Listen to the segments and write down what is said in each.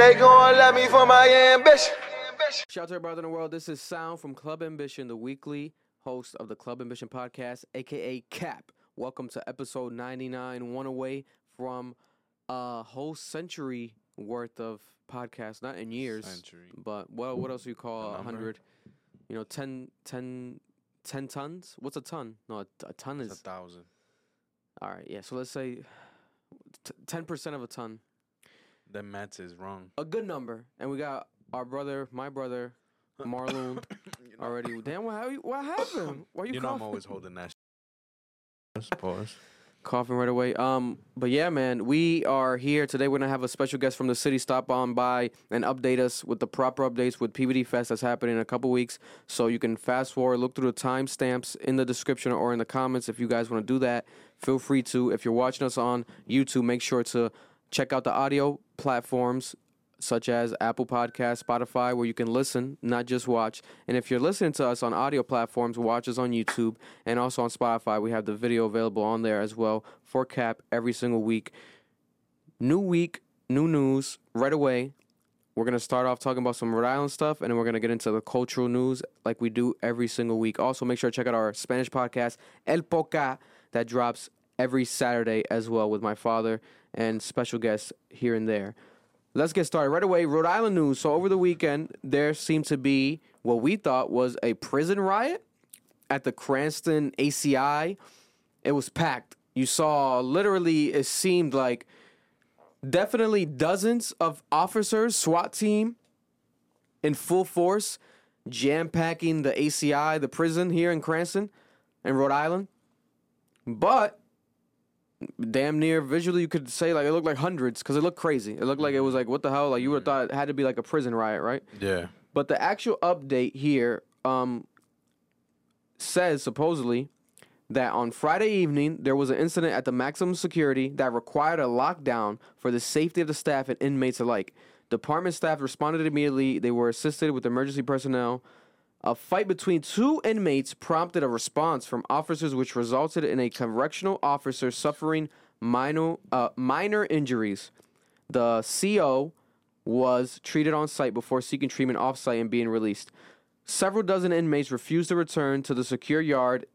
They gon' love me for my ambition. Shout out to everybody in the world. This is Sound from Club Ambition, the weekly host of the Club Ambition podcast, aka CAP. Welcome to episode 99, one away from a whole century worth of podcasts, not in years, Century. but well, what else do you call A a number? 100? You know, 10, 10, 10 tons? What's a ton? No, a, a ton It's a is. thousand. All right, yeah, so let's say t- 10% of a ton. The Mets is wrong. A good number. And we got our brother, my brother, know, Already, damn, what, how you, what happened? Why you, you know I'm coughing? always holding that. Pause, Pause. coughing right away. Um, but yeah, man, we are here today. We're gonna have a special guest from the city stop on by and update us with the proper updates with PVD Fest that's happening in a couple weeks. So you can fast forward, look through the timestamps in the description or in the comments if you guys want to do that. Feel free to. If you're watching us on YouTube, make sure to check out the audio platforms such as Apple Podcasts, Spotify, where you can listen, not just watch. And if you're listening to us on audio platforms, watch us on YouTube and also on Spotify. We have the video available on there as well for Cap every single week. New week, new news right away. We're going to start off talking about some Rhode Island stuff and then we're going to get into the cultural news like we do every single week. Also, make sure to check out our Spanish podcast, El Poca, that drops every Saturday as well with my father and special guests here and there. Let's get started right away. Rhode Island news. So over the weekend, there seemed to be what we thought was a prison riot at the Cranston ACI. It was packed. You saw literally, it seemed like definitely dozens of officers, SWAT team in full force, jam packing the ACI, the prison here in Cranston and Rhode Island. But damn near visually you could say like it looked like hundreds because it looked crazy. It looked like it was like what the hell? Like you would have thought it had to be like a prison riot, right? Yeah. But the actual update here um, says supposedly that on Friday evening there was an incident at the maximum security that required a lockdown for the safety of the staff and inmates alike. Department staff responded immediately. They were assisted with emergency personnel. A fight between two inmates prompted a response from officers, which resulted in a correctional officer suffering minor uh, minor injuries. The CO was treated on site before seeking treatment off site and being released. Several dozen inmates refused to return to the secure yard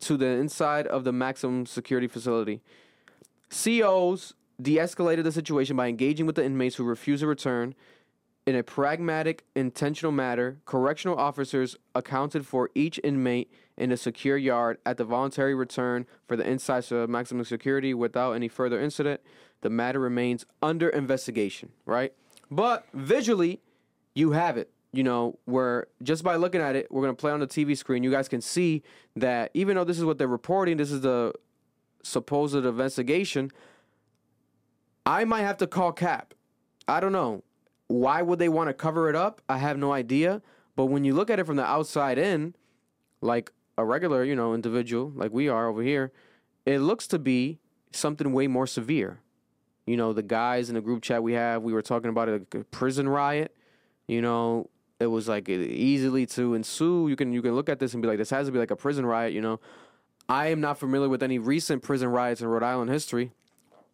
to the inside of the maximum security facility. COs de escalated the situation by engaging with the inmates who refused to return. In a pragmatic, intentional manner, correctional officers accounted for each inmate in a secure yard at the voluntary return for the inside to maximum security without any further incident. The matter remains under investigation, right? But visually, you have it. You know, where just by looking at it, we're gonna play on the TV screen. You guys can see that even though this is what they're reporting, this is the supposed investigation. I might have to call Cap. I don't know. Why would they want to cover it up? I have no idea. But when you look at it from the outside in, like a regular, you know, individual, like we are over here, it looks to be something way more severe. You know, the guys in the group chat we have, we were talking about a, prison riot. You know, it was like easily to ensue. You can you can look at this and be like, this has to be like a prison riot. You know, I am not familiar with any recent prison riots in Rhode Island history.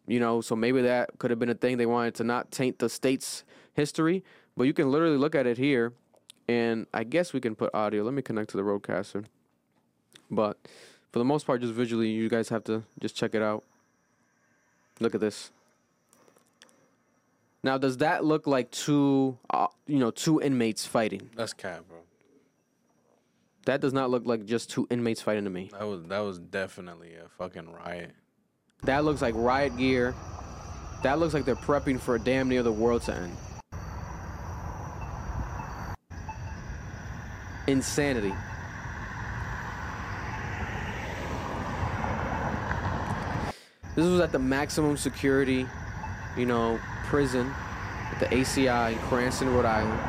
You know, so maybe that could have been a thing they wanted to not taint the state's history. But you can literally look at it here, and I guess we can put audio. Let me connect to the roadcaster. But for the most part, just visually, you guys have to just check it out. Look at this. Now, does that look like two, uh, you know, two inmates fighting? That's cat, bro. That does not look like just two inmates fighting to me. That was that was definitely a fucking riot. That looks like riot gear. That looks like they're prepping for a damn near the world to end. Insanity. This was at the maximum security, you know, prison at the ACI in Cranston, Rhode Island.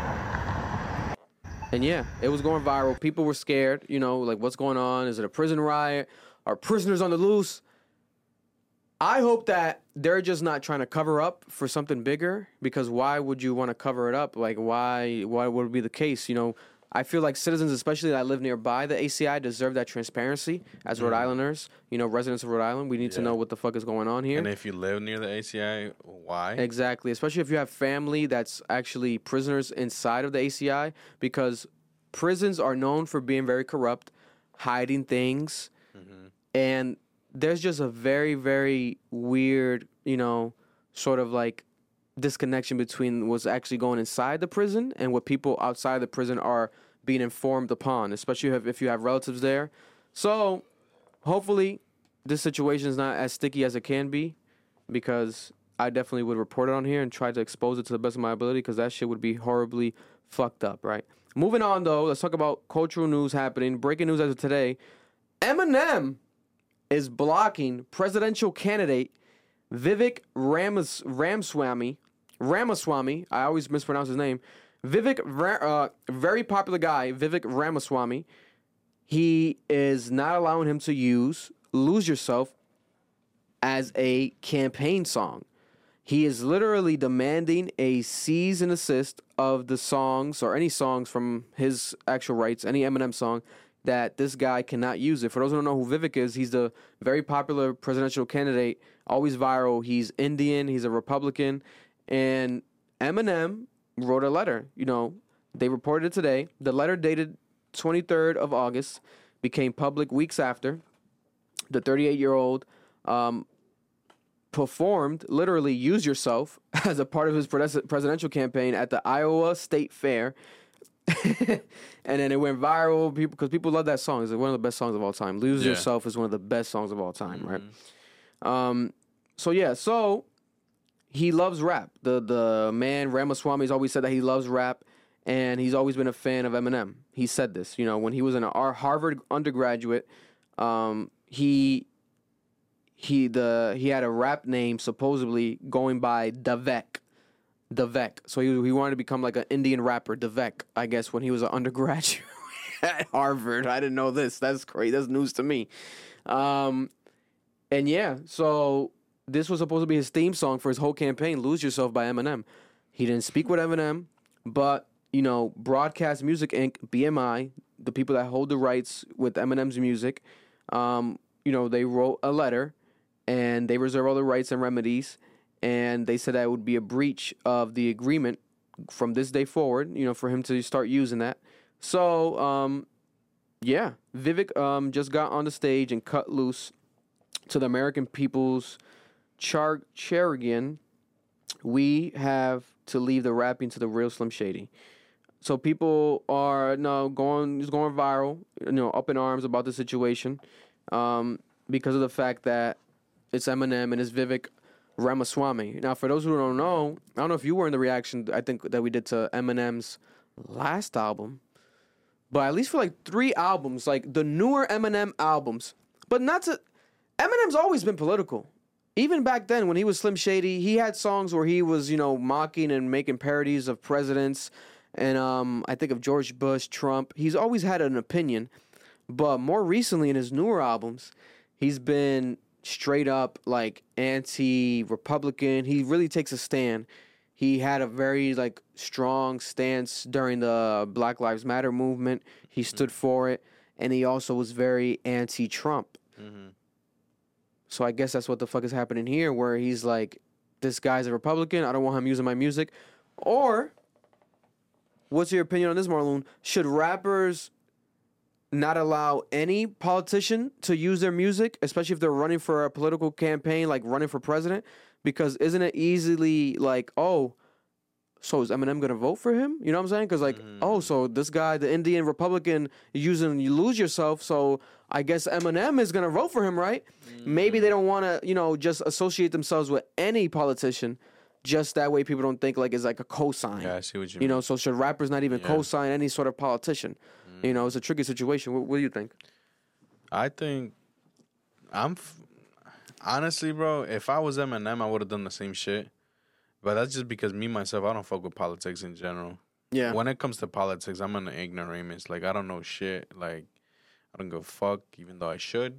And yeah, it was going viral. People were scared, you know, like what's going on? Is it a prison riot? Are prisoners on the loose? I hope that they're just not trying to cover up for something bigger because why would you want to cover it up? Like why why would it be the case? You know, I feel like citizens, especially that live nearby the ACI, deserve that transparency. As Rhode Islanders, you know, residents of Rhode Island, we need to Mm-hmm. Yeah. know what the fuck is going on here. And if you live near the ACI, why? Exactly, especially if you have family that's actually prisoners inside of the ACI, because prisons are known for being very corrupt, hiding things, and there's just a very, very weird, you know, sort of like disconnection between what's actually going inside the prison and what people outside the prison are being informed upon, especially if, if you have relatives there. So, hopefully, this situation is not as sticky as it can be because I definitely would report it on here and try to expose it to the best of my ability because that shit would be horribly fucked up, right? Moving on though, let's talk about cultural news happening. Breaking news as of today Eminem is blocking presidential candidate Vivek Ramas. Ramaswamy, I always mispronounce his name. Vivek, uh, very popular guy, Vivek Ramaswamy. He is not allowing him to use Lose Yourself as a campaign song. He is literally demanding a cease and assist of the songs or any songs from his actual rights, any Eminem song, that this guy cannot use it. For those who don't know who Vivek is, he's the very popular presidential candidate, always viral. He's Indian, he's a Republican, and Eminem wrote a letter. You know, they reported it today. The letter dated 23rd of August became public weeks after. The 38 year old um, performed literally use yourself as a part of his pres- presidential campaign at the Iowa State Fair. and then it went viral people because people love that song. It's one of the best songs of all time. Lose Yeah. Yourself is one of the best songs of all time, right? Um, so yeah, so he loves rap. The the man Ramaswamy's always said that he loves rap, and he's always been a fan of Eminem. He said this, you know, when he was an Ar- Harvard undergraduate, um, he he the he had a rap name supposedly going by Davek. Davek. So he he wanted to become like an Indian rapper, Davek, I guess, when he was an undergraduate at Harvard. I didn't know this. That's crazy. That's news to me. Um, and yeah, so this was supposed to be his theme song for his whole campaign, "Lose Yourself" by Eminem. He didn't speak with Eminem, but you know, Broadcast Music Inc. (BMI), the people that hold the rights with Eminem's music, um, you know, they wrote a letter, and they reserve all the rights and remedies, and they said that would be a breach of the agreement from this day forward. You know, for him to start using that. So, um, yeah, Vivek um, just got on the stage and cut loose to the American people's char- Charigan, we have to leave the rapping to the real Slim Shady. So people are no going is going viral, you know, up in arms about the situation, um, because of the fact that it's Eminem and it's Vivek Ramaswamy. Now, for those who don't know, I don't know if you were in the reaction I think that we did to Eminem's last album, but at least for like three albums, like the newer Eminem albums, but not to Eminem's always been political. Even back then, when he was Slim Shady, he had songs where he was, you know, mocking and making parodies of presidents, and um, I think of George Bush, Trump. He's always had an opinion, but more recently in his newer albums, he's been straight up like anti-Republican. He really takes a stand. He had a very like strong stance during the Black Lives Matter movement. He stood for it, and he also was very anti-Trump. Mm-hmm. So I guess that's what the fuck is happening here, where he's like, this guy's a Republican. I don't want him using my music. Or, what's your opinion on this, Marlon? Should rappers not allow any politician to use their music, especially if they're running for a political campaign, like running for president? Because isn't it easily like, oh, so is Eminem gonna vote for him? You know what I'm saying? Because like, mm-hmm. oh, so this guy, the Indian Republican, using "You Lose Yourself," so I guess Eminem is gonna vote for him, right? Maybe they mm-hmm. don't want to, you know, just associate themselves with any politician, just that way people don't think like it's like a cosign. Yeah, I see what you, You mean. know, so should rappers not even Yeah. co-sign any sort of politician? You mm. know, it's a tricky situation. What, what do you think? I think I'm f- honestly, bro. If I was Eminem, I would have done the same shit. But that's just because me myself, I don't fuck with politics in general. Yeah, When it comes to politics, I'm an ignoramus. Like I don't know shit. Like I don't give a fuck, even though I should.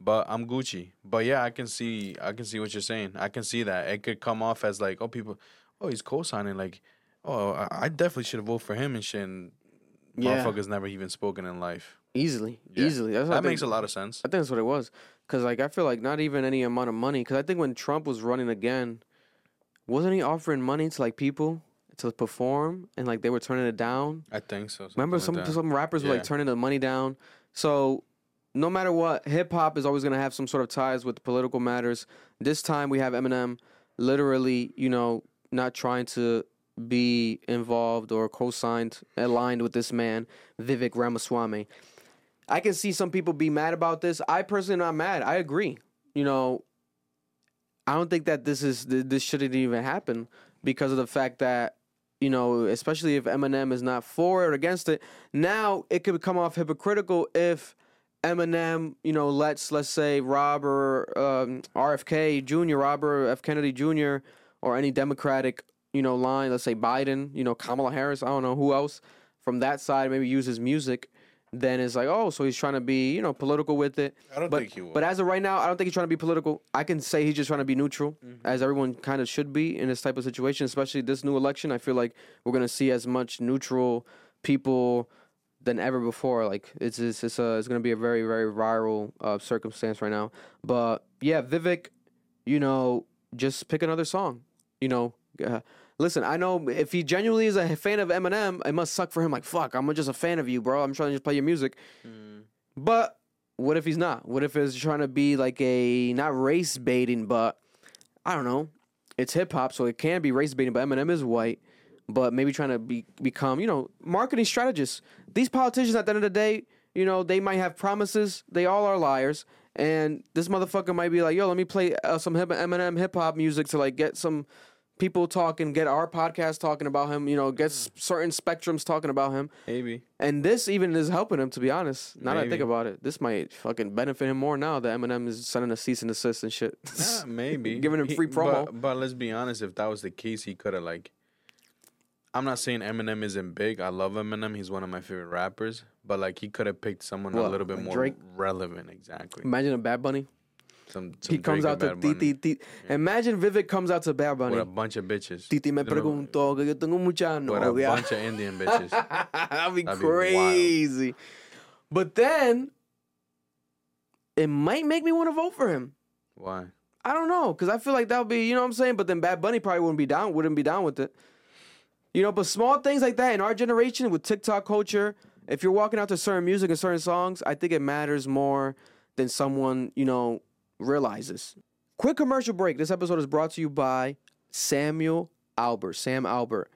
But I'm Gucci. But yeah, I can see, I can see what you're saying. I can see that it could come off as like, oh, people, oh, he's co-signing. Like, oh, I, I definitely should have voted for him and shit. And Yeah. motherfuckers never even spoken in life. Easily, Yeah. easily. That's That think- makes a lot of sense. I think that's what it was. Cause like I feel like not even any amount of money. Cause I think when Trump was running again, wasn't he offering money to like people to perform and like they were turning it down? I think so. Remember some like some rappers were like turning the money down. So no matter what, hip hop is always gonna have some sort of ties with political matters. This time we have Eminem, literally, you know, not trying to be involved or co-signed, aligned with this man, Vivek Ramaswamy. I can see some people be mad about this. I personally am not mad. I agree. You know, I don't think that this is this shouldn't even happen because of the fact that you know, especially if Eminem is not for or against it. Now it could come off hypocritical if Eminem, you know, let's let's say Robert um, RFK Jr., Robert F. Kennedy Jr., or any Democratic, you know, line, let's say Biden, you know, Kamala Harris, I don't know who else from that side maybe uses music. Then it's like, oh, so he's trying to be, you know, political with it. I don't but, think he will. But as of right now, I don't think he's trying to be political. I can say he's just trying to be neutral, Mm-hmm. as everyone kind of should be in this type of situation, especially this new election. I feel like we're gonna see as much neutral people than ever before. Like it's it's it's, uh, it's gonna be a very very viral uh, circumstance right now. But yeah, Vivek, you know, just pick another song. You know, uh, listen. I know if he genuinely is a fan of Eminem, it must suck for him. Like fuck, I'm just a fan of you, bro. I'm trying to just play your music. But what if he's not? What if it's trying to be like a not race baiting, but I don't know. It's hip hop, so it can be race baiting. But Eminem is white, but maybe trying to be become you know marketing strategists. These politicians at the end of the day, you know, they might have promises. They all are liars. And this motherfucker might be like, "Yo, let me play uh, some hip- Eminem hip hop music to like get some people talking, get our podcast talking about him. You know, get s- mm. certain spectrums talking about him." Maybe. And this even is helping him, to be honest. Now that I think about it, this might fucking benefit him more now that Eminem is sending a cease and desist and shit. Yeah, maybe Giving him He- free promo. But, but let's be honest, if that was the case, he could have like. I'm not saying Eminem isn't big. I love Eminem. He's one of my favorite rappers. But like, he could have picked someone a What, little bit like more Drake? relevant. Exactly. Imagine a Bad Bunny. Some, some He comes out to Titi. Titi. Imagine Vivek comes out to Bad Bunny. with a bunch of bitches. Titi me preguntó que yo tengo mucha With a novia. bunch of Indian bitches. That'd be That'd be crazy. but then it might make me want to vote for him. Why? I don't know, cause I feel like that would be, you know what I'm saying. But then Bad Bunny probably wouldn't be down, wouldn't be down with it. You know, but small things like that in our generation with TikTok culture, if you're walking out to certain music and certain songs, I think it matters more than someone you know realizes. Quick commercial break. This episode is brought to you by Samuel Albert, Sam Albert,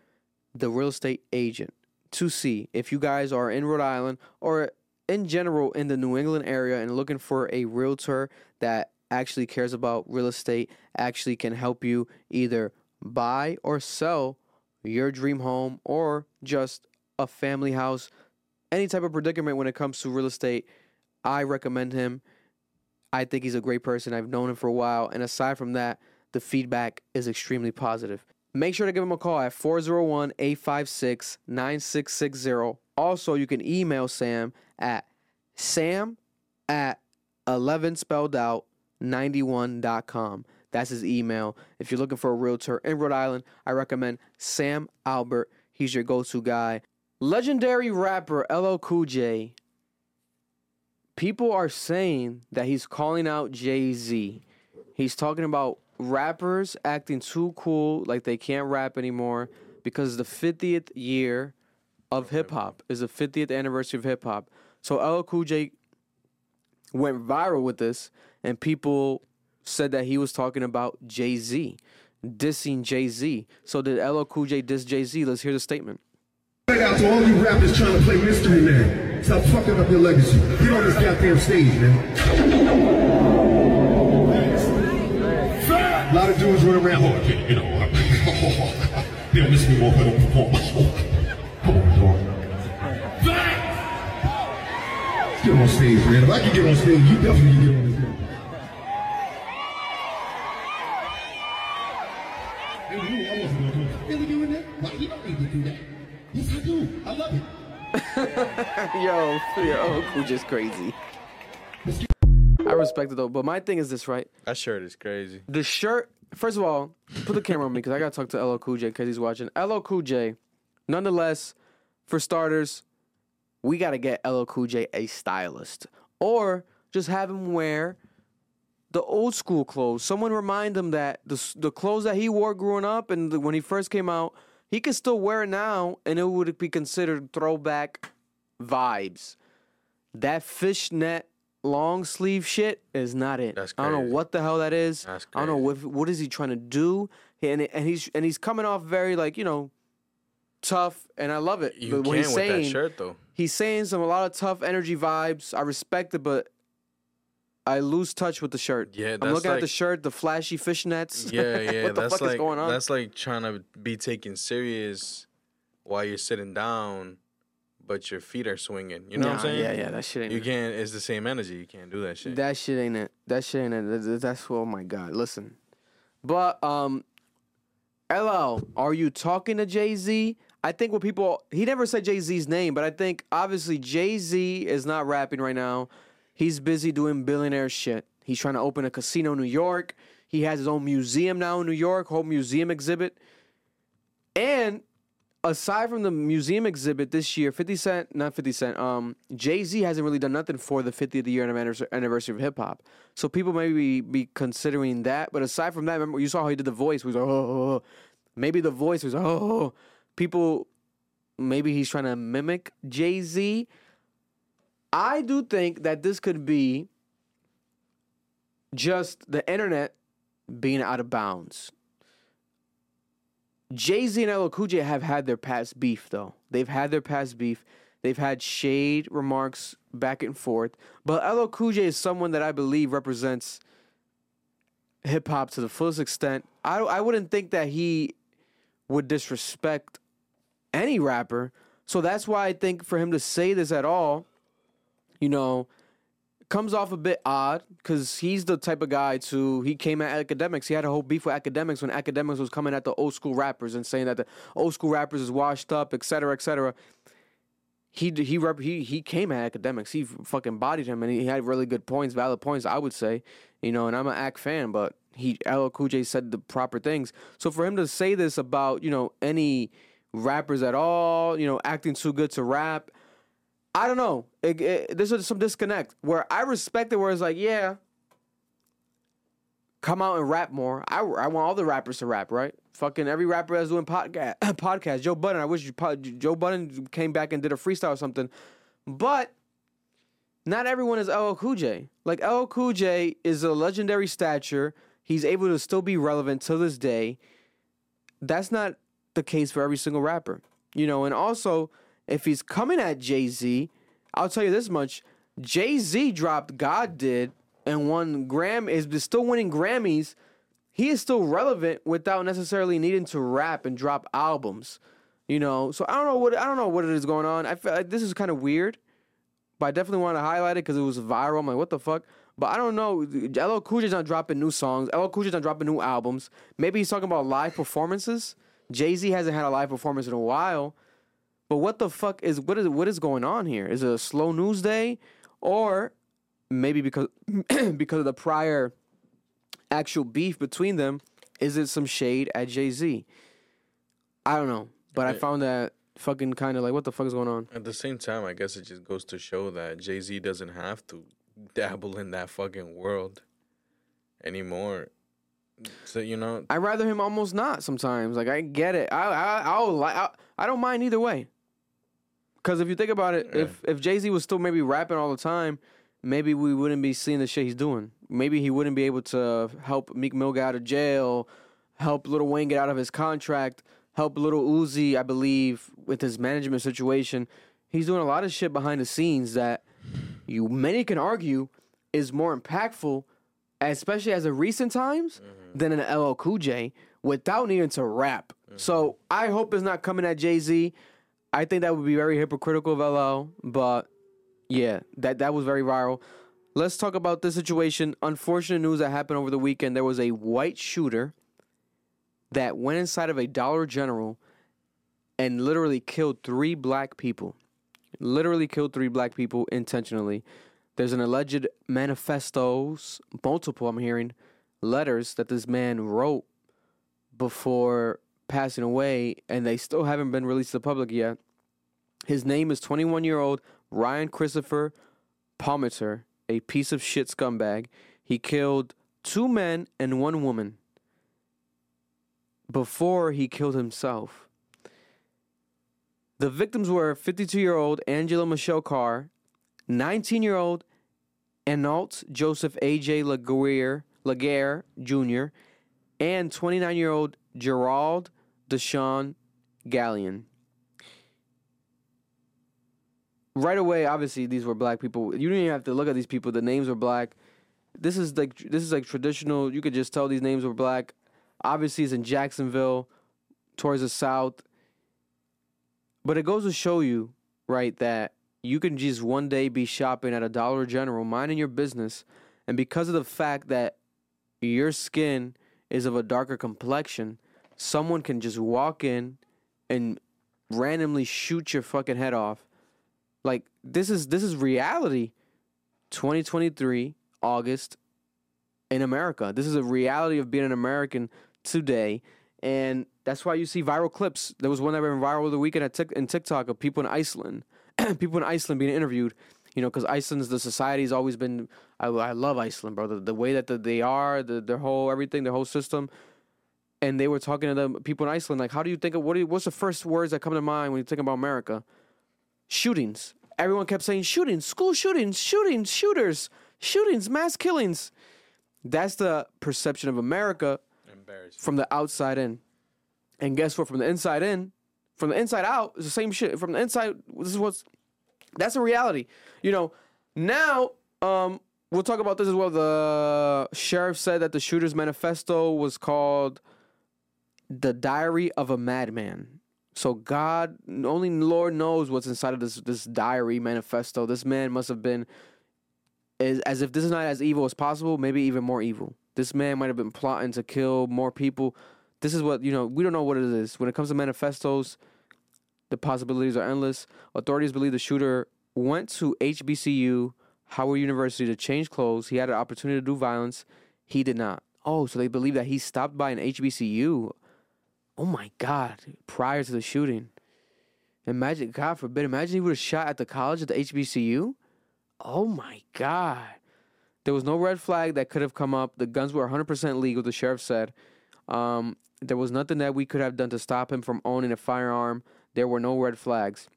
the real estate agent. To see if you guys are in Rhode Island or in general in the New England area and looking for a realtor that actually cares about real estate, actually can help you either buy or sell your dream home or just a family house, any type of predicament when it comes to real estate, I recommend him. I think he's a great person. I've known him for a while. And aside from that, the feedback is extremely positive. Make sure to give him a call at 401 856 9660. Also, you can email Sam at sam at 11 spelled out 91.com. That's his email. If you're looking for a realtor in Rhode Island, I recommend Sam Albert. He's your go to guy. Legendary rapper LL Cool J. People are saying that he's calling out Jay Z. He's talking about rappers acting too cool, like they can't rap anymore, because the 50th year of hip hop is the 50th anniversary of hip hop. So LL Cool J went viral with this, and people said that he was talking about Jay Z, dissing Jay Z. So did LL Cool J diss Jay Z? Let's hear the statement. Shout out to all you rappers trying to play mystery man. Stop fucking up your legacy. Get on this goddamn stage, man. A lot of dudes run around, oh, you know, they'll miss me more if I don't perform. Come on, dog. Let's get on stage, man. If I can get on stage, you definitely can get on this. Hey, I wasn't gonna do it. Really doing that? Why you don't need to do that? Yes, I do. I love it. yo, yo, oh, Cool just crazy. I respect it though, but my thing is this, right? That shirt is crazy. The shirt. First of all, put the camera on me because I gotta talk to LL Cool J because he's watching. LL Cool J, nonetheless, for starters, we got to get LL Cool J a stylist, or just have him wear the old school clothes. Someone remind him that the the clothes that he wore growing up and the, when he first came out, he could still wear it now, and it would be considered throwback vibes. That fishnet long sleeve shit is not it. That's I don't know what the hell that is. I don't know what what is he trying to do, and and he's and he's coming off very like you know tough, and I love it. You But can he's with saying, that shirt though. he's saying some a lot of tough energy vibes. I respect it, but I lose touch with the shirt. Yeah, I'm looking at the shirt, the flashy fishnets. Yeah, yeah. what the that's fuck like is going on? that's like trying to be taken serious while you're sitting down, but your feet are swinging. You know what I'm saying? Yeah, yeah, that shit ain't. You it. can't. It's the same energy. You can't do that shit. That shit ain't it. That shit ain't it. That- That's oh my god. Listen, but um, LL, are you talking to Jay Z? I think what people he never said Jay Z's name, but I think obviously Jay Z is not rapping right now. He's busy doing billionaire shit. He's trying to open a casino in New York. He has his own museum now in New York, whole museum exhibit. And aside from the museum exhibit this year, 50 Cent, not 50 Cent, um, Jay Z hasn't really done nothing for the 50th year anniversary, of hip hop. So people may be, considering that. But aside from that, remember, you saw how he did the voice. He was like, oh, oh, oh. maybe the voice was, oh, oh. people, maybe he's trying to mimic Jay Z. I do think that this could be just the internet being out of bounds. Jay Z and LL have had their past beef, though. They've had their past beef. They've had shade remarks back and forth. But LL is someone that I believe represents hip hop to the fullest extent. I, I wouldn't think that he would disrespect any rapper. So that's why I think for him to say this at all, you know, comes off a bit odd because he's the type of guy to he came at Akademiks. He had a whole beef with Akademiks when Akademiks was coming at the old school rappers and saying that the old school rappers is washed up, et cetera, et cetera. He he rep, he he came at Akademiks. He fucking bodied him and he had really good points, valid points. I would say, you know. And I'm an Act fan, but he LL Cool J said the proper things. So for him to say this about you know any rappers at all, you know, acting too good to rap. I don't know. It, it, there's some disconnect where I respect it, where it's like, yeah, come out and rap more. I, I want all the rappers to rap, right? Fucking every rapper that's doing podcast, podcast. Joe Budden. I wish you, Joe Budden came back and did a freestyle or something. But not everyone is LL Cool J. Like LL Cool J is a legendary stature. He's able to still be relevant to this day. That's not the case for every single rapper, you know. And also, if he's coming at Jay Z, I'll tell you this much: Jay Z dropped "God Did" and won Gram is still winning Grammys. He is still relevant without necessarily needing to rap and drop albums, you know. So I don't know what I don't know what it is going on. I feel like this is kind of weird, but I definitely want to highlight it because it was viral. I'm like, what the fuck? But I don't know. LL Cool J's not dropping new songs. LL Cool J's not dropping new albums. Maybe he's talking about live performances. Jay Z hasn't had a live performance in a while. But what the fuck is what is what is going on here? Is it a slow news day, or maybe because because of the prior actual beef between them, is it some shade at Jay Z? I don't know, but I found that fucking kind of like what the fuck is going on? At the same time, I guess it just goes to show that Jay Z doesn't have to dabble in that fucking world anymore. So you know, I'd rather him almost not sometimes. Like I get it. I I I'll I, I don't mind either way. Cause if you think about it, if if Jay Z was still maybe rapping all the time, maybe we wouldn't be seeing the shit he's doing. Maybe he wouldn't be able to help Meek Mill get out of jail, help Lil Wayne get out of his contract, help Little Uzi, I believe, with his management situation. He's doing a lot of shit behind the scenes that you many can argue is more impactful, especially as of recent times, mm-hmm. than an LL Cool J without needing to rap. Mm-hmm. So I hope it's not coming at Jay Z. I think that would be very hypocritical of LL, but yeah, that that was very viral. Let's talk about this situation. Unfortunate news that happened over the weekend. There was a white shooter that went inside of a Dollar General and literally killed three black people. Literally killed three black people intentionally. There's an alleged manifestos, multiple I'm hearing, letters that this man wrote before passing away, and they still haven't been released to the public yet. His name is 21 year old Ryan Christopher Palmeter, a piece of shit scumbag. He killed two men and one woman before he killed himself. The victims were 52 year old Angela Michelle Carr, 19 year old Anolt Joseph A.J. Laguerre, Laguerre Jr., and 29 year old Jerrald De'Shaun Gallion. Right away, obviously, these were black people. You didn't even have to look at these people. The names were black. This is like this is like traditional. You could just tell these names were black. Obviously, it's in Jacksonville, towards the south. But it goes to show you, right, that you can just one day be shopping at a Dollar General, minding your business, and because of the fact that your skin is of a darker complexion, someone can just walk in and randomly shoot your fucking head off. Like this is this is reality. 2023 August in America. This is a reality of being an American today. And that's why you see viral clips. There was one that went viral the weekend at Tik in TikTok of people in Iceland, people in Iceland being interviewed. You know, because Iceland's the society's always been. I, I love Iceland, brother. The, way that the, they are, the, their whole everything, their whole system. And they were talking to the people in Iceland, like, how do you think of what? You, what's the first words that come to mind when you think about America? Shootings. Everyone kept saying shootings, school shootings, shootings, shooters, shootings, mass killings. That's the perception of America from the outside in. And guess what? From the inside in, from the inside out, it's the same shit. From the inside, this is what's that's a reality. You know, now um we'll talk about this as well. The sheriff said that the shooter's manifesto was called The Diary of a Madman. So God, only Lord knows what's inside of this this diary manifesto. This man must have been as, as if this is not as evil as possible, maybe even more evil. This man might have been plotting to kill more people. This is what, you know, we don't know what it is. When it comes to manifestos, the possibilities are endless. Authorities believe the shooter went to HBCU, Howard University, to change clothes. He had an opportunity to do violence. He did not. Oh, so they believe that he stopped by an HBCU. Oh my God, prior to the shooting. Imagine, God forbid, imagine he would have shot at the college at the HBCU. Oh my God. There was no red flag that could have come up. The guns were 100% legal, the sheriff said. Um, there was nothing that we could have done to stop him from owning a firearm. There were no red flags.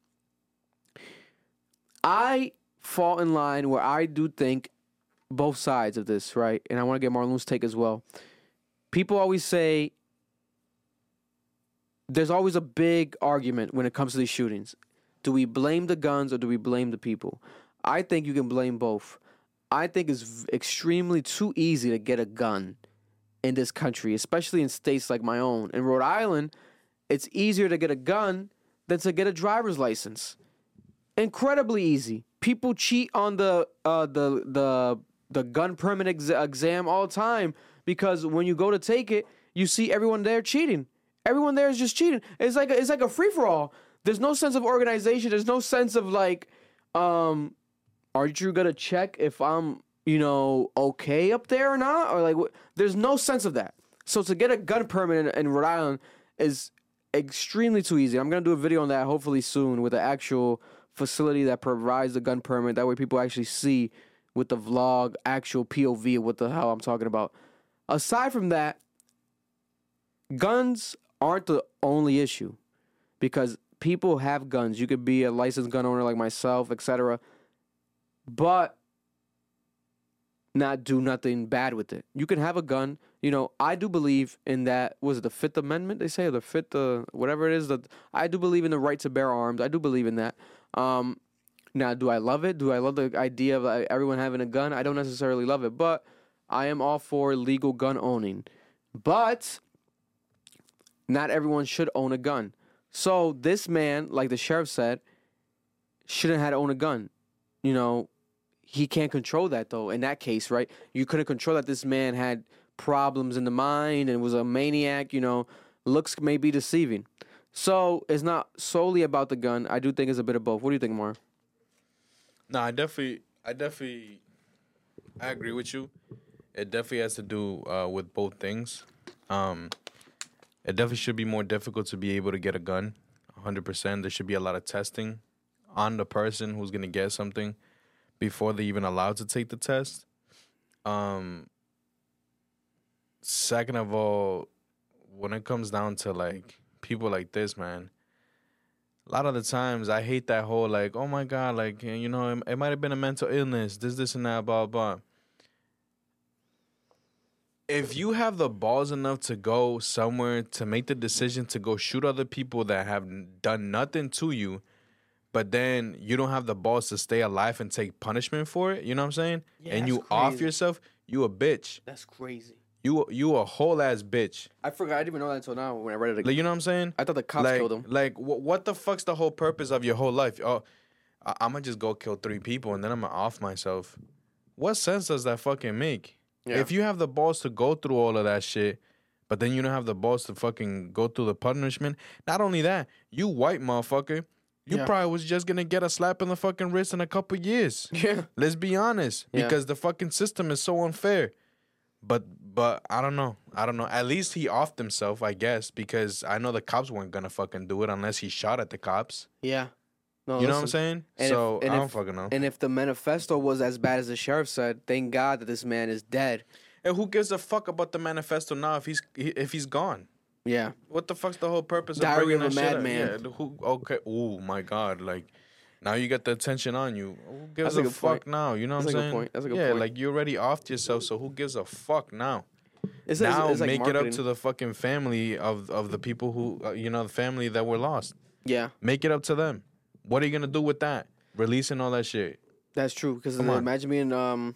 I fall in line where I do think both sides of this, right? And I want to get Marlon's take as well. People always say there's always a big argument when it comes to these shootings. Do we blame the guns or do we blame the people? I think you can blame both. I think it's extremely too easy to get a gun in this country, especially in states like my own. In Rhode Island, it's easier to get a gun than to get a driver's license. Incredibly easy. People cheat on the uh, the the the gun permit ex- exam all the time because when you go to take it, you see everyone there cheating. Everyone there is just cheating. It's like a, it's like a free for all. There's no sense of organization. There's no sense of like, um, are you gonna check if I'm you know okay up there or not or like wh- there's no sense of that. So to get a gun permit in, in Rhode Island is extremely too easy. I'm gonna do a video on that hopefully soon with the actual facility that provides the gun permit. That way people actually see with the vlog actual POV what the hell I'm talking about. Aside from that, guns aren't the only issue because people have guns. You could be a licensed gun owner like myself, etc. But not do nothing bad with it. You can have a gun. You know, I do believe in that. Was it the Fifth Amendment? They say or the Fifth, uh, whatever it is. That I do believe in the right to bear arms. I do believe in that. Um, now, do I love it? Do I love the idea of everyone having a gun? I don't necessarily love it, but I am all for legal gun owning. But not everyone should own a gun. So this man, like the sheriff said, shouldn't have to own a gun. You know, he can't control that though. In that case, right? You couldn't control that this man had problems in the mind and was a maniac. You know, looks may be deceiving. So it's not solely about the gun. I do think it's a bit of both. What do you think, Mar? No, I definitely, I definitely, I agree with you. It definitely has to do uh, with both things. Um, it definitely should be more difficult to be able to get a gun. 100%. There should be a lot of testing on the person who's gonna get something before they even allowed to take the test. Um. Second of all, when it comes down to like people like this, man, a lot of the times I hate that whole like, oh my god, like you know, it, it might have been a mental illness, this, this, and that, blah blah. If you have the balls enough to go somewhere to make the decision to go shoot other people that have done nothing to you, but then you don't have the balls to stay alive and take punishment for it, you know what I'm saying? Yeah, and you off yourself, you a bitch. That's crazy. You you a whole ass bitch. I forgot. I didn't even know that until now when I read it. Again. Like you know what I'm saying? I thought the cops like, killed him. Like, wh- what the fuck's the whole purpose of your whole life? Oh, I- I'm gonna just go kill three people and then I'm gonna off myself. What sense does that fucking make? Yeah. If you have the balls to go through all of that shit, but then you don't have the balls to fucking go through the punishment, not only that, you white motherfucker, you Yeah. probably was just gonna get a slap in the fucking wrist in a couple years. Yeah. Let's be honest, Yeah. because the fucking system is so unfair. But but I don't know. I don't know. At least he offed himself, I guess, because I know the cops weren't gonna fucking do it unless he shot at the cops. Yeah. No, you know what I'm saying? And if- so and I don't if- fucking know. And if the manifesto was as bad as the sheriff said, thank God that this man is dead. And who gives a fuck about the manifesto now if he's he- if he's gone? Yeah. What the fuck's the whole purpose of Diary of a that shit up? Madman. Yeah, who? Okay. Oh my god! Like now you got the attention on you. Who gives That's a a, fuck point. now? You know what I'm saying? That's a good point. That's a good yeah, point. like you're already offed yourself, so who gives a fuck now? It's, now it's, it's like make it up to the fucking family of of the people who uh, you know the family that were lost. Yeah, Make it up to them. What are you gonna do with that? Releasing all that shit. that's true. Because imagine being um,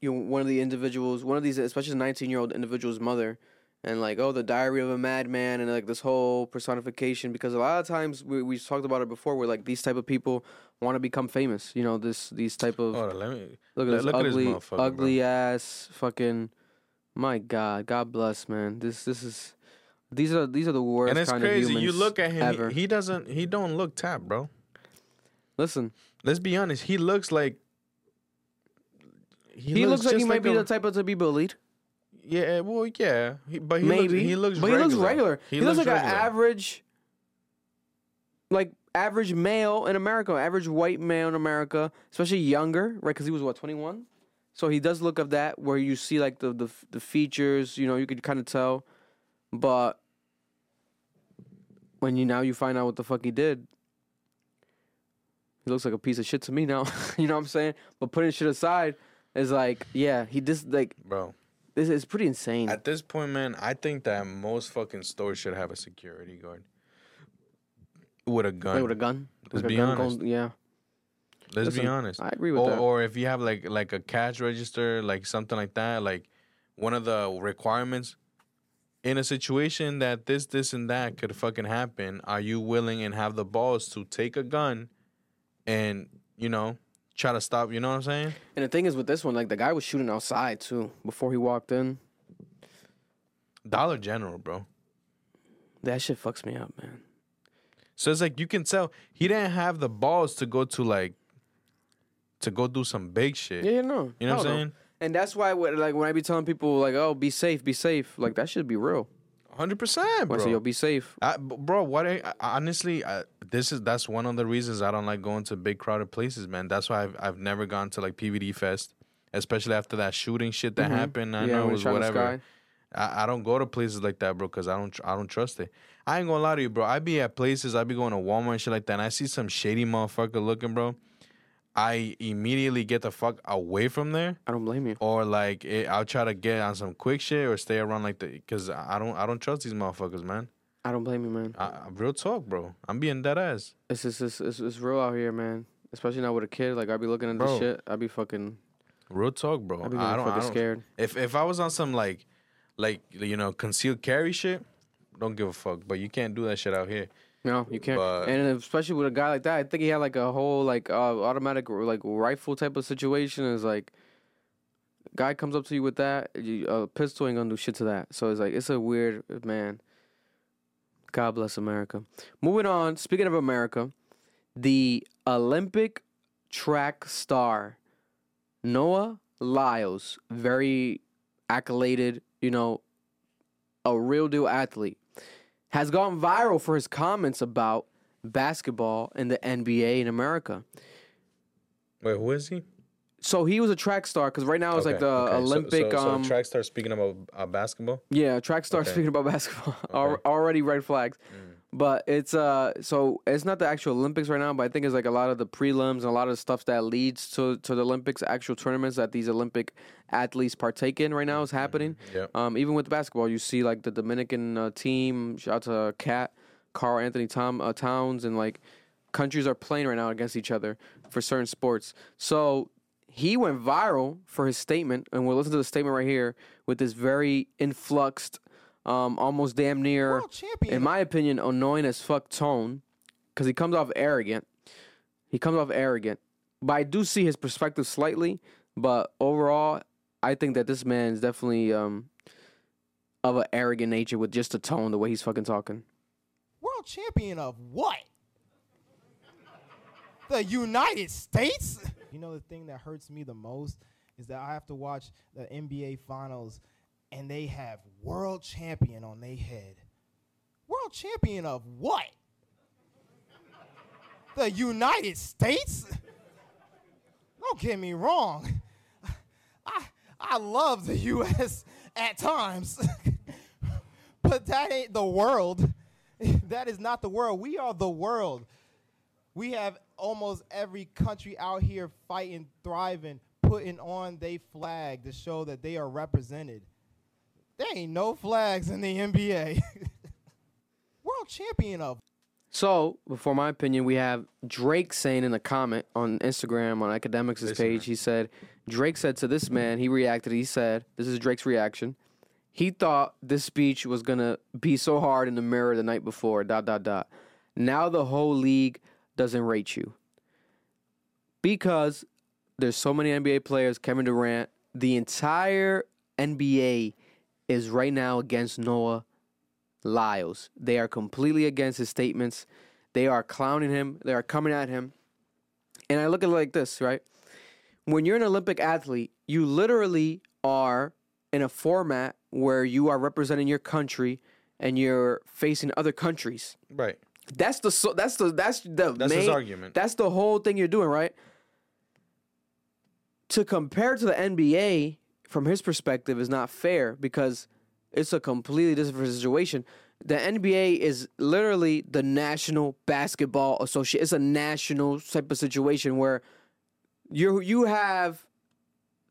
you know, one of the individuals, one of these, especially the nineteen year old individual's mother, and like, oh, the diary of a madman, and like this whole personification. Because a lot of times we we talked about it before, where like these type of people want to become famous. You know, this these type of Hold on, let me look at this look at this ugly, bro. ugly ass fucking. My God, God bless, man. This this is. These are these are the worst and it's crazy. You look at him. He, he doesn't. He don't look tapped, bro. Listen, Let's be honest. He looks like. he, looks, like he might be a- the type of to be bullied. Yeah, well, yeah, he, but he Maybe looks, he looks, but regular. he looks regular. He, looks, like regular. an average, like average male in America, average white male in America, especially younger, right? Because he was what twenty one, so he does look of that where you see like the the, the features, you know, you could kind of tell, but when you now you find out what the fuck he did. He looks like a piece of shit to me now. you know what I'm saying? But putting shit aside is like, yeah, he just like bro. this is pretty insane. At this point, man, I think that most fucking stores should have a security guard with a gun. Play with a gun. Let's a be gun honest. yeah. Let's be honest. I agree with or, that. Or if you have like like a cash register, like something like that, like one of the requirements in a situation that this, this, and that could fucking happen, are you willing and have the balls to take a gun and you know try to stop? You know what I'm saying? And the thing is with this one, like the guy was shooting outside too before he walked in. Dollar General, bro. That shit fucks me up, man. So it's like you can tell he didn't have the balls to go to like to go do some big shit. Yeah, you know. You know what I'm saying? And that's why, like, when I be telling people, like, "Oh, be safe, be safe," like that should be real. Hundred percent, bro. say, "Yo, be safe," I, bro, what? I, I- honestly, I, this is that's one of the reasons I don't like going to big crowded places, man. That's why I've I've never gone to like PVD Fest, especially after that shooting shit that happened. I Mm-hmm. Yeah, know it was whatever. I, I don't go to places like that, bro, because I don't tr- I don't trust it. I ain't gonna lie to you, bro. I be at places, I be going to Walmart and shit like that, and I see some shady motherfucker looking, bro. I immediately get the fuck away from there I don't blame you. or like it, I'll try to get on some quick shit or stay around like the because I don't I don't trust these motherfuckers, man. I don't blame you, man. I, real talk, bro. I'm being dead ass. It's just, it's, it's, it's real out here, man. Especially now with a kid, like I be looking at Bro. this shit, I be fucking, Real talk, bro. I be I don't, fucking I don't scared. If if I was on some like like you know concealed carry shit, don't give a fuck. But you can't do that shit out here. No, you can't. But- and especially with a guy like that, I think he had like a whole like uh, automatic like rifle type of situation. Is like, guy comes up to you with that, you, a pistol ain't gonna do shit to that. So it's like it's a weird man. God bless America. Moving on. Speaking of America, the Olympic track star Noah Lyles, very accoladed, you know, a real deal athlete has gone viral for his comments about basketball in the NBA in America. Wait, who is he? So he was a track star because right now it's like the okay. Olympic. So, so, um, track star speaking about uh, basketball. Yeah, track star Okay. speaking about basketball. Okay. Mm. Already red flags. But it's uh so it's not the actual Olympics right now, but I think it's like a lot of the prelims and a lot of the stuff that leads to to the Olympics, actual tournaments that these Olympic athletes partake in right now is happening. Yeah. Um, even with basketball, you see like the Dominican uh, team. Shout out to KAT, Carl Anthony Tom uh, Towns, and like countries are playing right now against each other for certain sports. So he went viral for his statement, and we'll listen to the statement right here with this very influxed, um, almost damn near, World champion. in my opinion, annoying as fuck tone, because he comes off arrogant. He comes off arrogant, but I do see his perspective slightly. But overall, I think that this man is definitely um, of an arrogant nature with just the tone, the way he's fucking talking. World champion of what? The United States? You know the thing that hurts me the most is that I have to watch the NBA finals and they have world champion on their head. World champion of what? The United States? Don't get me wrong. I I love the US at times. but that ain't the world. that is not the world. We are the world. We have almost every country out here fighting, thriving, putting on their flag to show that they are represented. There ain't no flags in the NBA. World champion of So, before my opinion, we have Drake saying in a comment on Instagram on Akademiks' page, he said, Drake said to this man, he reacted, he said, this is Drake's reaction. He thought this speech was gonna be so hard in the mirror the night before, dot, dot, dot. Now the whole league doesn't rate you. Because there's so many NBA players, Kevin Durant, the entire NBA is right now against Noah Lyles. They are completely against his statements. They are clowning him. They are coming at him. And I look at it like this, right? When you're an Olympic athlete, you literally are in a format where you are representing your country and you're facing other countries. Right. That's the so that's the that's the That's main, his argument. That's the whole thing you're doing, right? To compare to the NBA from his perspective is not fair because it's a completely different situation. The NBA is literally the National Basketball Association. It's a national type of situation where you you have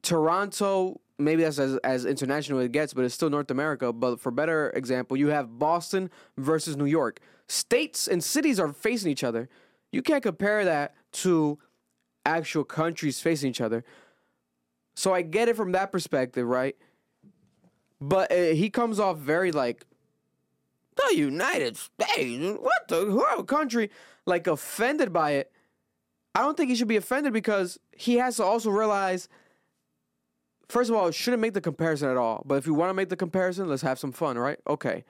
Toronto, maybe that's as, as international as it gets, but it's still North America. But for better example, you have Boston versus New York. States and cities are facing each other. You can't compare that to actual countries facing each other. So I get it from that perspective, right? But uh, he comes off very like the United States. What the what country? Like offended by it. I don't think he should be offended because he has to also realize. First of all, shouldn't make the comparison at all. But if you want to make the comparison, let's have some fun, right? Okay.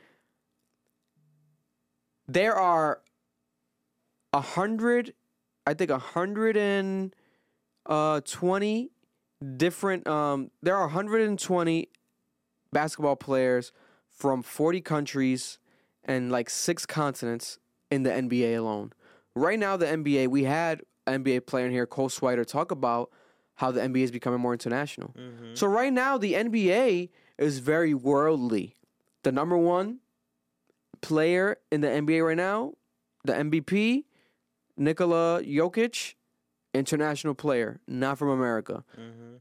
There are a hundred, I think a hundred and uh, twenty different. Um, there are 120 basketball players from 40 countries and like six continents in the NBA alone. Right now, the NBA, we had an NBA player in here, Cole Swider, talk about how the NBA is becoming more international. So right now, the NBA is very worldly. The number one player in the NBA right now, the MVP, Nikola Jokic, international player, not from America. Mm-hmm.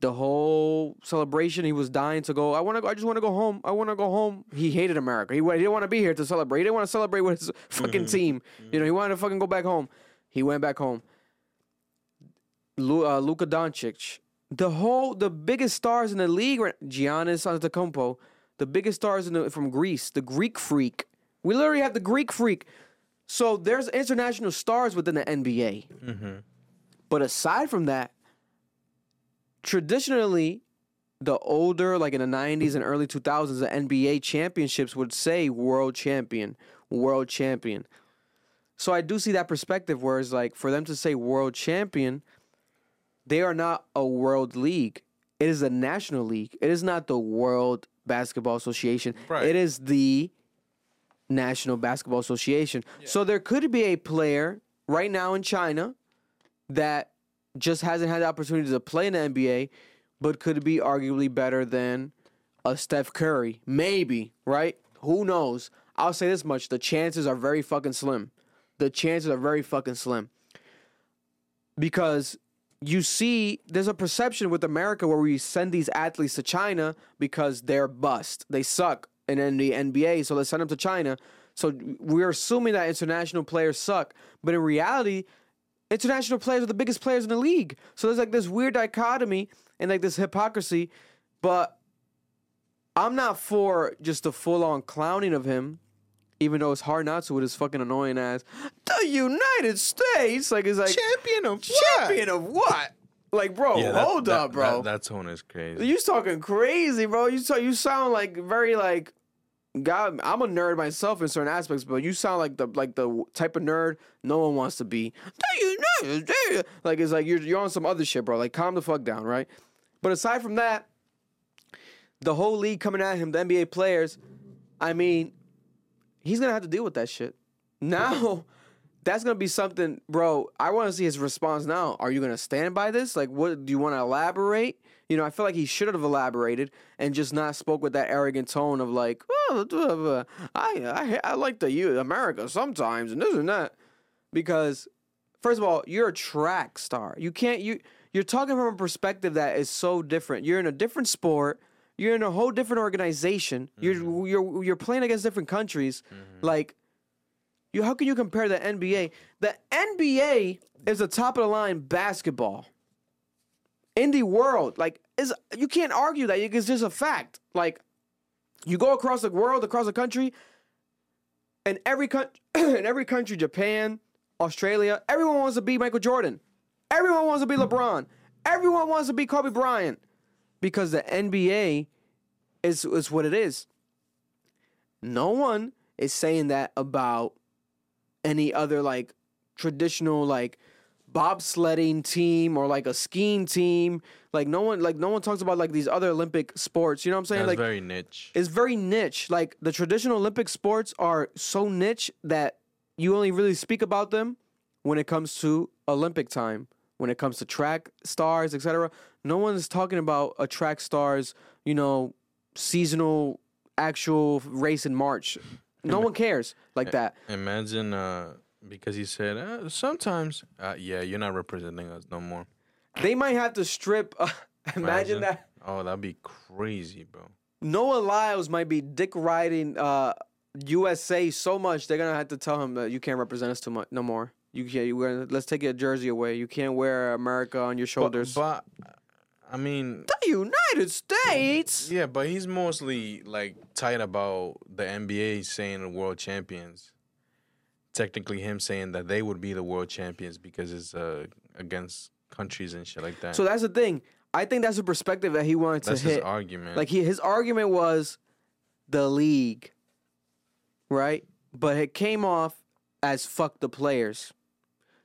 The whole celebration, he was dying to go. I want to. I just want to go home. I want to go home. He hated America. He, he didn't want to be here to celebrate. He didn't want to celebrate with his fucking mm-hmm. team. You know, he wanted to fucking go back home. He went back home. Lu, uh, Luka Doncic, the whole, the biggest stars in the league, Giannis Antetokounmpo, the biggest stars in the, from Greece, the Greek Freak. We literally have the Greek Freak. So there's international stars within the NBA. Mm-hmm. But aside from that, traditionally, the older, like in the 90s and early 2000s, the NBA championships would say world champion, world champion. So I do see that perspective where it's like for them to say world champion, they are not a world league. It is a national league. It is not the World Basketball Association. Right. It is the National Basketball Association. So there could be a player right now in China that just hasn't had the opportunity to play in the NBA, but could be arguably better than a Steph Curry. Maybe, right? Who knows? I'll say this much: the chances are very fucking slim. The chances are very fucking slim because you see there's a perception with America where we send these athletes to China because they're bust. They suck in the NBA, so let's send them to China. So we're assuming that international players suck, but in reality, international players are the biggest players in the league. So there's like this weird dichotomy and like this hypocrisy, but I'm not for just the full on clowning of him, even though it's hard not to with his fucking annoying ass. The United States, like is like Champion of champion of what? Like, bro, Yeah, that- hold that- up, bro. That, that tone is crazy. you talking crazy, bro. You talk, you sound like very like God. I'm a nerd myself in certain aspects, but you sound like the like the type of nerd no one wants to be. Like it's like you're you're on some other shit, bro. Like calm the fuck down, right? But aside from that, the whole league coming at him, the NBA players, I mean, he's gonna have to deal with that shit. Now, that's gonna be something, bro. I want to see his response now. Are you gonna stand by this? Like, what do you want to elaborate? You know, I feel like he should have elaborated and just not spoke with that arrogant tone of like, oh. I, I I like the U America sometimes and this and that, because first of all, you're a track star. You can't you you're talking from a perspective that is so different. You're in a different sport. You're in a whole different organization. You're mm-hmm. you're you're playing against different countries. Mm-hmm. Like you how can you compare the NBA? The NBA is the top of the line basketball in the world. Like is you can't argue that. It's just a fact. Like you go across the world, across the country, and every country, in every country, Japan, Australia, everyone wants to be Michael Jordan. Everyone wants to be LeBron. Everyone wants to be Kobe Bryant because the NBA is is what it is. No one is saying that about any other like traditional like bobsledding team or like a skiing team. Like no one like no one talks about like these other Olympic sports. You know what I'm saying? That's like very niche. it's very niche. Like the traditional Olympic sports are so niche that you only really speak about them when it comes to Olympic time. When it comes to track stars, etc. No one's talking about a track stars, you know, seasonal actual race in March. No one cares like that. Imagine, uh, because he said uh, sometimes, uh, yeah, you're not representing us no more. They might have to strip. Uh, imagine that Oh, that'd be crazy, bro. Noah Lyles might be dick riding uh, USA so much they're gonna have to tell him that you can't represent us too much no more. You can't. You wear, let's take your jersey away. You can't wear America on your shoulders. But, but I mean, the United States. yeah, but he's mostly like tight about the NBA saying the world champions. Technically, him saying that they would be the world champions because it's uh, against countries and shit like that. So that's the thing. I think that's a perspective that he wanted to that's to his hit. argument. Like he, his argument was the league, right? But it came off as fuck the players.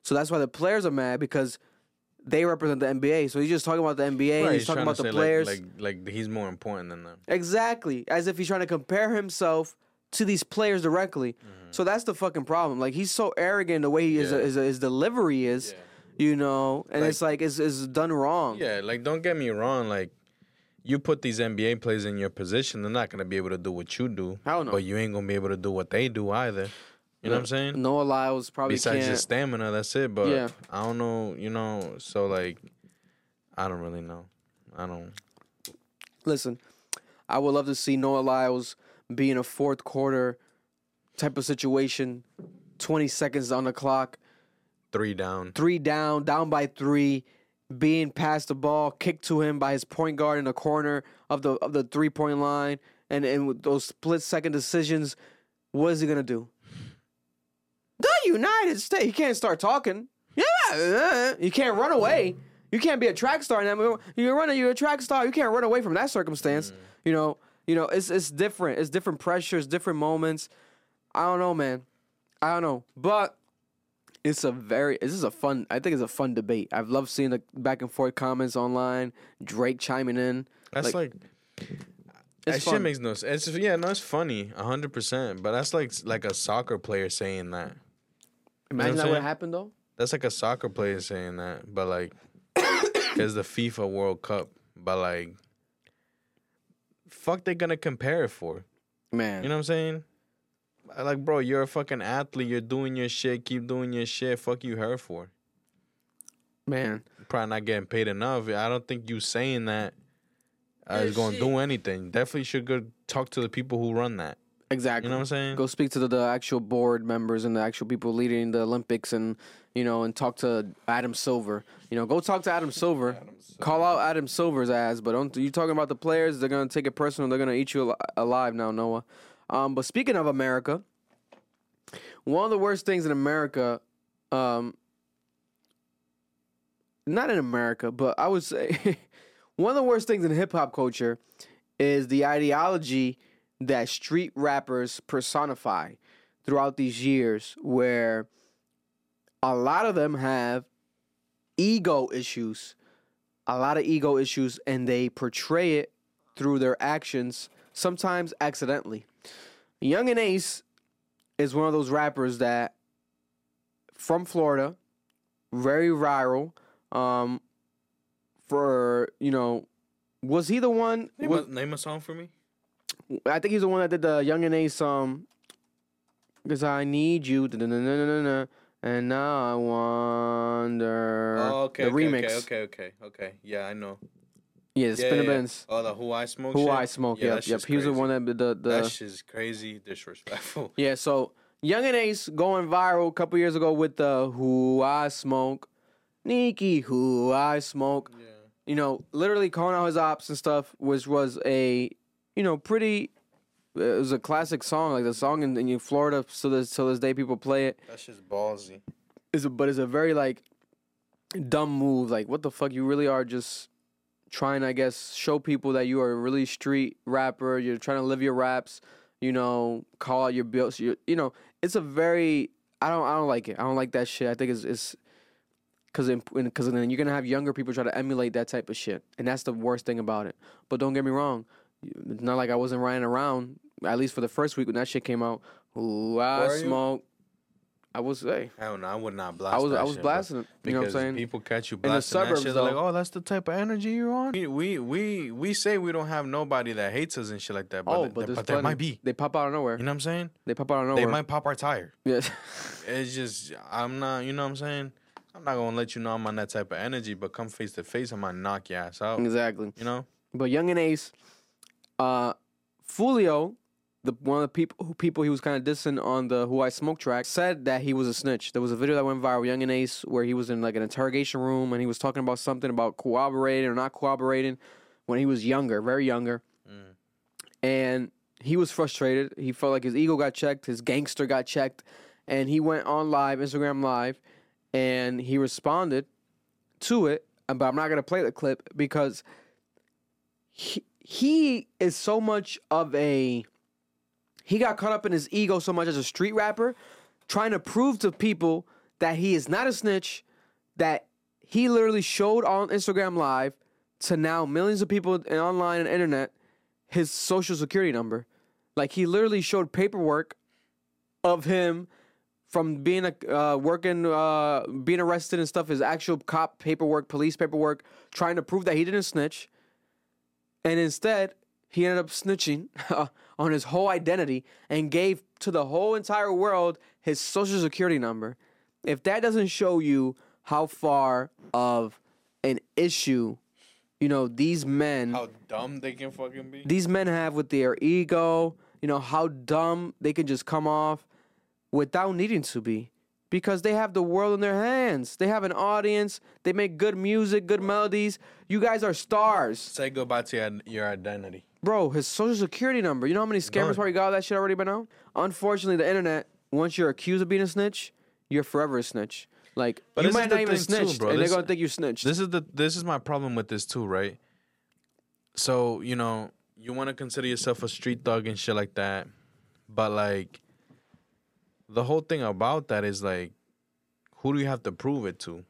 So that's why the players are mad because they represent the NBA. So he's just talking about the NBA. Right, he's, talking about the players. Like, like, like he's more important than them. Exactly. As if he's trying to compare himself to these players directly. So that's the fucking problem. Like he's so arrogant the way he is, Mm-hmm. Yeah. his, his delivery is, you know, and Like- it's like it's, it's done wrong. Yeah, like don't get me wrong. Like you put these NBA players in your position, they're not gonna be able to do what you do. Hell no. But you ain't gonna be able to do what they do either. You know what I'm saying? Noah Lyles probably Besides can't. just stamina, that's it. But Yeah. I don't know. You know, so like, I don't really know. I don't. Listen, I would love to see Noah Lyles be in a fourth quarter type of situation, 20 seconds on the clock, Three down. three down, down by three, being passed the ball, kicked to him by his point guard in the corner of the of the three point line, and and with those split second decisions, what is he gonna do? The United States. He can't start talking. Yeah, you can't run away. You can't be a track star. Now you're running. You're a track star. You can't run away from that circumstance. Mm. You know. You know. It's it's different. It's different pressures, different moments. I don't know, man. I don't know, but it's a very this is a fun I think it's a fun debate. I've loved seeing the back and forth comments online, Drake chiming in. That's like, that It's shit fun. makes no sense. It's, yeah, no, it's funny, hundred percent. But that's like like a soccer player saying that. Imagine I'm that would happen though. That's like a soccer player saying that. But like, because the FIFA World Cup. But like, fuck, they gonna compare it for? Man, You know what I'm saying? Like, bro, you're a fucking athlete. You're doing your shit. Keep doing your shit. Fuck you, her for. man. Probably not getting paid enough. I don't think you saying that uh, is going to do anything. Definitely should go talk to the people who run that. Exactly. You know what I'm saying? Go speak to the, the actual board members and the actual people leading the Olympics, and you know, and talk to Adam Silver. You know, go talk to Adam Silver. Call out Adam Silver's ass, but don't you talking about the players? They're gonna take it personal. They're gonna eat you al- alive now, Noah. Um, but speaking of America, one of the worst things in America, um, not in America, but I would say one of the worst things in hip hop culture is the ideology that street rappers personify throughout these years, where a lot of them have ego issues, a lot of ego issues, and they portray it through their actions, sometimes accidentally. Yungeen Ace is one of those rappers that from Florida, very viral. Um, for you know, was he the one? Name, was- a, name a song for me. I think he's the one that did the Yungeen Ace um because I need you and now I wonder Oh, okay. the okay, remix. Okay, okay, okay, okay. Yeah, I know. Yeah, the Yeah, Spinner yeah. Benz. Oh, the Who I Smoke. Who shit? I smoke. Yeah, yep, yep. He was the one that the the That shit's crazy disrespectful. Yeah, so Yungeen Ace going viral a couple years ago with the Who I Smoke. Nikki, Who I Smoke. Yeah. You know, literally calling out his ops and stuff, which was a, you know, pretty. Uh, it was a classic song, like the song in, in Florida. So this till this day, people play it. That's just ballsy. Is a, but it's a very like dumb move. Like, what the fuck? You really are just trying, I guess, show people that you are a really street rapper. You're trying to live your raps. You know, call out your bills. You, you know, it's a very. I don't. I don't like it. I don't like that shit. I think it's it's because because then you're gonna have younger people try to emulate that type of shit, and that's the worst thing about it. But don't get me wrong. It's not like I wasn't riding around. At least for the first week when that shit came out. Ooh, I Were you? smoke. I was hey. I don't know. I would not blast. I was that I was shit, bro. blasting it. You know what I'm Because saying? people catch you the blasting suburbs, that shit. They're like, though. oh, that's the type of energy you're on. We we we, we say we don't have nobody that hates us and shit like that. But, oh, th- but, there's but there might be. They pop out of nowhere. You know what I'm saying? they pop out of They nowhere. might pop our tire. Yes. It's just I'm not. You know what I'm saying? I'm not gonna let you know I'm on that type of energy. But come face to face, I'm gonna knock your ass out. exactly. You know? But Yungeen Ace, uh, Foolio, the one of the people who people he was kind of dissing on the Who I Smoke track, said that he was a snitch. There was a video that went viral, Yungeen Ace, where he was in like an interrogation room and he was talking about something about cooperating or not cooperating when he was younger, very younger, and he was frustrated. He felt like his ego got checked, his gangster got checked, and he went on live, Instagram live, and he responded to it. But I'm not gonna play the clip because he, he is so much of a he got caught up in his ego so much as a street rapper trying to prove to people that he is not a snitch that he literally showed on Instagram live to now millions of people in online and internet his social security number. Like he literally showed paperwork of him from being a uh, working uh, being arrested and stuff his actual cop paperwork police paperwork trying to prove that he didn't snitch and instead, he ended up snitching on his whole identity and gave to the whole entire world his social security number. If that doesn't show you how far of an issue, you know, these men How dumb they can fucking be. these men have with their ego, you know, how dumb they can just come off without needing to be. Because they have the world in their hands. They have an audience. They make good music, good melodies. You guys are stars. Say goodbye to your, your identity. Bro, his social security number. You know how many scammers Done. probably got that shit already by now? Unfortunately, the internet, once you're accused of being a snitch, you're forever a snitch. Like, But you might not even too, snitch, bro. and This- they're going to think you snitched. This is the this is my problem with this too, right? So you know you want to consider yourself a street thug and shit like that, but like the whole thing about that is like, who do you have to prove it to?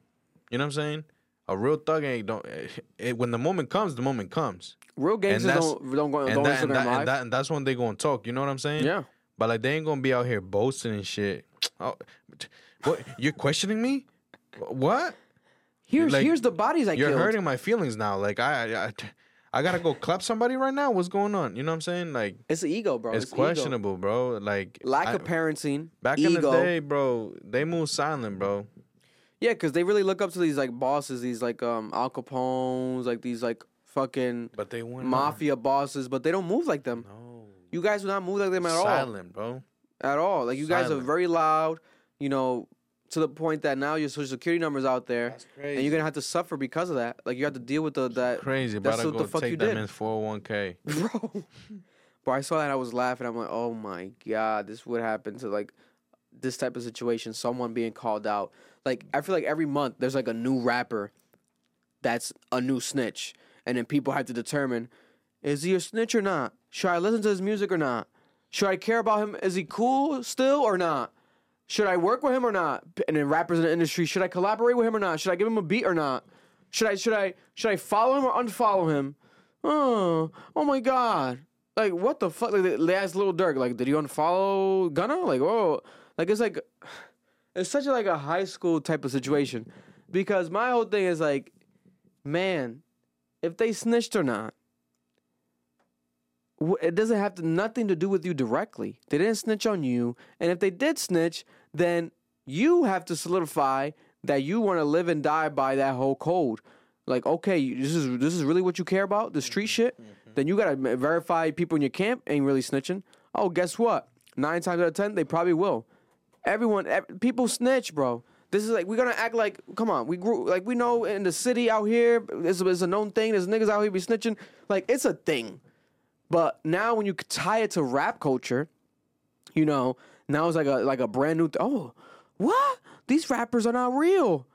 You know what I'm saying? A real thug ain't don't. It, when the moment comes, the moment comes. Real gangsters don't don't go and, don't that, and, that, and, that, and that's when they gonna talk. You know what I'm saying? yeah. But like they ain't gonna be out here boasting and shit. Oh, what? You're questioning me? What? Here's like, here's the bodies I You're killed. hurting my feelings now. Like I, I, I gotta go clap somebody right now. What's going on? You know what I'm saying? Like It's the ego, bro. it's ego. questionable, bro. Like Lack I- of parenting. Back ego. in the day, bro, they move silent, bro. Yeah, because they really look up to these like bosses, these like um Al Capones, like these like fucking But they went mafia bosses, but they don't move like them. No, You guys do not move like them at all. silent, bro. At all. Like you guys are very loud. You know, to the point that now your social security number's out there, That's and you're gonna have to suffer because of that. Like you have to deal with the that. Crazy. That's About to what go the fuck take you them did. in 401k. bro. But I saw that I was laughing. I'm like, oh my god, this would happen to like this type of situation. Someone being called out. Like I feel like every month there's like a new rapper that's a new snitch, and then people have to determine is he a snitch or not? Should I listen to his music or not? Should I care about him? Is he cool still or not? Should I work with him or not? And then rappers in the industry, should I collaborate with him or not? Should I give him a beat or not? Should I should I should I follow him or unfollow him? Oh, oh my god! Like what the fuck? Like they, asked Lil Durk, like, did you unfollow Gunna? Like, oh, like it's like it's such a, like a high school type of situation because my whole thing is like, man, if they snitched or not, it doesn't have to nothing to do with you directly. They didn't snitch on you, and if they did snitch, then you have to solidify that you want to live and die by that whole code. Like, okay, this is this is really what you care about, the street mm-hmm, shit. Mm-hmm. Then you gotta verify people in your camp ain't really snitching. Oh, guess what? Nine times out of ten, they probably will. Everyone, ev- people snitch, bro. This is like we're gonna act like, come on, we grew like we know in the city out here, it's, it's a known thing. There's niggas out here be snitching, like it's a thing. But now when you tie it to rap culture, you know, now it's like a like a brand new. Th- oh, what? These rappers are not real.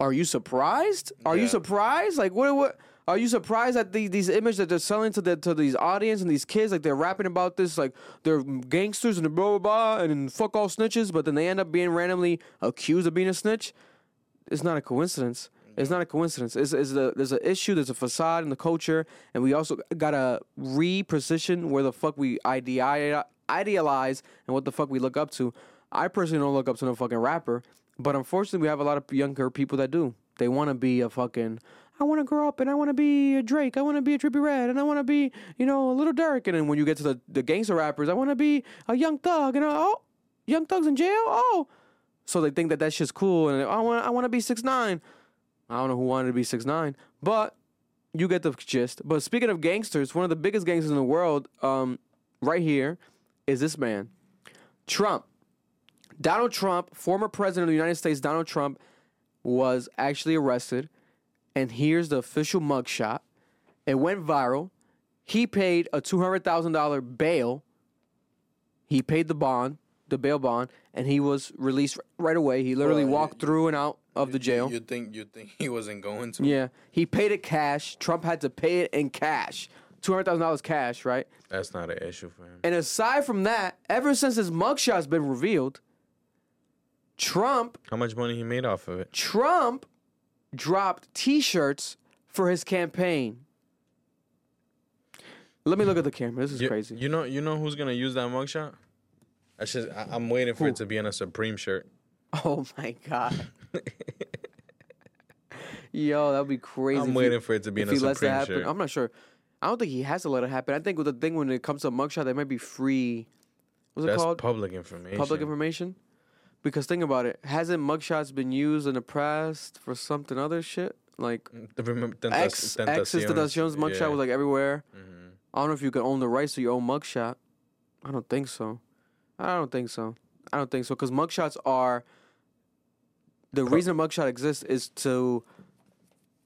Are you surprised? Are you surprised? Like what? What? Are you surprised at the, these images that they're selling to the to these audience and these kids? Like they're rapping about this, like they're gangsters and blah blah blah, and fuck all snitches, but then they end up being randomly accused of being a snitch. It's not a coincidence. It's not a coincidence. It's, it's a, there's an issue. There's a facade in the culture, and we also gotta reposition where the fuck we idealize and what the fuck we look up to. I personally don't look up to no fucking rapper, but unfortunately, we have a lot of younger people that do. They want to be a fucking. I want to grow up and I want to be a Drake. I want to be a Trippie Redd and I want to be, you know, a Lil Durk. And then when you get to the, the gangster rappers, I want to be a Young Thug. And I, oh, Young Thug's in jail. Oh, so they think that that shit's cool. And I want I want to be six nine. I don't know who wanted to be six nine, but you get the gist. But speaking of gangsters, one of the biggest gangsters in the world, um, right here, is this man, Trump. Donald Trump, former president of the United States, Donald Trump, was actually arrested. And here's the official mugshot. It went viral. He paid a two hundred thousand dollar bail. He paid the bond, the bail bond, and he was released right away. He literally walked through and out of the jail. You think you think he wasn't going to? Yeah, he paid it cash. Trump had to pay it in cash, two hundred thousand dollars cash, right? That's not an issue for him. And aside from that, ever since his mugshot's been revealed, Trump How much money he made off of it? Trump dropped T-shirts for his campaign. Let me look at the camera. This is You, crazy. You know, you know who's gonna use that mugshot? I should. I, I'm waiting for it to be on a Supreme shirt. oh my god. Yo, that'd be crazy. I'm waiting he, for it to be in a he lets that Supreme happen. I'm not sure. I don't think he has to let it happen. I think with the thing when it comes to mugshot, they might be free. What's it called? public information. public information. Because think about it, hasn't mugshots been used in the past for something other shit? Like The remem- Tenta- X, X is Tentacion's mugshot yeah. was like everywhere. Mhm. I don't know if you can own the rights to your own mugshot. I don't think so. I don't think so. I don't think so because mugshots are. The reason a mugshot exists is to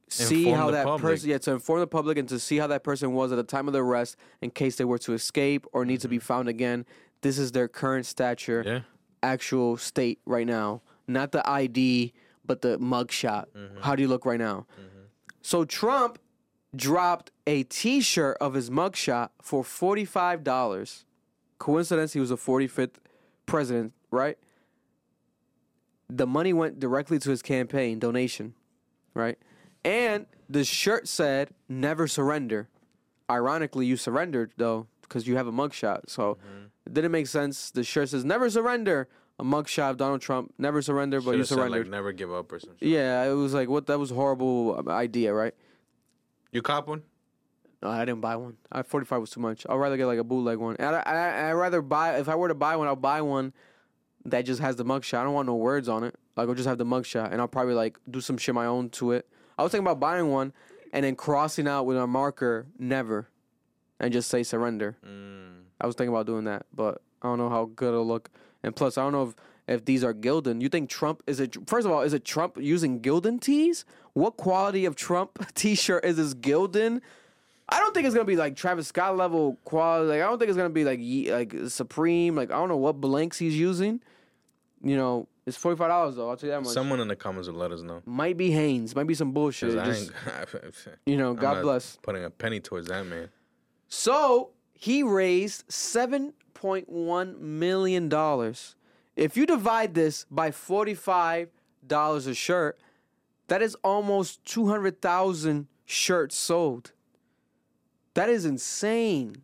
see Inform how the that public. person, yeah, to inform the public and to see how that person was at the time of the arrest in case they were to escape or need to be found again. This is their current stature, Mm-hmm. Yeah. actual state right now, not the ID, but the mugshot. Mm-hmm. How do you look right now? So Trump dropped a T-shirt of his mugshot for forty-five dollars. Coincidence, he was the forty-fifth president, right? The money went directly to his campaign donation, right? And the shirt said "Never surrender." ironically, you surrendered though because you have a mugshot. So Mm-hmm. it didn't make sense. The shirt says "Never surrender." A mugshot of Donald Trump. Never surrender, but you Should've said, surrendered. like never give up or some shit. yeah, it was like what? That was a horrible uh, idea, right? You cop one? No, I didn't buy one. I 45 was too much. I'd rather get like a bootleg one. And I, I, I'd rather buy, if I were to buy one, I'll buy one that just has the mugshot. I don't want no words on it. Like, I'll just have the mugshot and I'll probably like do some shit my own to it. I was thinking about buying one and then crossing out with a marker, never, and just say surrender. Mm. I was thinking about doing that, but I don't know how good it'll look. And plus, I don't know if, if these are Gildan. You think Trump is it? First of all, is it Trump using Gildan tees? What quality of Trump T-shirt is this Gildan? I don't think it's gonna be like Travis Scott level quality. Like I don't think it's gonna be like like Supreme. Like I don't know what blanks he's using. You know, it's forty five dollars though. I'll tell you that much. Someone in the comments will let us know. might be Hanes. Might be some bullshit. Just, you know, God bless. Putting a penny towards that man. So he raised seven point one million dollars. If you divide this by forty five dollars a shirt, that is almost two hundred thousand shirts sold. That is insane.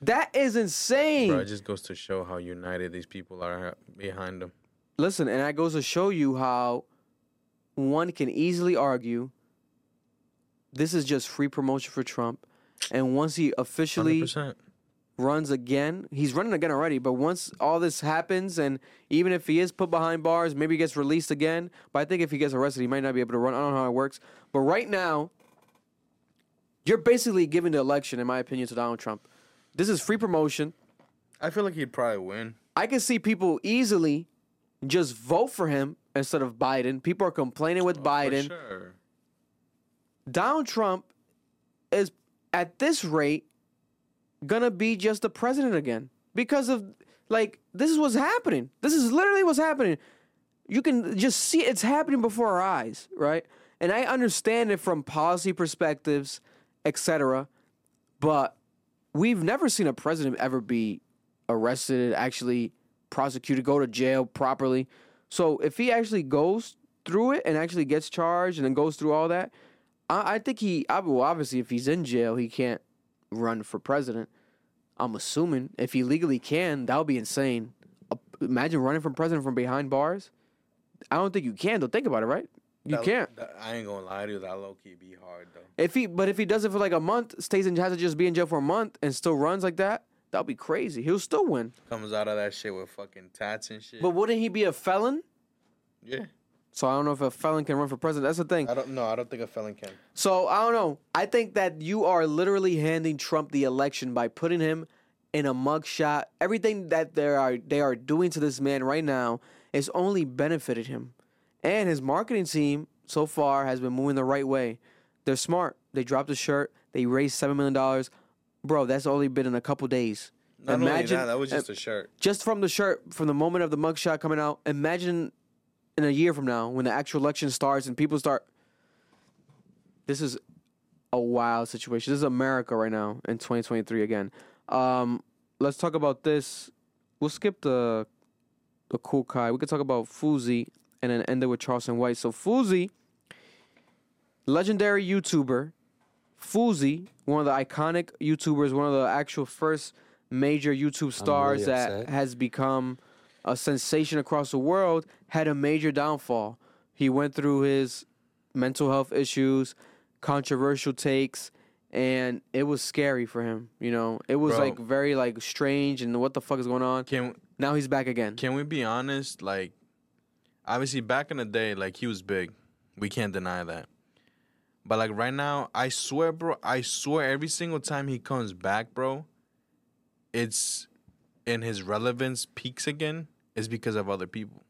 That is insane. Bro, it just goes to show how united these people are behind them. Listen, and that goes to show you how one can easily argue this is just free promotion for Trump. And once he officially 100%. runs again. He's running again already, but once all this happens, and even if he is put behind bars, maybe he gets released again. But I think if he gets arrested, he might not be able to run. I don't know how it works. But right now, you're basically giving the election, in my opinion, to Donald Trump. This is free promotion. I feel like he'd probably win. I can see people easily just vote for him instead of Biden. People are complaining with oh, Biden. For sure. Donald Trump is at this rate gonna be just the president again because of like this is what's happening. This is literally what's happening. You can just see it's happening before our eyes, right? And I understand it from policy perspectives, etc. But we've never seen a president ever be arrested, actually prosecuted, go to jail properly. So if he actually goes through it and actually gets charged and then goes through all that, I, I think he. Well, obviously, if he's in jail, he can't run for president. I'm assuming if he legally can, that would be insane. Imagine running from president from behind bars. I don't think you can. Though, think about it, right? You That- can't. that- I ain't gonna lie to you. That low key be hard though. If he, but if he does it for like a month, stays in, has to just be in jail for a month, and still runs like that, that'll be crazy. He'll still win. Comes out of that shit with fucking tats and shit. But wouldn't he be a felon? yeah, So I don't know if a felon can run for president. That's the thing. I don't know. I don't think a felon can. So I don't know. I think that you are literally handing Trump the election by putting him in a mugshot. Everything that they are they are doing to this man right now is only benefited him, and his marketing team so far has been moving the right way. They're smart. They dropped the shirt. They raised seven million dollars, bro. That's only been in a couple days. Not only that, that was just a shirt. just from the shirt, from the moment of the mugshot coming out. Imagine in a year from now when the actual election starts and people start. This is a wild situation. This is America right now in 2023 again. Um, let's talk about this. We'll skip the the cool guy. We could talk about Fousey and then ended it with Charleston White. So Fousey, legendary YouTuber, Fousey, one of the iconic YouTubers, one of the actual first major YouTube stars that upset. has become a sensation across the world, had a major downfall. He went through his mental health issues, controversial takes, and it was scary for him. You know, it was Bro. like very like strange and what the fuck is going on. Can Now he's back again. Can we be honest? Like, obviously, back in the day, like he was big. We can't deny that. But like right now, I swear, bro. I swear, every single time he comes back, bro, it's in his relevance peaks again. Is because of other people.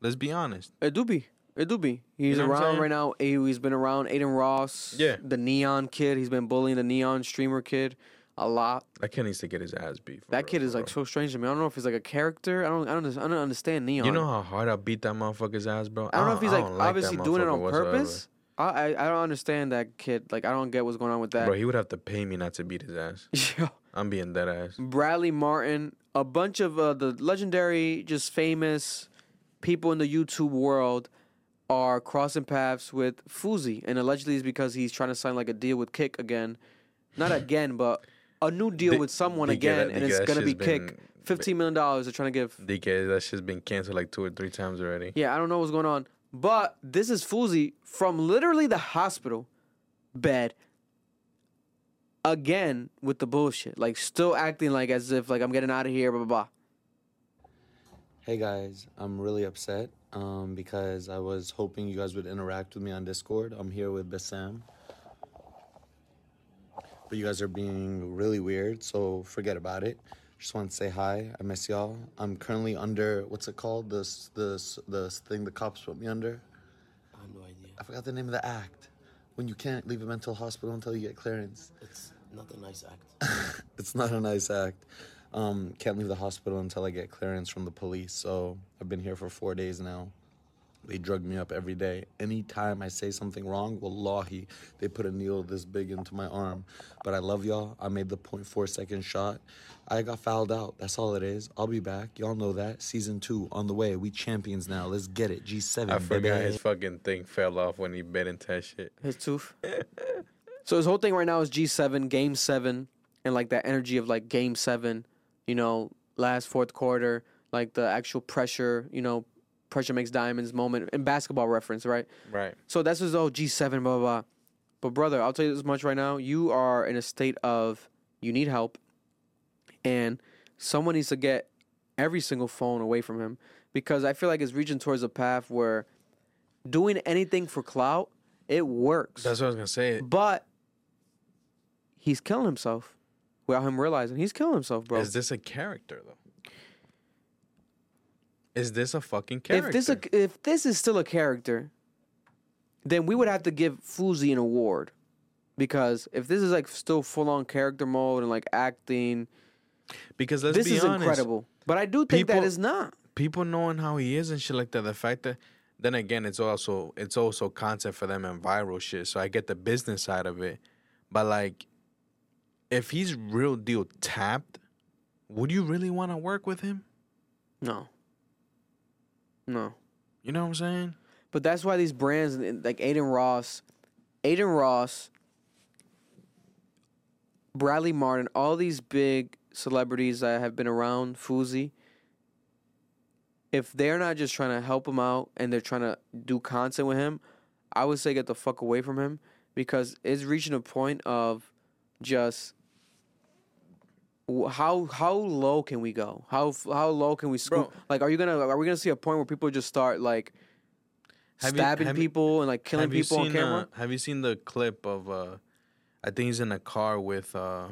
Let's be honest. It do be. It do be. He's know around right now. He's been around Adin Ross. Yeah. The Neon Kid. He's been bullying the Neon streamer kid a lot. That kid needs to get his ass beat. That real, kid is for like so strange to me. I don't know if he's like a character. I don't. I don't. I don't understand Neon. You know how hard I beat that motherfucker's ass, bro. I don't know if he's like don't that obviously doing it on whatsoever. purpose. I, I I don't understand that kid. Like I don't get what's going on with that. Bro, he would have to pay me not to beat his ass. Yo. I'm being dead ass. Bradley Martin, a bunch of uh, the legendary, just famous people in the YouTube world are crossing paths with Fousey, and allegedly it's because he's trying to sign like a deal with Kick again, not again, but a new deal They- with someone they get again, that- and it's gonna be shit's kick fifteen million dollars. They're trying to give. DK, that shit's been canceled like two or three times already. Yeah, I don't know what's going on, but this is Fousey from literally the hospital bed again with the bullshit, like still acting like as if like I'm getting out of here, blah blah blah. Hey guys, I'm really upset um, because I was hoping you guys would interact with me on Discord. I'm here with Bassam. But you guys are being really weird, so forget about it. Just want to say hi. I miss y'all. I'm currently under what's it called? This this the thing the cops put me under. I have no idea. I forgot the name of the act. When you can't leave a mental hospital until you get clearance. It's not a nice act. It's not a nice act. Um, can't leave the hospital until I get clearance from the police. So I've been here for four days now. They drug me up every day. Anytime I say something wrong, wallahi, they put a needle this big into my arm. But I love y'all. I made the 0.4 second shot. I got fouled out. That's all it is. I'll be back. Y'all know that. Season two on the way. We champions now. Let's get it. G7. I forgot baby. his fucking thing fell off when he bit into that shit. His tooth. so his whole thing right now is G seven, Game seven, and like that energy of like Game seven. You know, last fourth quarter, like the actual pressure. You know, pressure makes diamonds moment in basketball reference, right? Right. So that's his old oh, G seven, blah blah blah. But brother, I'll tell you this much right now: you are in a state of you need help, and someone needs to get every single phone away from him because I feel like it's reaching towards a path where doing anything for clout it works, That's what I was gonna say. but he's killing himself without him realizing he's killing himself, bro. Is this a character though? Is this a fucking character? If this a, if this is still a character, then we would have to give Fousey an award. Because if this is like still full on character mode and like acting, because let's this be is honest, incredible. But I do think that People- is not. people knowing how he is and shit like that. The fact that then again, it's also it's also content for them and viral shit. So I get the business side of it, but like, if he's real deal tapped, would you really want to work with him? No. No. You know what I'm saying? But that's why these brands like Adin Ross, Adin Ross, Bradley Martin, all these big celebrities that have been around Fousey, if they're not just trying to help him out and they're trying to do content with him, I would say get the fuck away from him because it's reaching a point of just how how low can we go? How how low can we scoop? Like, are you gonna are we gonna see a point where people just start like Have you- stabbing have you- people and like killing have people on camera? Uh, have you seen the clip of? uh I think he's in a car with uh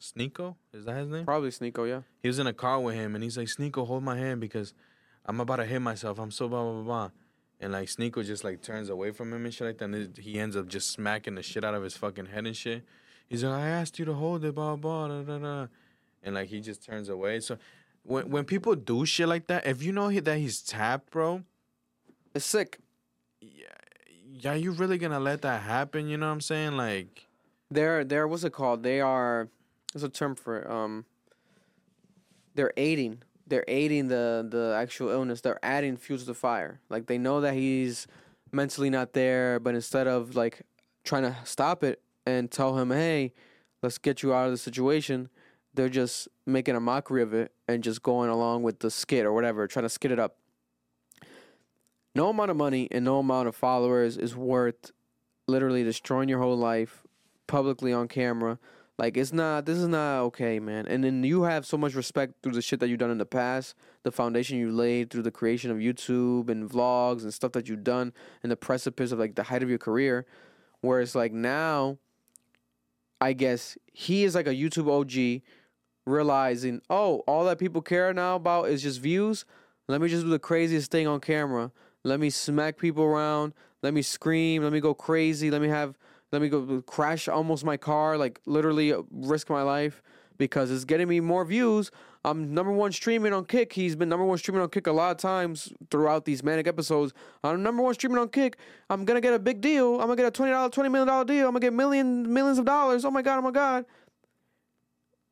Sneako. Is that his name? Probably Sneako, yeah. he was in a car with him and he's like, Sneako, hold my hand because I'm about to hit myself. I'm so blah blah blah blah. And like Sneako just like turns away from him and shit like that. And he ends up just smacking the shit out of his fucking head and shit. He's like, I asked you to hold it, blah blah da da da. And like he just turns away. So when when people do shit like that, if you know he, that he's tapped, bro, It's sick. yeah, are you really gonna let that happen? You know what I'm saying? Like, They're they're what's it called? They are there's a term for it. Um they're aiding. They're aiding the the actual illness. They're adding fuel to the fire. Like they know that he's mentally not there, but instead of like trying to stop it and tell him, "Hey, let's get you out of the situation," they're just making a mockery of it and just going along with the skit or whatever, trying to skit it up. No amount of money and no amount of followers is worth literally destroying your whole life publicly on camera. Like it's not this is not okay, man. And then you have so much respect through the shit that you've done in the past, the foundation you laid through the creation of YouTube and vlogs and stuff that you've done in the precipice of like the height of your career. Whereas like now I guess he is like a YouTube OG realizing, oh, all that people care now about is just views. Let me just do the craziest thing on camera. Let me smack people around. Let me scream. Let me go crazy. Let me have. Let me go crash almost my car. Like literally uh, risk my life because it's getting me more views. I'm number one streaming on Kick. He's been number one streaming on Kick a lot of times throughout these manic episodes. I'm number one streaming on Kick. I'm gonna get a big deal. I'm gonna get a twenty dollar, twenty million dollar deal. I'm gonna get million millions of dollars. Oh my god. Oh my god.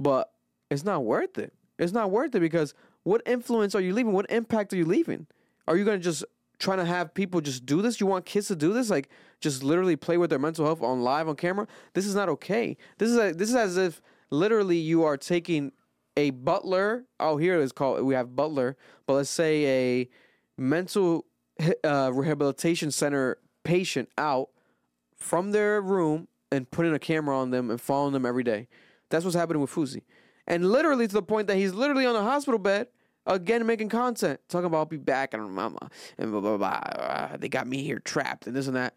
But it's not worth it. It's not worth it because what influence are you leaving? What impact are you leaving? Are you gonna just trying to have people just do this? You want kids to do this? Like just literally play with their mental health on live on camera? This is not okay. This is a, this is as if literally you are taking a butler. Oh, here it is called. We have butler, but let's say a mental uh, rehabilitation center patient out from their room and putting a camera on them and following them every day. That's what's happening with Fousey. And literally to the point that he's literally on a hospital bed again making content, talking about I'll be back and mama and blah blah blah. They got me here trapped and this and that.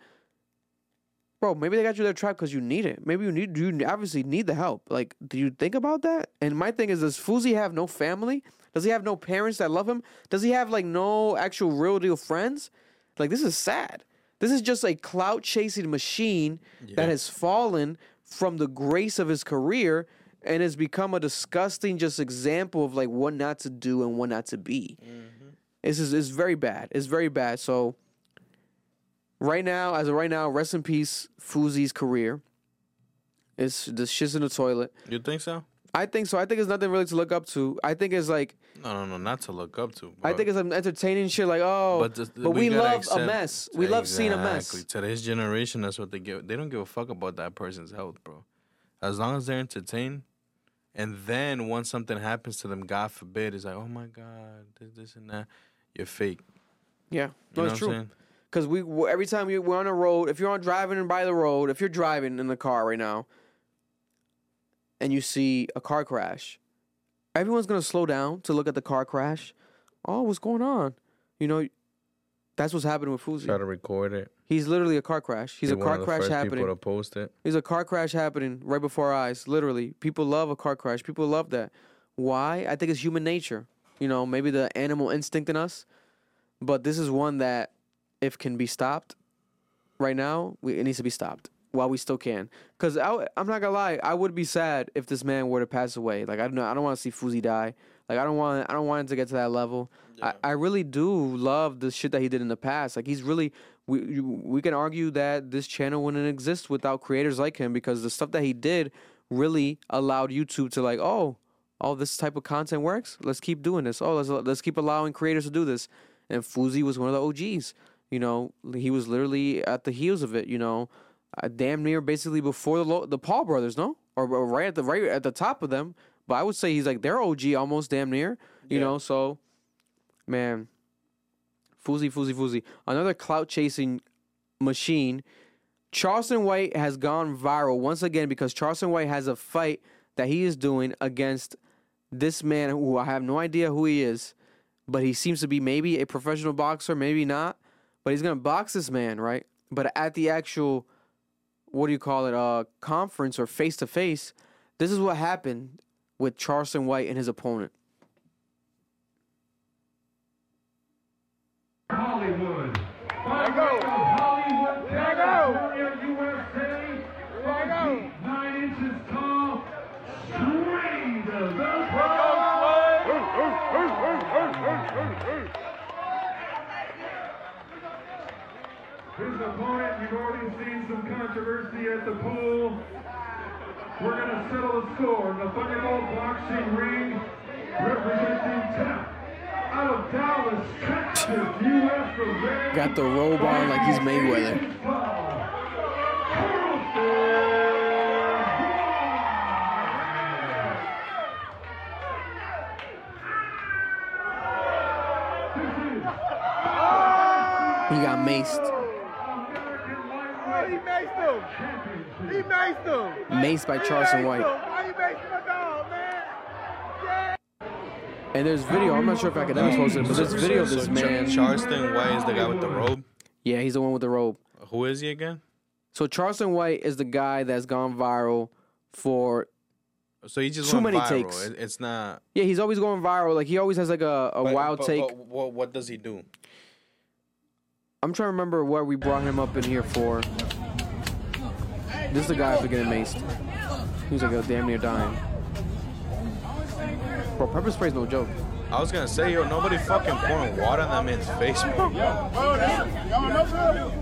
Bro, maybe they got you there trapped because you need it. Maybe you need you obviously need the help. Like, do you think about that? And my thing is, does Fousey have no family? Does he have no parents that love him? Does he have like no actual real deal friends? Like, this is sad. This is just a clout chasing machine that has fallen from the grace of his career and has become a disgusting just example of like what not to do and what not to be. Mm-hmm. This is it's very bad. It's very bad. So right now, as of right now, rest in peace, Fousey's career. It's the shit's in the toilet. You think so? I think so. I think it's nothing really to look up to. I think it's like No, no, no, not to look up to. I think it's an entertaining shit. Like oh, but, just- we, gotta love a mess. We love seeing a mess. Exactly. Today's generation, that's what they give. They don't give a fuck about that person's health, bro. As long as they're entertained, and then once something happens to them, God forbid, it's like, oh my God, this, this and that. You're fake. Yeah, You no, know it's true. Because we every time you, we're on a road, if you're on driving and by the road, if you're driving in the car right now, and you see a car crash, everyone's gonna slow down to look at the car crash. Oh, what's going on? You know, that's what's happening with Fousey. Try to record it. He's literally a car crash. He's a one car of the crash first happening. People to post it. There's a car crash happening right before our eyes. Literally, people love a car crash. People love that. Why? I think it's human nature. You know, maybe the animal instinct in us, but this is one that, if can be stopped, right now, we, it needs to be stopped while we still can. Cause I, I'm not gonna lie, I would be sad if this man were to pass away. Like I don't know, I don't want to see Fousey die. Like I don't want, I don't want him to get to that level. I, I really do love the shit that he did in the past. Like he's really, we we can argue that this channel wouldn't exist without creators like him because the stuff that he did really allowed YouTube to like, oh, all this type of content works. Let's keep doing this. Oh, let's let's keep allowing creators to do this. And Fousey was one of the OGs. You know, he was literally at the heels of it. You know, uh, damn near basically before the Lo- the Paul brothers, no, or, or right at the right at the top of them. But I would say he's like their OG, almost damn near. You know, so man, Fousey, Fousey, Fousey, another clout chasing machine. Charleston White has gone viral once again because Charleston White has a fight that he is doing against this man who I have no idea who he is, but he seems to be maybe a professional boxer, maybe not. But he's gonna box this man, right? But at the actual, what do you call it, uh, conference or face to face, this is what happened with Charleston White and his opponent. Hollywood. By way of Hollywood, opponent, you've already seen some controversy at the pool. We're going to settle the score in the Thunderbolt boxing ring, representing TAP out of Dallas, Texas, U.S. red Got the robe on like he's Mayweather. He got maced. He maced him. He maced him. Maced by Charleston White. Why you maced my dog, man? And there's video. I'm not sure if I can ever post it, but there's video of this So Char- man. Charleston White is the guy with the robe. Yeah, he's the one with the robe. Who is he again? So Charleston White is the guy that's gone viral for. So he just Too went many viral. takes. It- it's not. Yeah, he's always going viral. Like he always has like a, a but- wild but- take. but what, what does he do? I'm trying to remember what we brought him up in here for. This is the guy after getting maced. He was like a damn near dying. Bro, pepper spray's no joke. I was gonna say, yo, nobody fucking pouring water on that man's face, bro.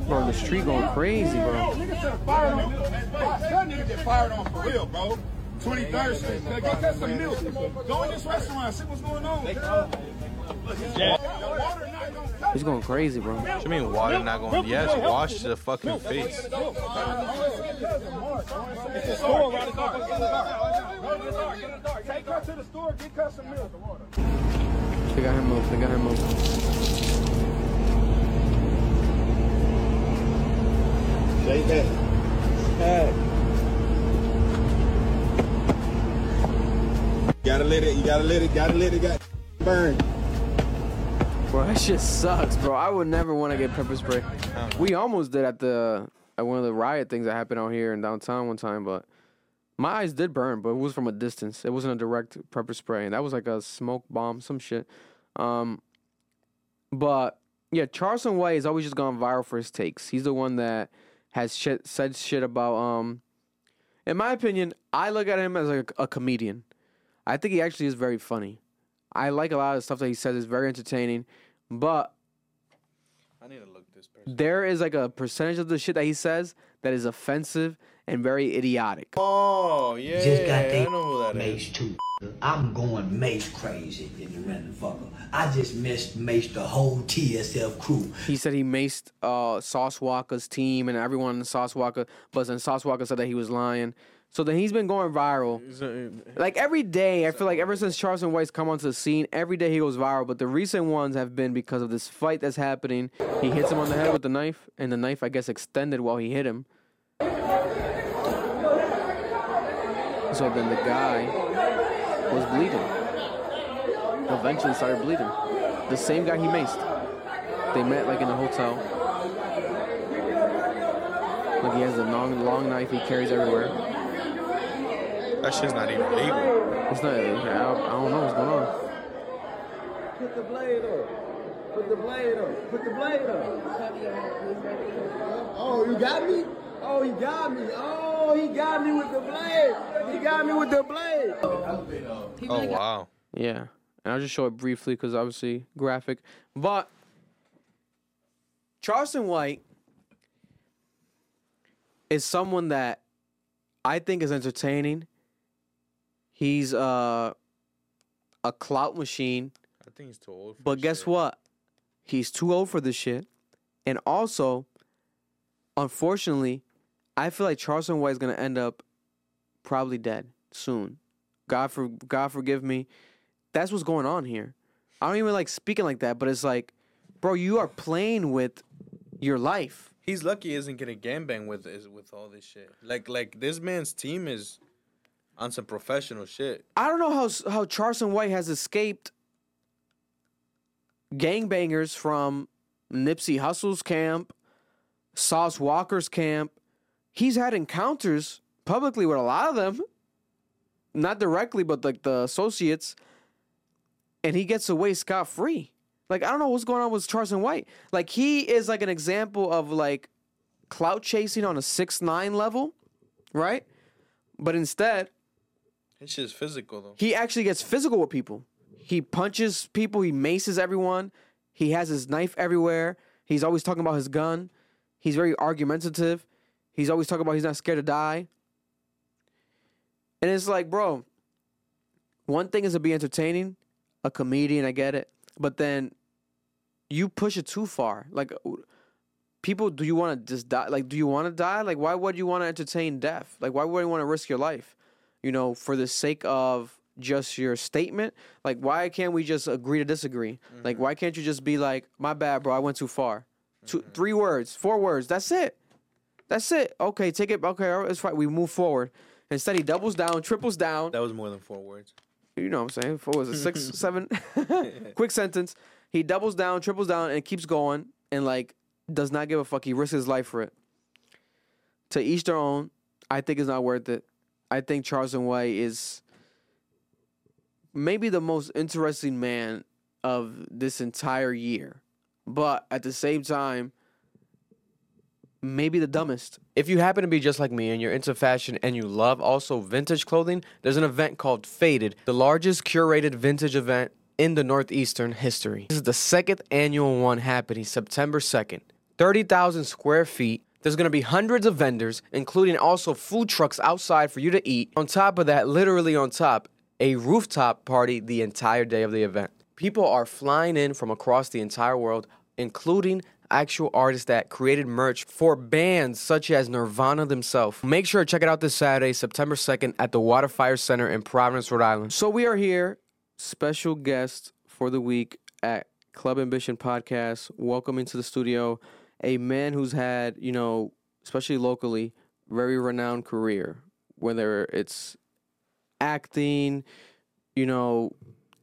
Bro, the street going crazy, bro. Nigga said fired on. That nigga get fired on for real, bro. 23rd Street. Go get some milk. Go in this restaurant. See what's going on. He's going crazy, bro. What you mean water not going? Yes, wash the fucking face. Take her to the store, get her some milk. They got him moved. They got him moved. Shake that. Hey. Gotta let it, you gotta let it, gotta let it, gotta burn. Bro, that shit sucks, bro. I would never want to get pepper spray. We almost did at the at one of the riot things that happened out here in downtown one time, but my eyes did burn, but it was from a distance. It wasn't a direct pepper spray, and that was like a smoke bomb, some shit. Um, but yeah, Charleston White has always just gone viral for his takes. He's the one that has shit, said shit about. Um, in my opinion, I look at him as like a comedian. I think he actually is very funny. I like a lot of the stuff that he says It's very entertaining, but I need to look this person. there is like a percentage of the shit that he says that is offensive and very idiotic. Oh yeah, Just got I know who that is. Mace too. I'm going Mace crazy in the random fucker. I just missed Mace the whole TSF crew. He said he maced uh, Sauce Walka's team and everyone in Sauce Walka, but then Sauce Walka said that he was lying. So then he's been going viral. Like every day, I feel like ever since Charleston White's come onto the scene, every day he goes viral. But the recent ones have been because of this fight that's happening. He hits him on the head with the knife, and the knife, I guess, extended while he hit him. So then the guy was bleeding. Eventually started bleeding. The same guy he maced. They met like in a hotel. Like he has a long, long knife he carries everywhere. That shit's not even legal. It's not. I don't, I don't know what's going on. Put the blade up. Put the blade up. Put the blade up. Oh, you got me? Oh, he got me. Oh, he got me with the blade. He got me with the blade. Oh wow. Yeah, and I'll just show it briefly because obviously graphic. But Charleston White is someone that I think is entertaining. He's uh, a clout machine. I think he's too old. For But guess shit. what? He's too old for this shit. And also, unfortunately, I feel like Charleston White is gonna end up probably dead soon. God for God forgive me. That's what's going on here. I don't even like speaking like that, but it's like, bro, you are playing with your life. He's lucky he isn't getting gangbang with is with all this shit. Like like this man's team is on some professional shit. I don't know how how Charleston White has escaped gangbangers from Nipsey Hussle's camp, Sauce Walka's camp. He's had encounters publicly with a lot of them. Not directly, but like the associates. And he gets away scot free. Like, I don't know what's going on with Charleston White. Like, he is like an example of like clout chasing on a six nine level, right? But instead, Physical though. he actually gets physical with people. He punches people. He maces everyone. He has his knife everywhere. He's always talking about his gun. He's very argumentative. He's always talking about he's not scared to die. And it's like, bro, one thing is to be entertaining, a comedian, I get it. But then you push it too far. Like, people, do you want to just die? Like, do you want to die? Like, why would you want to entertain death? Like, why would you want to risk your life? You know, for the sake of just your statement? Like, why can't we just agree to disagree? Like, mm-hmm. why can't you just be like, my bad, bro, I went too far? 2 mm-hmm. three words, four words, that's it. That's it. Okay, take it. Okay, all right, it's fine. We move forward. Instead, he doubles down, triples down. That was more than four words. You know what I'm saying? Four was it six, seven? Quick sentence. He doubles down, triples down, and keeps going, and like does not give a fuck. He risks his life for it. To each their own. I think it's not worth it. I think Charleston White is maybe the most interesting man of this entire year, but at the same time, maybe the dumbest. If you happen to be just like me and you're into fashion and you love also vintage clothing, there's an event called Faded, the largest curated vintage event in the Northeastern history. This is the second annual one happening September 2nd. 30,000 square feet. There's gonna be hundreds of vendors, including also food trucks outside for you to eat. On top of that, literally on top, a rooftop party the entire day of the event. people are flying in from across the entire world, including actual artists that created merch for bands such as Nirvana themselves. Make sure to check it out this Saturday, September 2nd at the Waterfire Center in Providence, Rhode Island. So we are here, special guest for the week at Club Ambition Podcast. Welcome into the studio a man who's had, you know, especially locally, very renowned career, whether it's acting, you know,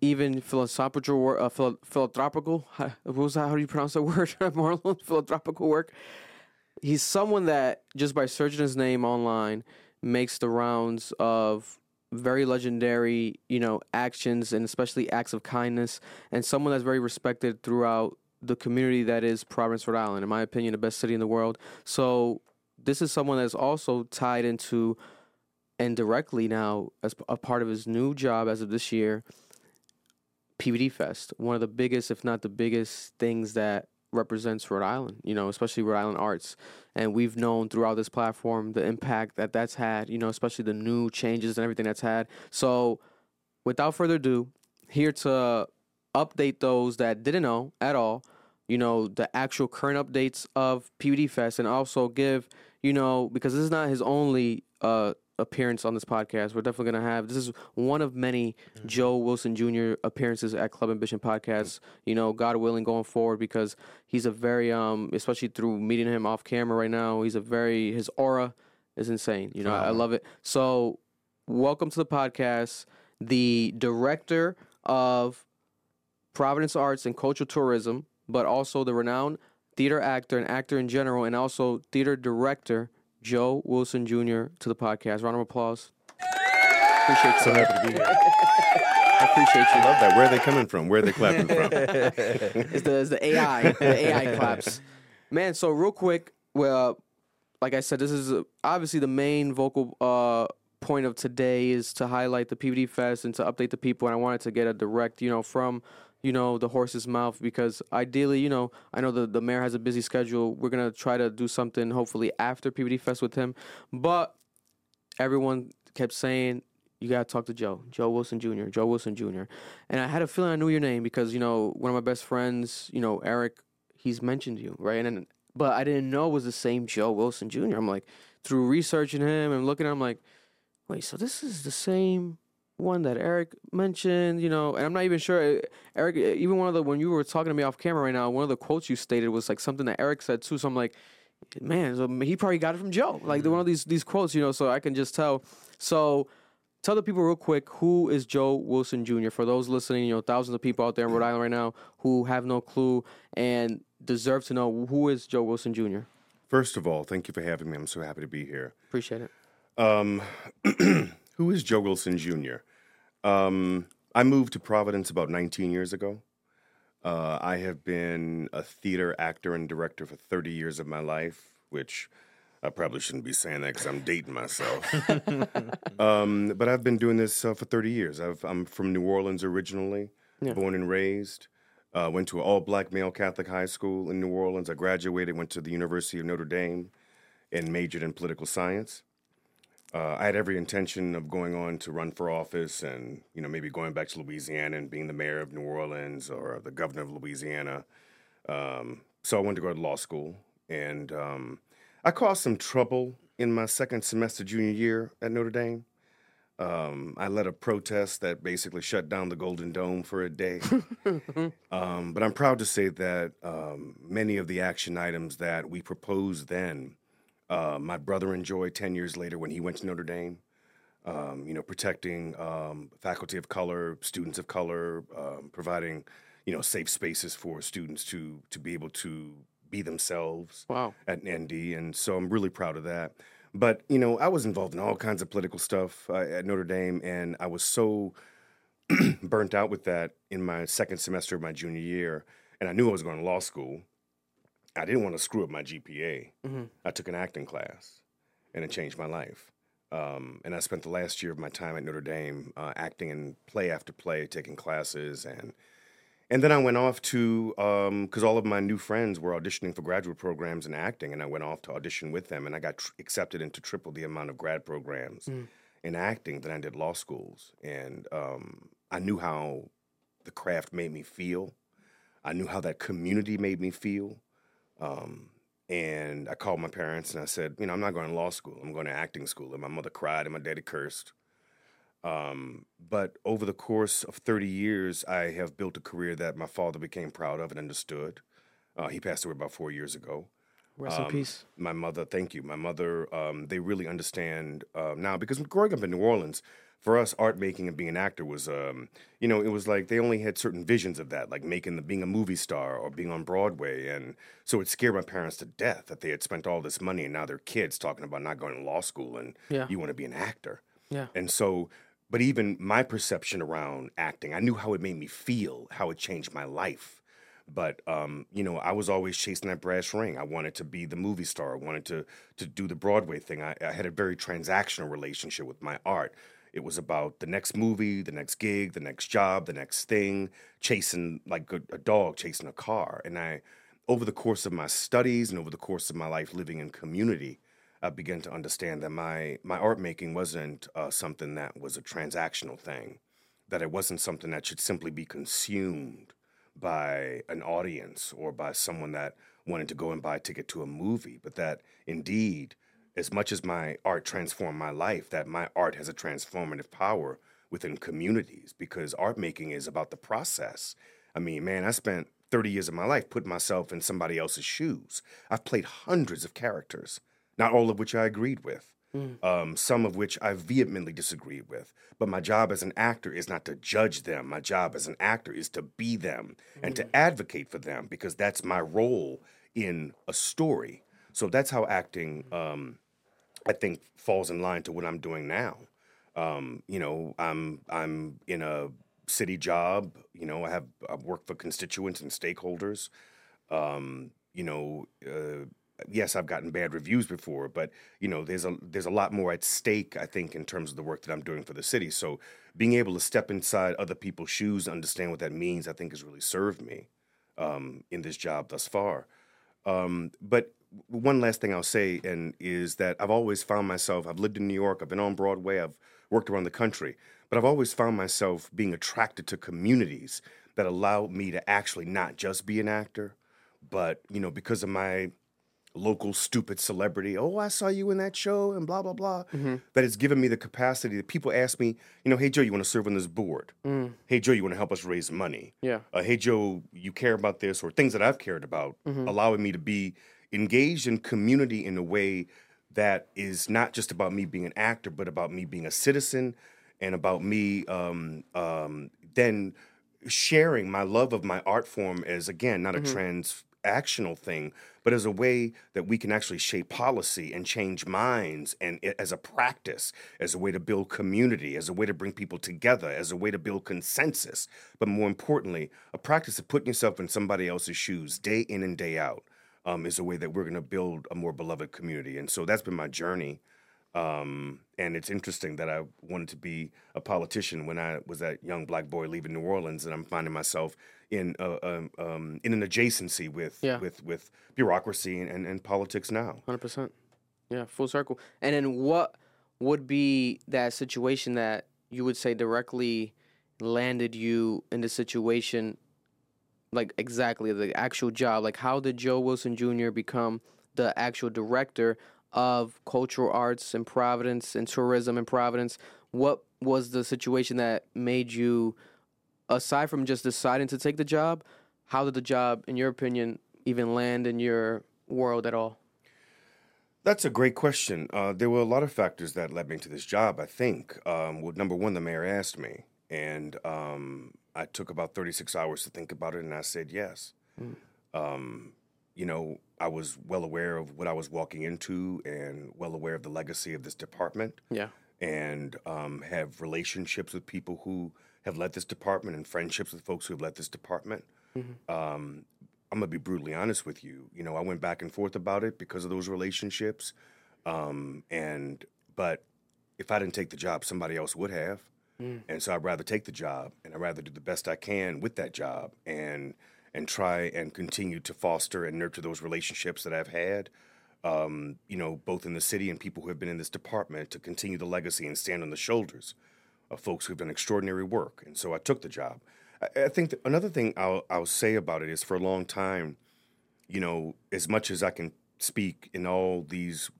even philosophical work, uh, philanthropical. How, was that? How do you pronounce that word, Marlon? Philanthropical work. He's someone that just by searching his name online makes the rounds of very legendary, you know, actions and especially acts of kindness, and someone that's very respected throughout the community that is Providence, Rhode Island. In my opinion, the best city in the world. So this is someone that's also tied into and directly now as a part of his new job as of this year PVD Fest, one of the biggest, if not the biggest, things that represents Rhode Island, you know, especially Rhode Island arts. And we've known throughout this platform the impact that that's had, you know, especially the new changes and everything that's had. So, without further ado, here to update those that didn't know at all, you know, the actual current updates of PVD Fest and also give, you know, because this is not his only uh appearance on this podcast. We're definitely gonna have this is one of many Joe Wilson Jr. appearances at Club Ambition podcast. You know, God willing, going forward because he's a very um, especially through meeting him off camera right now. He's a very his aura is insane. You know, I, I love it. So, welcome to the podcast, the director of Providence Arts and Cultural Tourism, but also the renowned theater actor and actor in general, and also theater director Joe Wilson Jr. to the podcast. Round of applause. Appreciate you. So happy to be here. I appreciate you. I Love that. Where are they coming from? Where are they clapping from? it's the it's the AI the AI claps. Man, so real quick, well, like I said, this is uh, obviously the main vocal uh, point of today is to highlight the PVD Fest and to update the people. And I wanted to get a direct, you know, from you know the horse's mouth because ideally, you know, I know the the mayor has a busy schedule. We're gonna try to do something hopefully after PVD Fest with him, but everyone kept saying you gotta talk to Joe, Joe Wilson Jr., Joe Wilson Jr. And I had a feeling I knew your name because you know one of my best friends, you know Eric, he's mentioned you, right? And then, but I didn't know it was the same Joe Wilson Jr. I'm like through researching him and looking at him, like, wait, so this is the same one that Eric mentioned, you know, and I'm not even sure. Eric, even one of the when you were talking to me off camera right now, one of the quotes you stated was like something that Eric said too. So I'm like, man, so he probably got it from Joe. Like the one of these these quotes, you know. So I can just tell. So tell the people real quick who is Joe Wilson Jr. For those listening, you know, thousands of people out there in Rhode Island right now who have no clue and deserve to know who is Joe Wilson Jr. First of all, thank you for having me. I'm so happy to be here. Appreciate it. Um, who is Joe Wilson Jr.? Um, I moved to Providence about 19 years ago. Uh, I have been a theater actor and director for 30 years of my life, which I probably shouldn't be saying that because I'm dating myself. um, but I've been doing this uh, for 30 years. I've, I'm from New Orleans originally, Yeah. born and raised. Uh, went to an all black male Catholic high school in New Orleans. I graduated, went to the University of Notre Dame, and majored in political science. Uh, I had every intention of going on to run for office and, you know, maybe going back to Louisiana and being the mayor of New Orleans or the governor of Louisiana. Um, so I went to go to law school. And um, I caused some trouble in my second semester junior year at Notre Dame. Um, I led a protest that basically shut down the Golden Dome for a day. um, but I'm proud to say that um, many of the action items that we proposed then, uh, my brother enjoyed 10 years later when he went to Notre Dame. Um, you know, protecting um, faculty of color, students of color, um, providing, you know, safe spaces for students to to be able to be themselves Wow. at ND, and so I'm really proud of that. But you know, I was involved in all kinds of political stuff uh, at Notre Dame, and I was so burnt out with that in my second semester of my junior year, and I knew I was going to law school. I didn't want to screw up my GPA. Mhm. I took an acting class, and it changed my life. Um, and I spent the last year of my time at Notre Dame uh, acting in play after play, taking classes, and and then I went off to because all of my new friends were auditioning for graduate programs in acting, and I went off to audition with them, and I got tr- accepted into triple the amount of grad programs Mm. in acting than I did law schools, and um, I knew how the craft made me feel. I knew how that community made me feel. Um, and I called my parents and I said, you know, I'm not going to law school. I'm going to acting school. And my mother cried and my daddy cursed. Um, but over the course of 30 years, I have built a career that my father became proud of and understood. Uh, he passed away about four years ago. Rest in Um, peace. My mother, thank you. My mother, um, they really understand uh, now because growing up in New Orleans, for us, art making and being an actor was, um, you know, it was like they only had certain visions of that, like making the being a movie star or being on Broadway, and so it scared my parents to death that they had spent all this money and now their kids talking about not going to law school and Yeah. you want to be an actor. Yeah. And so, but even my perception around acting, I knew how it made me feel, how it changed my life. But um, you know, I was always chasing that brass ring. I wanted to be the movie star. I wanted to to do the Broadway thing. I, I had a very transactional relationship with my art. It was about the next movie, the next gig, the next job, the next thing, chasing like a, a dog chasing a car. And I, over the course of my studies and over the course of my life living in community, I began to understand that my my art making wasn't uh, something that was a transactional thing, that it wasn't something that should simply be consumed by an audience or by someone that wanted to go and buy a ticket to a movie, but that indeed, as much as my art transformed my life, that my art has a transformative power within communities because art making is about the process. I mean, man, I spent 30 years of my life putting myself in somebody else's shoes. I've played hundreds of characters, not all of which I agreed with um, some of which I vehemently disagreed with. But my job as an actor is not to judge them. My job as an actor is to be them and to advocate for them because that's my role in a story. So that's how acting, um, I think, falls in line to what I'm doing now. Um, you know, I'm I'm in a city job. You know, I have I work for constituents and stakeholders. Um, you know, uh, yes, I've gotten bad reviews before, but you know, there's a there's a lot more at stake. I think in terms of the work that I'm doing for the city. So being able to step inside other people's shoes, understand what that means, I think has really served me um, in this job thus far. Um, but one last thing I'll say, and is that I've always found myself. I've lived in New York. I've been on Broadway. I've worked around the country, but I've always found myself being attracted to communities that allow me to actually not just be an actor, but you know, because of my local stupid celebrity. Oh, I saw you in that show and blah blah blah. That has given me the capacity that people ask me, you know, hey Joe, you want to serve on this board? Mm. Hey Joe, you want to help us raise money? Yeah. Uh, hey Joe, you care about this or things that I've cared about, Mhm. allowing me to be engaged in community in a way that is not just about me being an actor, but about me being a citizen and about me um, um, then sharing my love of my art form as again not a Mhm. transactional thing, but as a way that we can actually shape policy and change minds, and as a practice, as a way to build community, as a way to bring people together, as a way to build consensus. But more importantly, a practice of putting yourself in somebody else's shoes day in and day out um, is a way that we're going to build a more beloved community. And so that's been my journey. Um, and it's interesting that I wanted to be a politician when I was that young black boy leaving New Orleans, and I'm finding myself in um, um, in an adjacency with Yeah. with with bureaucracy and, and, and politics now. Hundred percent. Yeah, full circle. And then what would be that situation that you would say directly landed you in the situation, like exactly the actual job? Like, how did Joe Wilson Jr. become the actual director of cultural arts in Providence and tourism in Providence? What was the situation that made you, aside from just deciding to take the job, how did the job, in your opinion, even land in your world at all? That's a great question. Uh, there were a lot of factors that led me to this job. I think. Um, well, number one, the mayor asked me, and um, I took about 36 hours to think about it, and I said yes. Mm. Um, you know, I was well aware of what I was walking into, and well aware of the legacy of this department. Yeah. and um, have relationships with people who have led this department and friendships with folks who have led this department. Um, I'm gonna be brutally honest with you. You know, I went back and forth about it because of those relationships, um, and but if I didn't take the job, somebody else would have. Mm. And so I'd rather take the job and I'd rather do the best I can with that job and and try and continue to foster and nurture those relationships that I've had. Um, you know, both in the city and people who have been in this department to continue the legacy and stand on the shoulders of folks who've done extraordinary work. And so I took the job. I, I think another thing I'll I'll say about it is for a long time, you know, as much as I can speak in all these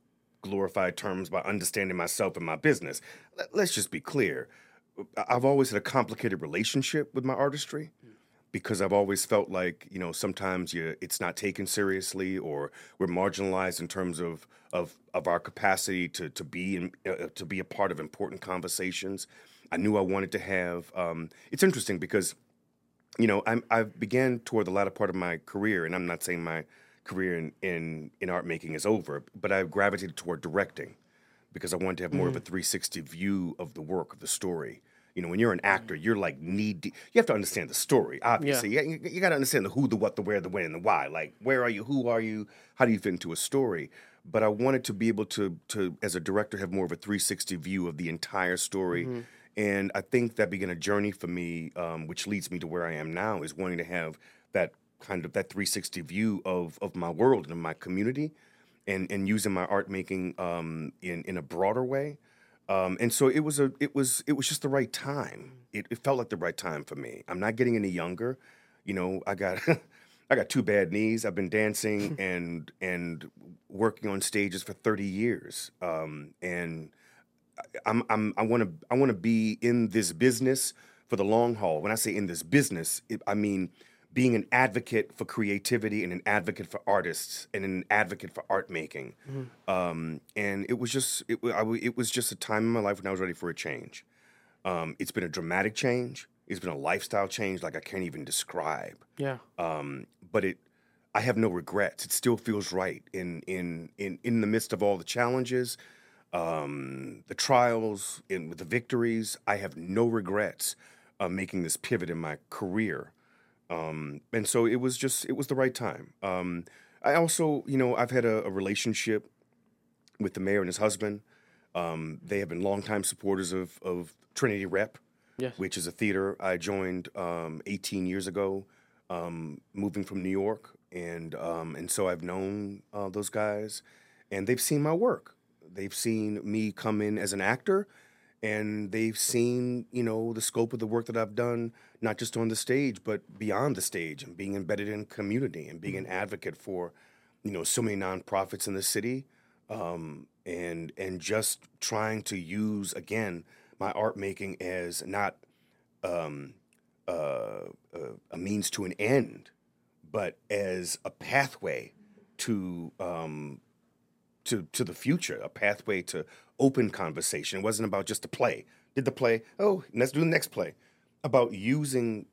glorified terms by understanding myself and my business, let, let's just be clear. I've always had a complicated relationship with my artistry because I've always felt like you know sometimes you it's not taken seriously or we're marginalized in terms of of of our capacity to to be in, uh, to be a part of important conversations. I knew I wanted to have. Um, it's interesting because you know I'm I began toward the latter part of my career, and I'm not saying my career in in, in art making is over, but I gravitated toward directing because I wanted to have more of a 360 view of the work of the story. You know, when you're an actor, you're like need you have to understand the story. Obviously, you, you got to understand the who, the what, the where, the when, and the why. Like, where are you? Who are you? How do you fit into a story? But I wanted to be able to to as a director have more of a 360 view of the entire story. And I think that began a journey for me, um, which leads me to where I am now, is wanting to have that kind of that 360 view of of my world and of my community and and using my art making um, in in a broader way. Um, and so it was a it was it was just the right time. It, it felt like the right time for me. I'm not getting any younger. You know, I got I got two bad knees. I've been dancing and and working on stages for 30 years. Um, and I'm, I'm I want to I want to be in this business for the long haul. When I say in this business, it, I mean being an advocate for creativity and an advocate for artists and an advocate for art making. Um, and it was just it, I it was just a time in my life when I was ready for a change. Um, it's been a dramatic change. It's been a lifestyle change like I can't even describe Yeah. um, but it I have no regrets. It still feels right in in in in the midst of all the challenges, um, the trials, and with the victories. I have no regrets uh, making this pivot in my career, um, and so it was just it was the right time. Um, I also, you know, I've had a, a relationship with the mayor and his husband. Um, they have been longtime supporters of of Trinity Rep Yes. which is a theater I joined um, 18 years ago, um, moving from New York, and um, and so I've known uh, those guys, and they've seen my work. They've seen me come in as an actor, and they've seen you know the scope of the work that I've done, not just on the stage, but beyond the stage, and being embedded in community and being an advocate for, you know, so many nonprofits in the city, um, and and just trying to use again my art making as not um, uh, uh, a means to an end, but as a pathway to um, to to the future, a pathway to open conversation. It wasn't about just a play. Did the play? Oh, let's do the next play. About using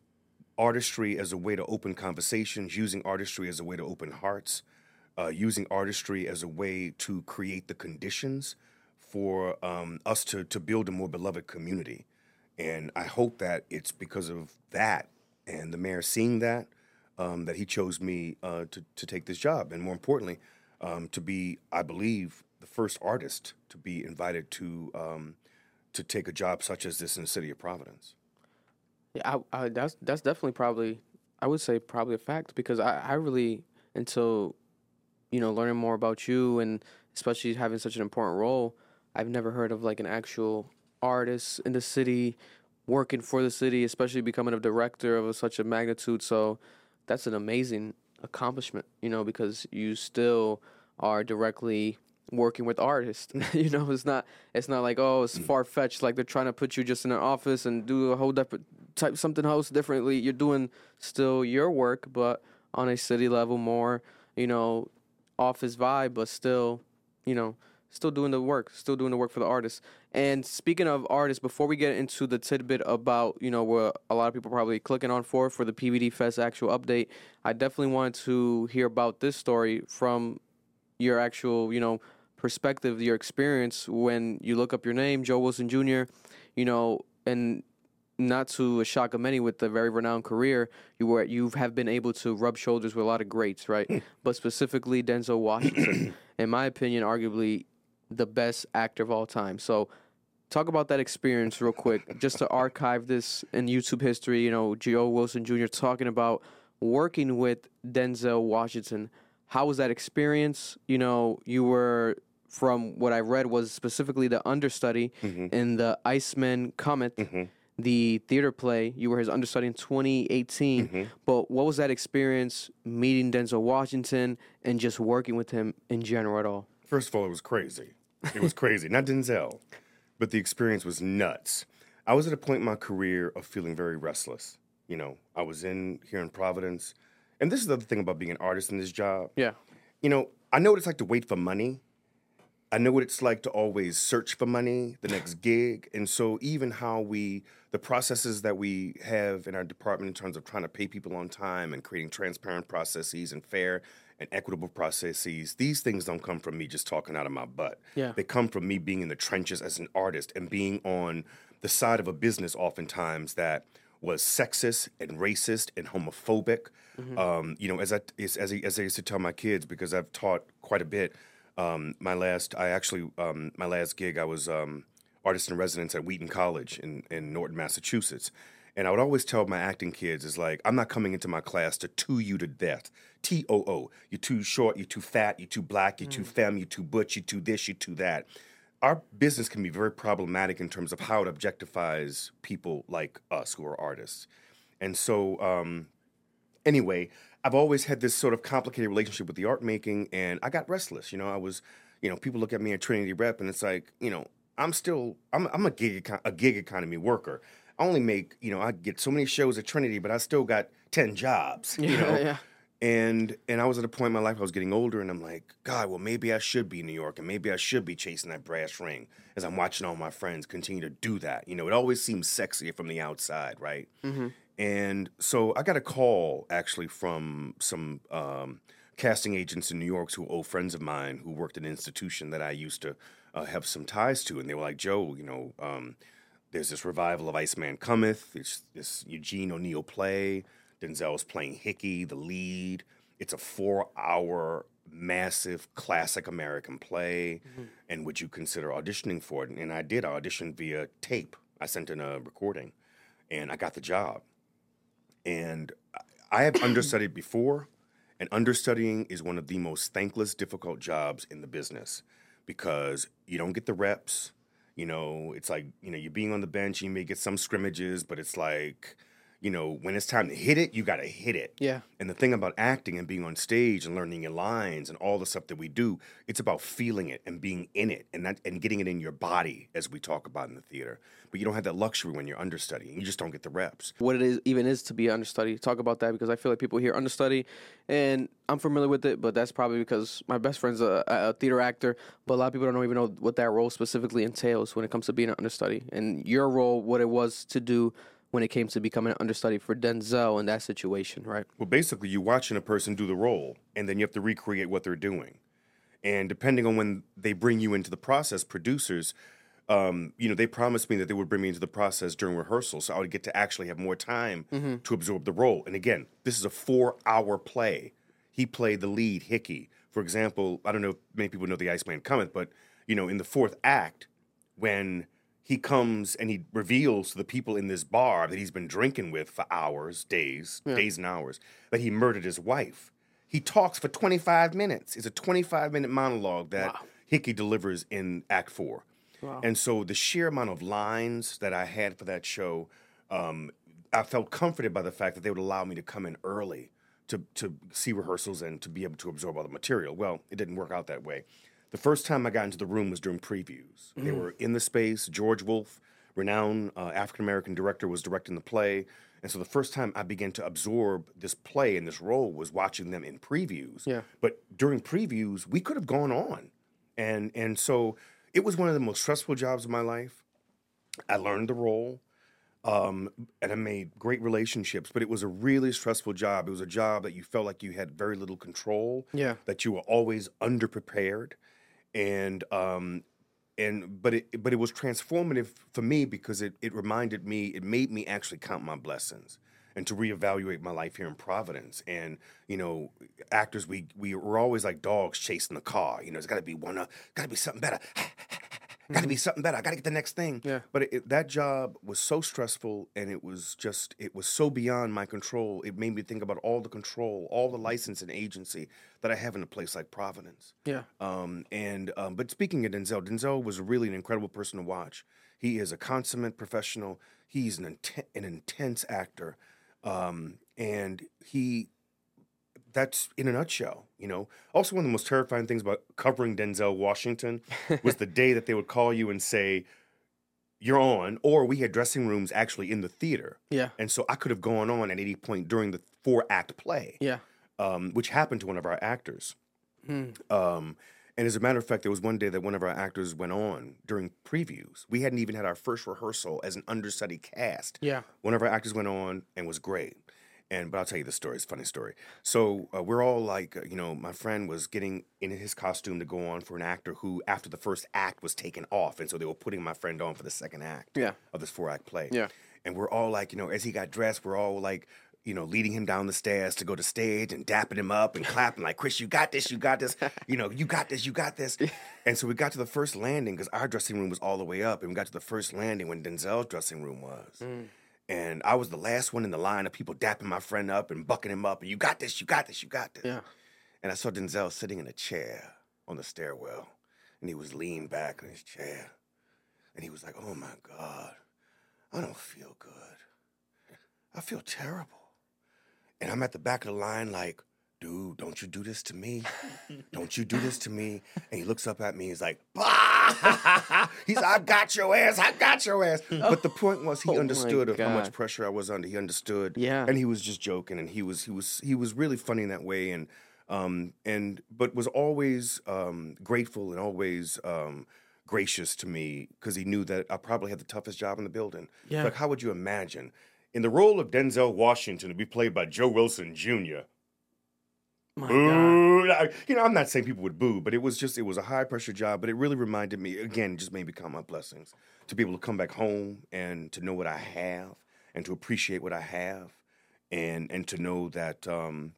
artistry as a way to open conversations, using artistry as a way to open hearts, uh, using artistry as a way to create the conditions for um, us to to build a more beloved community. And I hope that it's because of that and the mayor seeing that um, that he chose me uh, to to take this job, and more importantly, um, to be, I believe, the first artist to be invited to um, to take a job such as this in the city of Providence. Yeah, I, I, that's that's definitely probably I would say probably a fact because I, I really until you know learning more about you and especially having such an important role, I've never heard of like an actual artist in the city working for the city, especially becoming a director of such a magnitude. So that's an amazing accomplishment, you know, because you still are directly working with artists. you know, it's not it's not like oh it's mm. far fetched like they're trying to put you just in an office and do a whole different type something else differently. You're doing still your work, but on a city level more, you know, office vibe, but still, you know, still doing the work, still doing the work for the artists. And speaking of artists, before we get into the tidbit about, you know, what a lot of people probably clicking on for for the PVD Fest actual update, I definitely wanted to hear about this story from your actual, you know, perspective, your experience when you look up your name, Joe Wilson Jr., you know, and not to a shock of many with a very renowned career, you were you have been able to rub shoulders with a lot of greats, right? Hmm. but specifically Denzel Washington, in my opinion, arguably the best actor of all time. So talk about that experience real quick, just to archive this in YouTube history. You know, Joe Wilson Jr. talking about working with Denzel Washington. How was that experience? You know, you were from what I read was specifically the understudy in the Iceman Cometh. the theater play. You were his understudy in 2018. Mm-hmm. But what was that experience meeting Denzel Washington and just working with him in general at all? First of all, it was crazy. It was crazy. Not Denzel, but the experience was nuts. I was at a point in my career of feeling very restless. You know, I was in here in Providence, and this is the other thing about being an artist in this job. Yeah. You know, I know what it's like to wait for money. I know what it's like to always search for money, the next gig. And so, even how we, the processes that we have in our department in terms of trying to pay people on time and creating transparent processes and fair and equitable processes, these things don't come from me just talking out of my butt. Yeah. They come from me being in the trenches as an artist and being on the side of a business oftentimes that was sexist and racist and homophobic. Um, you know, as I as, as I as I used to tell my kids because I've taught quite a bit. Um, my last, I actually, um, my last gig, I was um, artist in residence at Wheaton College in in Norton, Massachusetts. And I would always tell my acting kids, is like, I'm not coming into my class to two you to death. T O O. You're too short, you're too fat, you're too black, you're too femme, you're too butch, you're too this, you're too that. Our business can be very problematic in terms of how it objectifies people like us who are artists. And so, um, anyway, I've always had this sort of complicated relationship with the art making, and I got restless. You know, I was, you know, people look at me at Trinity Rep, and it's like, you know, I'm still, I'm, I'm a gig, econ- a gig economy worker. I only make, you know, I get so many shows at Trinity, but I still got ten jobs. You Yeah, know, yeah. and and I was at a point in my life I was getting older, and I'm like, God, well, maybe I should be in New York, and maybe I should be chasing that brass ring. As I'm watching all my friends continue to do that, you know, it always seems sexier from the outside, right? And so I got a call actually from some um, casting agents in New York who are old friends of mine who worked at an institution that I used to uh, have some ties to, and they were like, Joe, you know. Um, there's this revival of Iceman Cometh. It's this Eugene O'Neill play. Denzel's playing Hickey, the lead. It's a four-hour, massive, classic American play. Mm-hmm. And would you consider auditioning for it? And I did audition via tape. I sent in a recording, and I got the job. And I have understudied before, and understudying is one of the most thankless, difficult jobs in the business because you don't get the reps. You know, it's like, you know, you're being on the bench, you may get some scrimmages, but it's like, you know, when it's time to hit it, you got to hit it. Yeah. And the thing about acting and being on stage and learning your lines and all the stuff that we do, it's about feeling it and being in it and that and getting it in your body as we talk about in the theater. But you don't have that luxury when you're understudying. You just don't get the reps. what it is even is to be understudy. Talk about that because I feel like people hear understudy, and I'm familiar with it, but that's probably because my best friend's a, a theater actor. But a lot of people don't even know what that role specifically entails when it comes to being an understudy, and your role, what it was to do when it came to becoming an understudy for Denzel in that situation, right? Well, basically, you're watching a person do the role, and then you have to recreate what they're doing. And depending on when they bring you into the process, producers, um, you know, they promised me that they would bring me into the process during rehearsal, so I would get to actually have more time to absorb the role. And again, this is a four-hour play. He played the lead, Hickey. For example, I don't know if many people know the Iceman Cometh, but you know, in the fourth act, when he comes and he reveals to the people in this bar that he's been drinking with for hours, days, days and hours, that he murdered his wife. He talks for 25 minutes. It's a 25 minute monologue that Hickey delivers in Act Four. And so the sheer amount of lines that I had for that show, um, I felt comforted by the fact that they would allow me to come in early to, to see rehearsals and to be able to absorb all the material. Well, it didn't work out that way. The first time I got into the room was during previews. They were in the space. George Wolfe, renowned uh, African American director, was directing the play. And so the first time I began to absorb this play and this role was watching them in previews. Yeah. But during previews, we could have gone on. And and so it was one of the most stressful jobs of my life. I learned the role. Um, and I made great relationships, but it was a really stressful job. It was a job that you felt like you had very little control. Yeah. That you were always underprepared, and um, and but it but it was transformative for me because it it reminded me, it made me actually count my blessings and to reevaluate my life here in Providence. And you know, actors we we were always like dogs chasing the car. You know, it's got to be one, uh, got to be something better. Got to be something better. I got to get the next thing. Yeah. But it, it- that job was so stressful, and it was just it was so beyond my control. It made me think about all the control, all the license and agency that I have in a place like Providence. Yeah. Um, and um, but speaking of Denzel, Denzel was really an incredible person to watch. He is a consummate professional. He's an inten- an intense actor, um, and he that's in a nutshell. You know. Also, one of the most terrifying things about covering Denzel Washington was the day that they would call you and say. You're on, or we had dressing rooms actually in the theater. Yeah. And so I could have gone on at any point during the four act play Yeah. um, which happened to one of our actors. Hmm. Um, and as a matter of fact, there was one day that one of our actors went on during previews. We hadn't even had our first rehearsal as an understudy cast. Yeah. One of our actors went on and was great. And but I'll tell you the story. It's a funny story. So uh, we're all like, uh, you know, my friend was getting in his costume to go on for an actor who, after the first act was taken off, and so they were putting my friend on for the second act Yeah. of this four act play. Yeah. And we're all like, you know, as he got dressed, we're all like, you know, leading him down the stairs to go to stage and dapping him up and clapping like, Chris, you got this, you got this, you know, you got this, you got this. And so we got to the first landing because our dressing room was all the way up, and we got to the first landing when Denzel's dressing room was. And I was the last one in the line of people dapping my friend up and bucking him up, and you got this, you got this, you got this. Yeah. And I saw Denzel sitting in a chair on the stairwell, and he was leaned back in his chair, and he was like, "Oh my God, I don't feel good. I feel terrible." And I'm at the back of the line, like, "Dude, don't you do this to me? Don't you do this to me?" And he looks up at me. He's like, "Bah!" "He's, I've got your ass. I've got your ass." But the point was, he Oh understood of how much pressure I was under. He understood, Yeah. and he was just joking, and he was he was he was really funny in that way, and um and but was always um grateful and always um gracious to me because he knew that I probably had the toughest job in the building. Yeah. Like, how would you imagine in the role of Denzel Washington to be played by Joe Wilson Jr. My God. Boo! I- You know, I'm not saying people would boo, but it was just it was a high pressure job. But it really reminded me again, it just made me count my blessings to be able to come back home and to know what I have and to appreciate what I have, and and to know that um,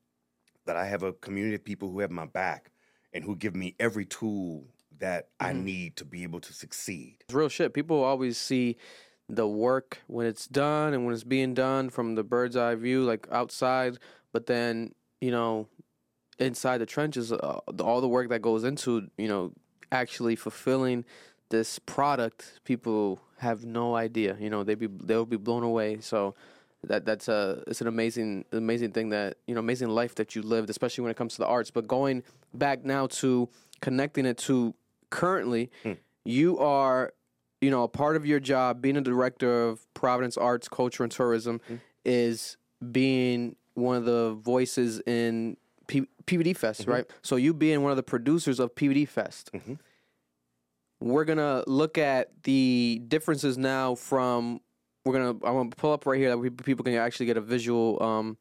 that I have a community of people who have my back and who give me every tool that I need to be able to succeed. It's real shit. People always see the work when it's done and when it's being done from the bird's eye view, like outside. But then, you know, inside the trenches, uh, all the work that goes into, you know, actually fulfilling this product, people have no idea. You know, they be they'll be blown away. So that that's a it's an amazing amazing thing that you know amazing life that you lived, especially when it comes to the arts. But going back now to connecting it to currently, you are you know a part of your job being a director of Providence Arts, Culture, and Tourism is being one of the voices in P- PVD Fest, mm-hmm. right? So you being one of the producers of PVD Fest mm-hmm. we're gonna look at the differences now from we're gonna I'm gonna pull up right here that we, people can actually get a visual um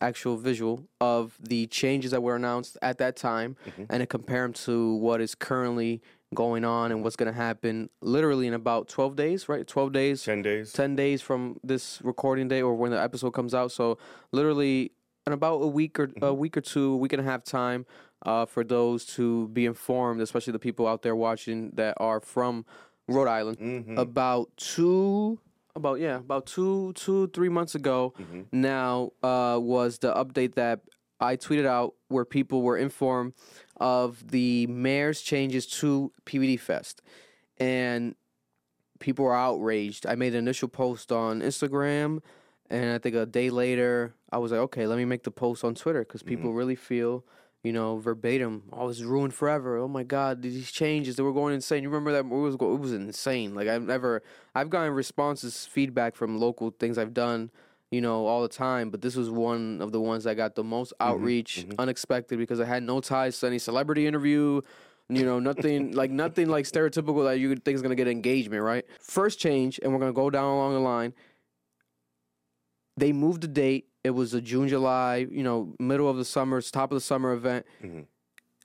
actual visual of the changes that were announced at that time mm-hmm. and to compare them to what is currently going on and what's gonna happen literally in about 12 days right? 12 days. 10 days. 10 days from this recording day or when the episode comes out. So literally in about a week or a week or two a week and a half time uh, for those to be informed especially the people out there watching that are from rhode island about two about yeah about two two three months ago now uh, was the update that i tweeted out where people were informed of the mayor's changes to pvd fest. And people were outraged. I made an initial post on Instagram, and I think a day later, I was like, okay, let me make the post on Twitter because mm-hmm. people really feel, you know, verbatim. Oh, it's ruined forever. Oh my God, these changes they were going insane. You remember that it was go- it was insane. Like I've never, I've gotten responses, feedback from local things I've done. You know, all the time, but this was one of the ones that got the most mm-hmm. outreach, mm-hmm. unexpected, because I had no ties to any celebrity interview, you know, nothing like nothing like stereotypical that you would think is gonna get engagement, right? First change, and we're gonna go down along the line. They moved the date. It was a June, July, you know, middle of the summer, top of the summer event.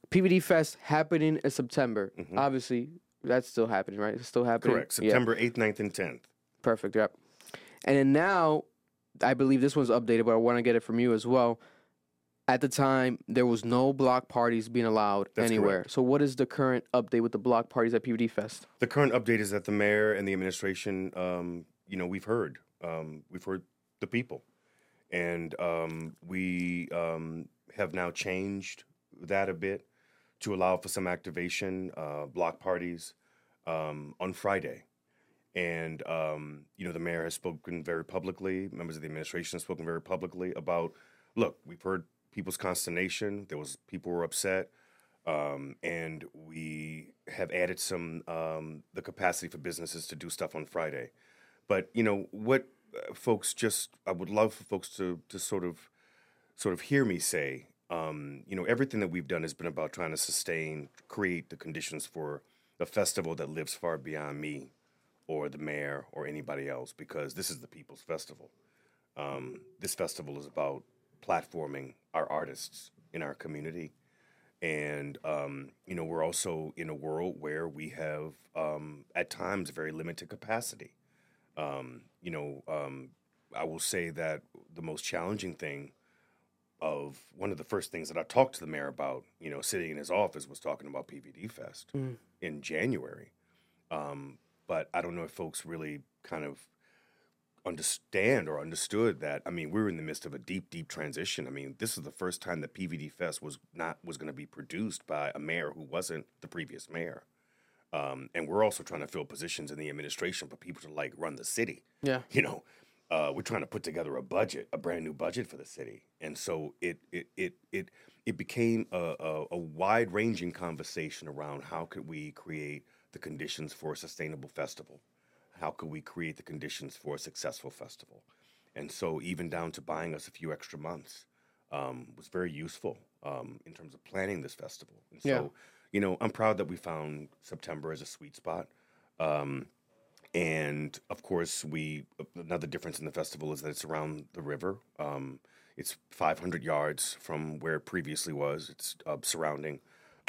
PVD Fest happening in September. Obviously, that's still happening, right? It's still happening. correct Yeah. September 8th 9th and 10th Perfect. Yep. And then now, I believe this one's updated, but I want to get it from you as well. at the time there was no block parties being allowed That's anywhere. correct. So what is the current update with the block parties at PVD Fest? The current update is that the mayor and the administration, um, you know, we've heard, um, we've heard the people, and um, we um, have now changed that a bit to allow for some activation, uh, block parties um, on Friday. And um, you know, the mayor has spoken very publicly. Members of the administration have spoken very publicly about. Look, we've heard people's consternation. There was people were upset, um, and we have added some um, the capacity for businesses to do stuff on Friday. But you know what, folks, just I would love for folks to to sort of sort of hear me say. Um, you know, everything that we've done has been about trying to sustain, create the conditions for a festival that lives far beyond me or the mayor or anybody else because this is the people's festival. Um, this festival is about platforming our artists in our community. And, um, you know, we're also in a world where we have, um, at times, very limited capacity. Um, you know, um, I will say that the most challenging thing of one of the first things that I talked to the mayor about, you know, sitting in his office was talking about PVD Fest Mm. in January. Um, but I don't know if folks really kind of understand or understood that. I mean, we were in the midst of a deep, deep transition. I mean, this is the first time that PVD Fest was not was going to be produced by a mayor who wasn't the previous mayor. Um, and we're also trying to fill positions in the administration for people to like run the city. Yeah. You know, uh, we're trying to put together a budget, a brand new budget for the city, and so it it it it it became a, a, a wide ranging conversation around how could we create the conditions for a sustainable festival, how could we create the conditions for a successful festival, and so even down to buying us a few extra months um, was very useful um, in terms of planning this festival. And so, Yeah. You know, I'm proud that we found September as a sweet spot. Um, and of course, we another difference in the festival is that it's around the river. Um, it's 500 yards from where it previously was. It's uh, surrounding.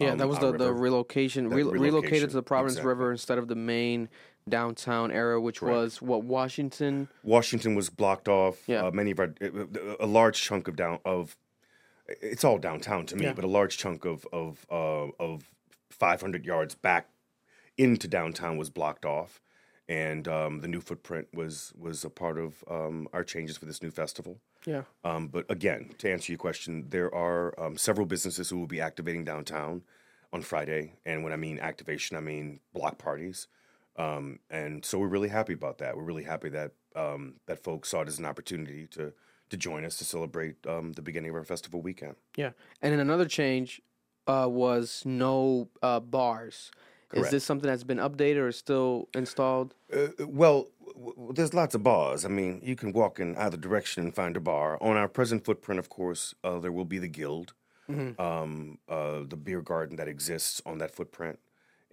Yeah, um, that was the, the relocation, re- relocated to the Providence exactly. River instead of the main downtown area, which Correct. was what Washington. Washington was blocked off. Yeah. Uh, many of our a large chunk of down of it's all downtown to me, Yeah. but a large chunk of of uh, of 500 yards back into downtown was blocked off, and um, the new footprint was was a part of um, our changes for this new festival. Yeah. Um, but again, to answer your question, there are um, several businesses who will be activating downtown on Friday, and when I mean activation, I mean block parties. Um, and so we're really happy about that. We're really happy that um, that folks saw it as an opportunity to to join us to celebrate um, the beginning of our festival weekend. Yeah, and then another change uh, was no uh, bars. Is this something that's been updated or still installed? Uh, well, w- w- there's lots of bars. I mean, you can walk in either direction and find a bar. On our present footprint, of course, uh, there will be the Guild, Mhm. um, uh, the beer garden that exists on that footprint.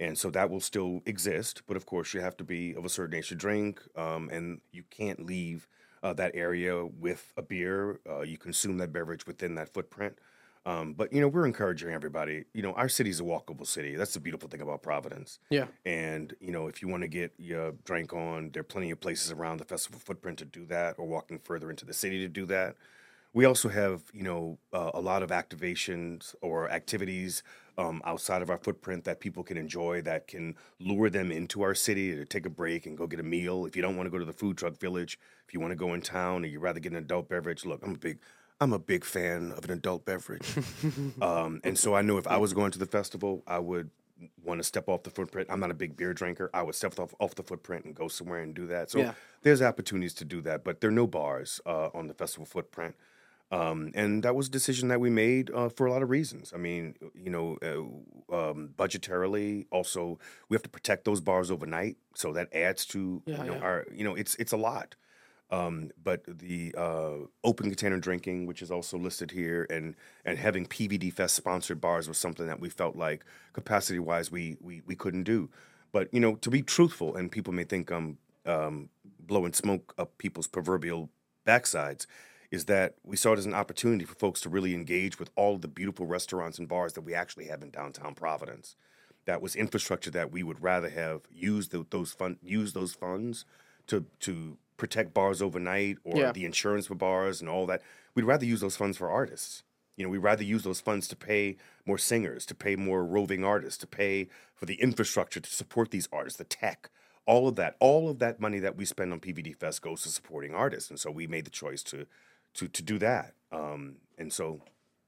And so that will still exist, but of course, you have to be of a certain age to drink, um, and you can't leave uh, that area with a beer. Uh, you consume that beverage within that footprint. Um, but you know, we're encouraging everybody. You know, our city's a walkable city. That's the beautiful thing about Providence. Yeah. And you know, if you want to get your drink on, there are plenty of places around the festival footprint to do that, or walking further into the city to do that. We also have, you know, uh, a lot of activations or activities um, outside of our footprint that people can enjoy that can lure them into our city to take a break and go get a meal. If you don't want to go to the food truck village, if you want to go in town or you'd rather get an adult beverage, look, I'm a big, I'm a big fan of an adult beverage. um, and so I knew if I was going to the festival, I would want to step off the footprint. I'm not a big beer drinker. I would step off, off the footprint and go somewhere and do that. So Yeah. there's opportunities to do that, but there are no bars uh, on the festival footprint. Um, and that was a decision that we made uh, for a lot of reasons. I mean, you know, uh, um, budgetarily, also we have to protect those bars overnight, so that adds to Yeah, you know yeah. our you know it's it's a lot. Um, but the uh, open container drinking, which is also listed here, and and having PVD Fest sponsored bars was something that we felt like capacity wise we, we we couldn't do. But you know, to be truthful, and people may think I'm um, blowing smoke up people's proverbial backsides, is that we saw it as an opportunity for folks to really engage with all of the beautiful restaurants and bars that we actually have in downtown Providence. That was infrastructure that we would rather have used tho- those fund use those funds to to protect bars overnight or Yeah. the insurance for bars and all that. We'd rather use those funds for artists. You know, we'd rather use those funds to pay more singers, to pay more roving artists, to pay for the infrastructure to support these artists, the tech, all of that. All of that money that we spend on PVD Fest goes to supporting artists, and so we made the choice to to to do that. Um, and so,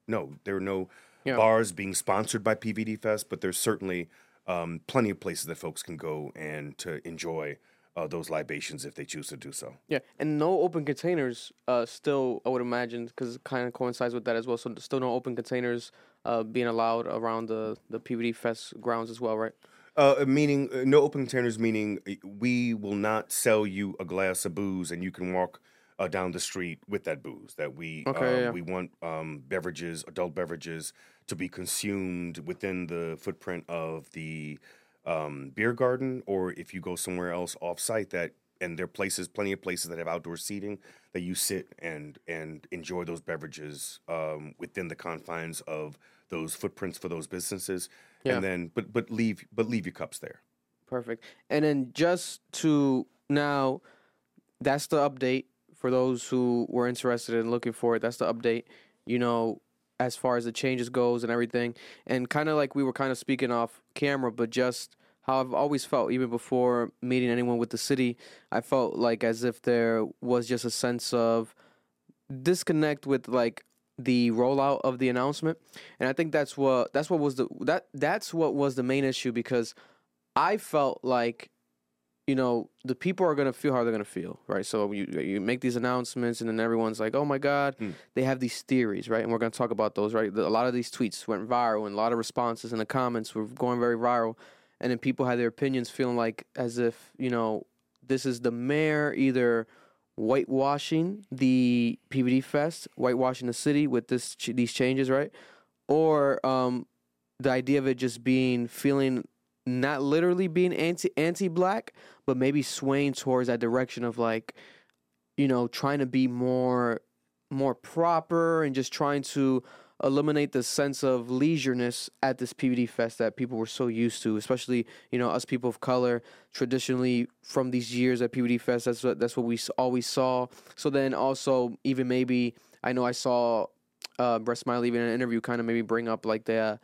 no, there are no Yeah. bars being sponsored by PVD Fest, but there's certainly um, plenty of places that folks can go and to enjoy uh, those libations if they choose to do so. Yeah, and no open containers. Uh, still, I would imagine because it kind of coincides with that as well. So still no open containers uh, being allowed around the the PVD Fest grounds as well, right? Uh, meaning uh, no open containers. Meaning uh, we will not sell you a glass of booze and you can walk uh, down the street with that booze. That we Okay, um, yeah. we want um, beverages, adult beverages, to be consumed within the footprint of the um, beer garden, or if you go somewhere else off site that. And there are places, plenty of places that have outdoor seating that you sit and and enjoy those beverages um, within the confines of those footprints for those businesses. Yeah. And then, but but leave but leave your cups there. Perfect. And then just to now, that's the update for those who were interested in looking for it. That's the update. You know, as far as the changes goes and everything, and kind of like we were kind of speaking off camera, but just how I've always felt, even before meeting anyone with the city, I felt like as if there was just a sense of disconnect with like the rollout of the announcement. And i think that's what that's what was the that that's what was the main issue because i felt like you know the people are going to feel how they're going to feel right? So you you make these announcements and then everyone's like oh my god. They have these theories right? And we're going to talk about those right? The- a lot of these tweets went viral and a lot of responses in the comments were going very viral. And then people had their opinions feeling like as if you know this is the mayor either whitewashing the PVD Fest, whitewashing the city with this ch- these changes, right? Or um, the idea of it just being feeling not literally being anti anti black, but maybe swaying towards that direction of like, you know, trying to be more more proper and just trying to eliminate the sense of leisureness at this PVD fest that people were so used to, especially you know us people of color. Traditionally, from these years at PVD fest, that's what that's what we always saw. So then also even maybe I know I saw uh, Brett Smiley even in an interview kind of maybe bring up like the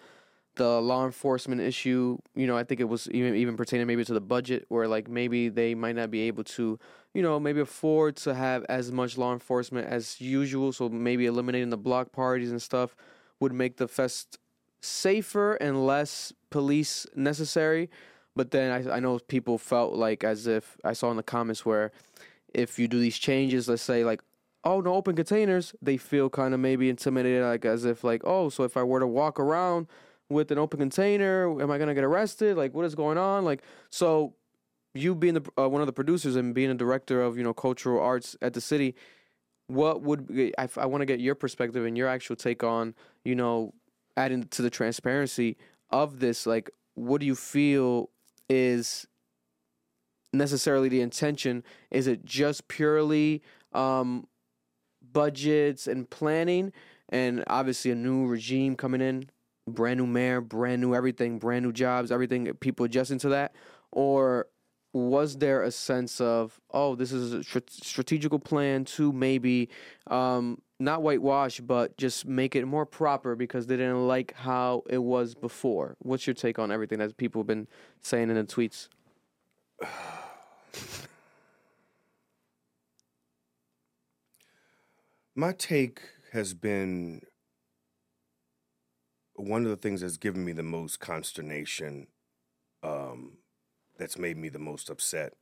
the law enforcement issue. You know, I think it was even even pertaining maybe to the budget, where like maybe they might not be able to, you know, maybe afford to have as much law enforcement as usual. So maybe eliminating the block parties and stuff would make the fest safer and less police necessary. But then I, I know people felt like as if I saw in the comments where if you do these changes, let's say like, oh no open containers, they feel kind of maybe intimidated, like as if like, oh, so if I were to walk around with an open container, am I gonna get arrested? Like, what is going on? Like, so you being the uh, one of the producers and being a director of you know cultural arts at the city, what would I, I want to get your perspective and your actual take on you know adding to the transparency of this. Like, what do you feel is necessarily the intention? Is it just purely um, budgets and planning, and obviously a new regime coming in, brand new mayor, brand new everything, brand new jobs, everything, people adjusting to that, or was there a sense of oh this is a strat- strategical plan to maybe um, not whitewash but just make it more proper because they didn't like how it was before? What's your take on everything that people have been saying in the tweets? My take has been one of the things that's given me the most consternation, um, that's made me the most upset,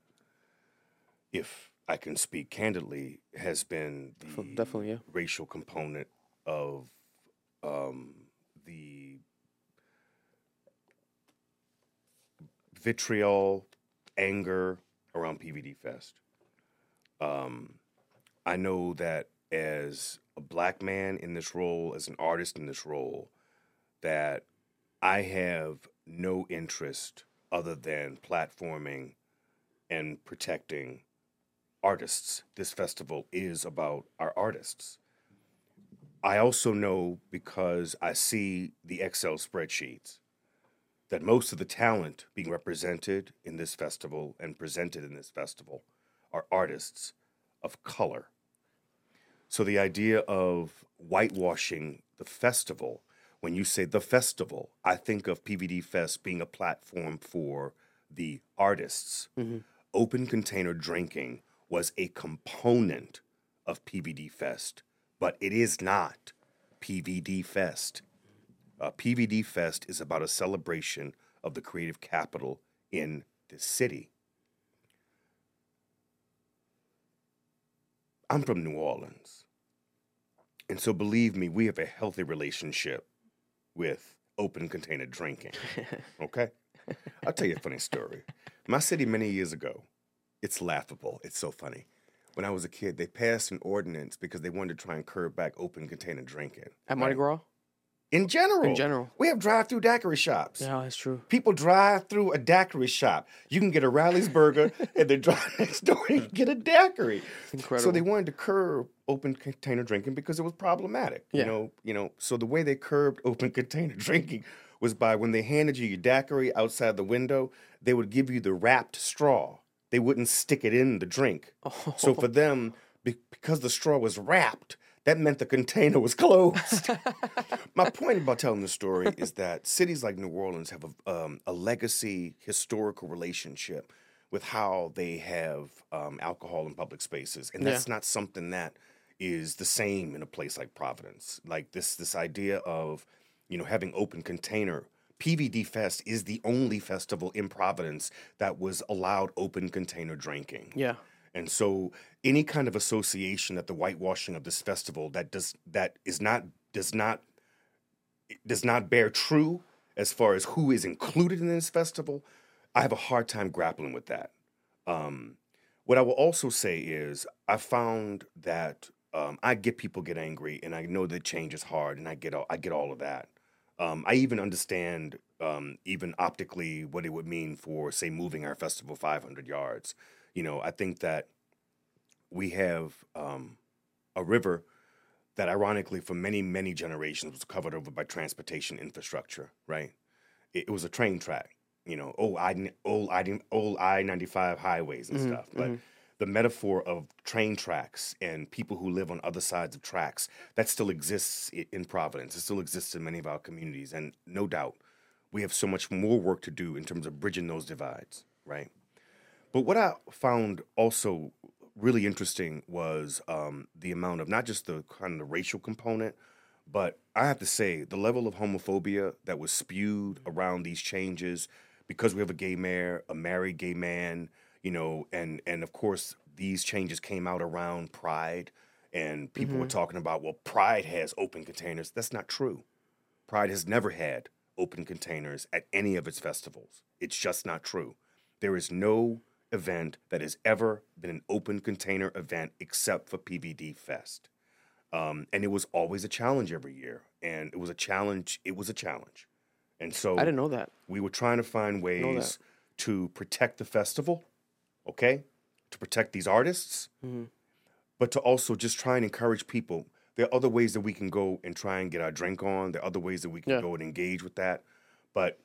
if I can speak candidly, has been the definitely, yeah. racial component of um, the vitriol, anger around PVD Fest. Um, I know that as a black man in this role, as an artist in this role, that I have no interest other than platforming and protecting artists. This festival is about our artists. I also know because I see the Excel spreadsheets that most of the talent being represented in this festival and presented in this festival are artists of color. So the idea of whitewashing the festival, when you say the festival, I think of PVD Fest being a platform for the artists. Open container drinking was a component of PVD Fest, but it is not PVD Fest. Uh, PVD Fest is about a celebration of the creative capital in this city. I'm from New Orleans. And so believe me, we have a healthy relationship with open container drinking. Okay? I'll tell you a funny story. My city many years ago, it's laughable. It's so funny. When I was a kid, they passed an ordinance because they wanted to try and curb back open container drinking. At Mardi Gras? In general. In general. We have drive through daiquiri shops. Yeah, that's true. People drive through a daiquiri shop. You can get a Rally's burger and then drive next door and get a daiquiri. incredible. So they wanted to curb open container drinking because it was problematic. You know, you know. So the way they curbed open container drinking was by when they handed you your daiquiri outside the window, they would give you the wrapped straw. They wouldn't stick it in the drink. Oh. So for them, be- because the straw was wrapped, that meant the container was closed. My point about telling the story is that cities like New Orleans have a, um, a legacy, historical relationship with how they have um, alcohol in public spaces, and that's not something that is the same in a place like Providence. Like this, this idea of you know having open container. PVD Fest is the only festival in Providence that was allowed open container drinking. Yeah. And so any kind of association that the whitewashing of this festival that does that is not does not does not bear true as far as who is included in this festival, I have a hard time grappling with that. Um, what I will also say is I found that um, I get people get angry, and I know that change is hard, and I get all, I get all of that. Um, I even understand, um, even optically, what it would mean for, say, moving our festival 500 yards. You know, I think that we have um, a river that, ironically, for many, many generations, was covered over by transportation infrastructure. Right? It, it was a train track. You know, old I old I old I ninety five highways and Mhm, stuff. But mhm. the metaphor of train tracks and people who live on other sides of tracks that still exists in Providence. It still exists in many of our communities, and no doubt we have so much more work to do in terms of bridging those divides, right? But what I found also really interesting was um, the amount of not just the kind of the racial component, but I have to say the level of homophobia that was spewed around these changes because we have a gay mayor, a married gay man, you know, and and of course these changes came out around Pride, and people were Mhm. talking about well, Pride has open containers. That's not true. Pride has never had open containers at any of its festivals. It's just not true. There is no event that has ever been an open container event except for PVD Fest. Um, and it was always a challenge every year. And it was a challenge. It was a challenge. And so I didn't know that. we were trying to find ways to protect the festival, okay? To protect these artists, Mhm. but to also just try and encourage people. There are other ways that we can go and try and get our drink on. There are other ways that we can Yeah. go and engage with that. But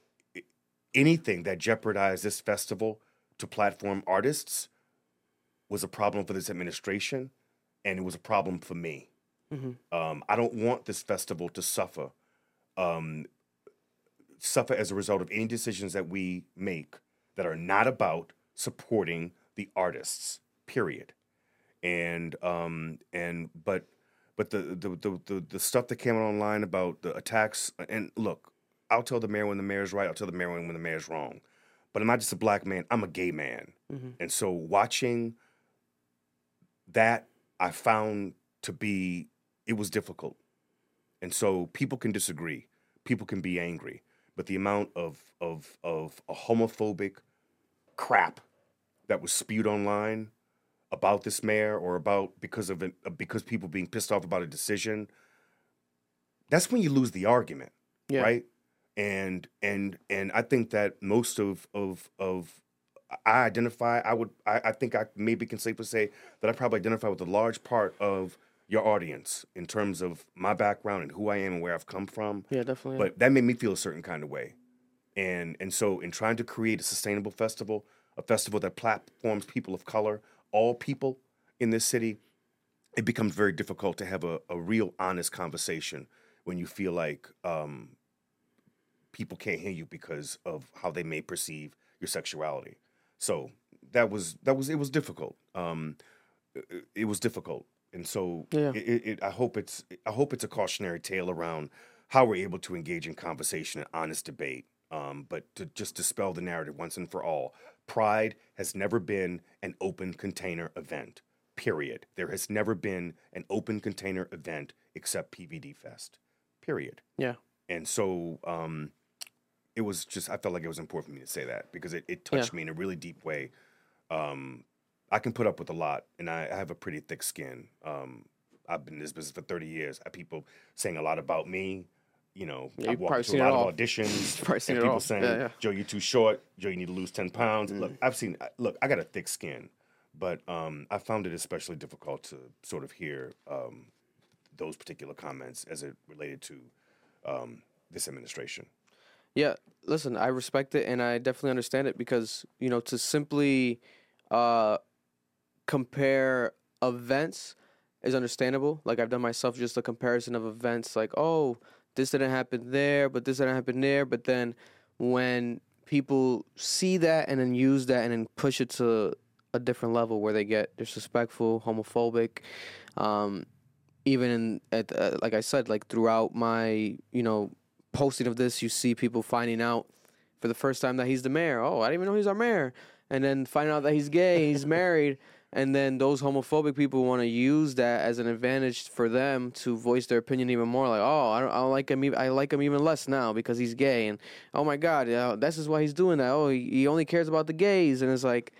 anything that jeopardized this festival to platform artists was a problem for this administration, and it was a problem for me. Mhm. Um, I don't want this festival to suffer, um, suffer as a result of any decisions that we make that are not about supporting the artists. Period. And um, and but but the the, the the the stuff that came out online about the attacks and look, I'll tell the mayor when the mayor's right. I'll tell the mayor when the mayor's wrong. But I'm not just a black man. I'm a gay man. Mhm. And so watching that, I found to be it was difficult. And so people can disagree, people can be angry, but the amount of of of a homophobic crap that was spewed online about this mayor or about because of it, because people being pissed off about a decision, that's when you lose the argument, Yeah. right? And and and I think that most of of of I identify. I would. I, I think I maybe can safely say that I probably identify with a large part of your audience in terms of my background and who I am and where I've come from. Yeah, definitely. But that made me feel a certain kind of way, and and so in trying to create a sustainable festival, a festival that platforms people of color, all people in this city, it becomes very difficult to have a, a real honest conversation when you feel like um, people can't hear you because of how they may perceive your sexuality. So that was that was it was difficult. Um, it, it was difficult, and so Yeah. it, it, I hope it's I hope it's a cautionary tale around how we're able to engage in conversation and honest debate. Um, but to just dispel the narrative once and for all, Pride has never been an open container event. Period. There has never been an open container event except PVD Fest. Period. Yeah. And so um, it was just, I felt like it was important for me to say that because it, it touched Yeah. me in a really deep way. Um, I can put up with a lot, and I, I have a pretty thick skin. Um, I've been in this business for 30 years. I people saying a lot about me. You know, Yeah, I've walked a lot of auditions, You've probably seen and people all. saying, Yeah. "Joe, you're too short. Joe, you need to lose 10 pounds." Look, I've seen. Look, I got a thick skin, but um, I found it especially difficult to sort of hear um, those particular comments as it related to um, this administration. Yeah, listen, I respect it and I definitely understand it because, you know, to simply uh compare events is understandable. Like I've done myself just a comparison of events like, oh, this didn't happen there, but this didn't happen there, but then when people see that and then use that and then push it to a different level where they get disrespectful, homophobic, um, even in at uh, like I said, like throughout my you know posting of this, you see people finding out for the first time that he's the mayor. Oh, I didn't even know he's our mayor, and then finding out that he's gay, he's married, and then those homophobic people want to use that as an advantage for them to voice their opinion even more. Like, oh, I don't, I don't like him. ev- I like him even less now because he's gay, and oh my God, yeah, this is why he's doing that. Oh, he, he only cares about the gays, and it's like.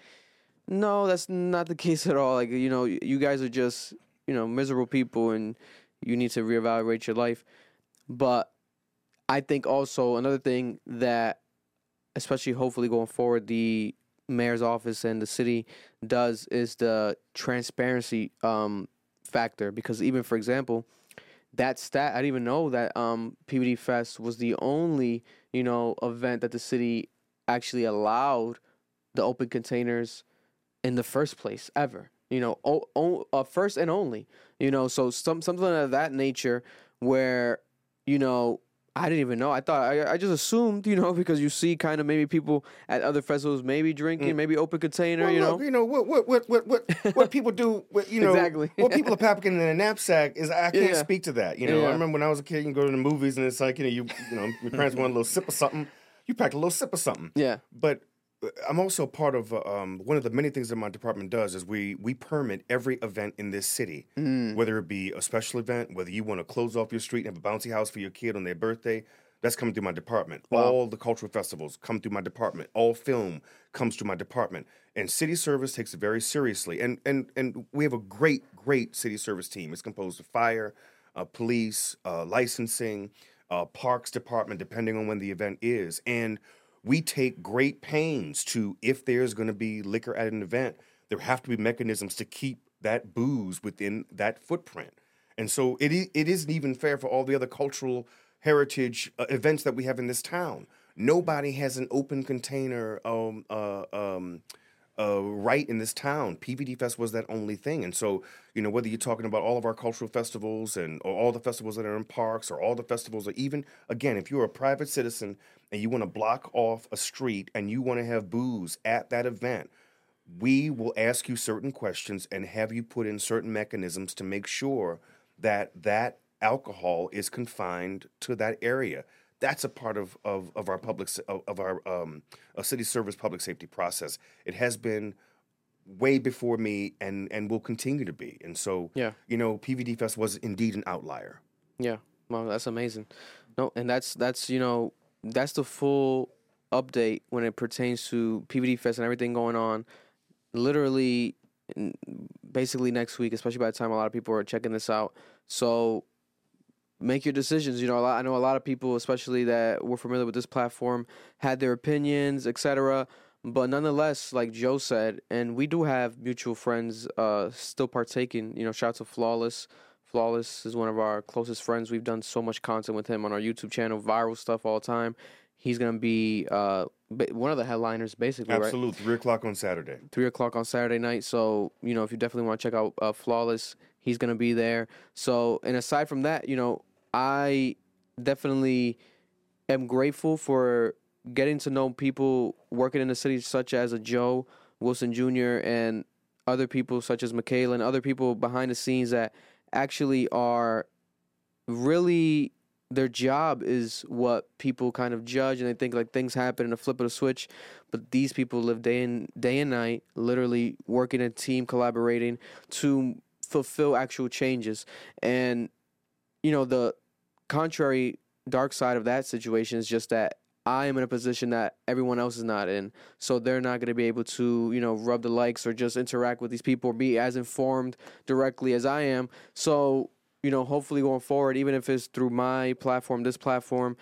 No, that's not the case at all. Like you know, you guys are just you know miserable people, and you need to reevaluate your life. But I think also another thing that, especially hopefully going forward, the mayor's office and the city does is the transparency um, factor. Because even for example, that stat I didn't even know that um, PVD Fest was the only you know event that the city actually allowed the open containers in the first place ever. You know, o- o- uh, first and only. You know, so some something of that nature where you know I didn't even know. I thought I, I just assumed, you know, because you see kind of maybe people at other festivals maybe drinking, mm. maybe open container, Well, you know. look, you know what what what what what, what people do. What, you know, Exactly. what people are packing in a knapsack is I can't Yeah. speak to that. You know, Yeah. I remember when I was a kid, you can go to the movies and it's like you know you you know your parents want a little sip of something, you pack a little sip of something. Yeah. But I'm also part of uh, um, one of the many things that my department does is we we permit every event in this city, Mm. whether it be a special event, whether you want to close off your street and have a bouncy house for your kid on their birthday. That's coming through my department. All the cultural festivals come through my department. All film comes through my department. And city service takes it very seriously. And and and we have a great, great city service team. It's composed of fire, uh, police, uh, licensing, uh, parks department, depending on when the event is. And we take great pains to if there's going to be liquor at an event, there have to be mechanisms to keep that booze within that footprint. And so it it isn't even fair for all the other cultural heritage uh, events that we have in this town. Nobody has an open container um, uh, um, uh, right in this town. PVD Fest was that only thing. And so, you know, whether you're talking about all of our cultural festivals and or all the festivals that are in parks or all the festivals, or even, again, if you're a private citizen and you want to block off a street and you want to have booze at that event, we will ask you certain questions and have you put in certain mechanisms to make sure that that alcohol is confined to that area. That's a part of, of, of our public of, of our um, city service public safety process. It has been way before me and and will continue to be. And so, Yeah. you know, PVD Fest was indeed an outlier. Yeah, well, that's amazing. No, and that's that's you know that's the full update when it pertains to PVD Fest and everything going on. Literally, basically next week, especially by the time a lot of people are checking this out. So make your decisions. You know, I know a lot of people, especially that were familiar with this platform, had their opinions, etc. But nonetheless, like Joe said, and we do have mutual friends uh, still partaking. You know, shout out to Flawless. Flawless is one of our closest friends. We've done so much content with him on our YouTube channel, viral stuff all the time. He's gonna be uh, one of the headliners, basically, right? Three o'clock on Saturday. three o'clock on Saturday night. So you know, if you definitely want to check out uh, Flawless, He's gonna be there. So, and aside from that, you know, I definitely am grateful for getting to know people working in the city, such as a Joe Wilson Jr. and other people such as Michaela and other people behind the scenes that actually are really their job is what people kind of judge and they think like things happen in a flip of a switch but these people live day in day and night literally working in a team collaborating to fulfill actual changes. And you know the contrary dark side of that situation is just that I am in a position that everyone else is not in. So they're not going to be able to, you know, rub the likes or just interact with these people or be as informed directly as I am. So, you know, hopefully going forward, even if it's through my platform, this platform,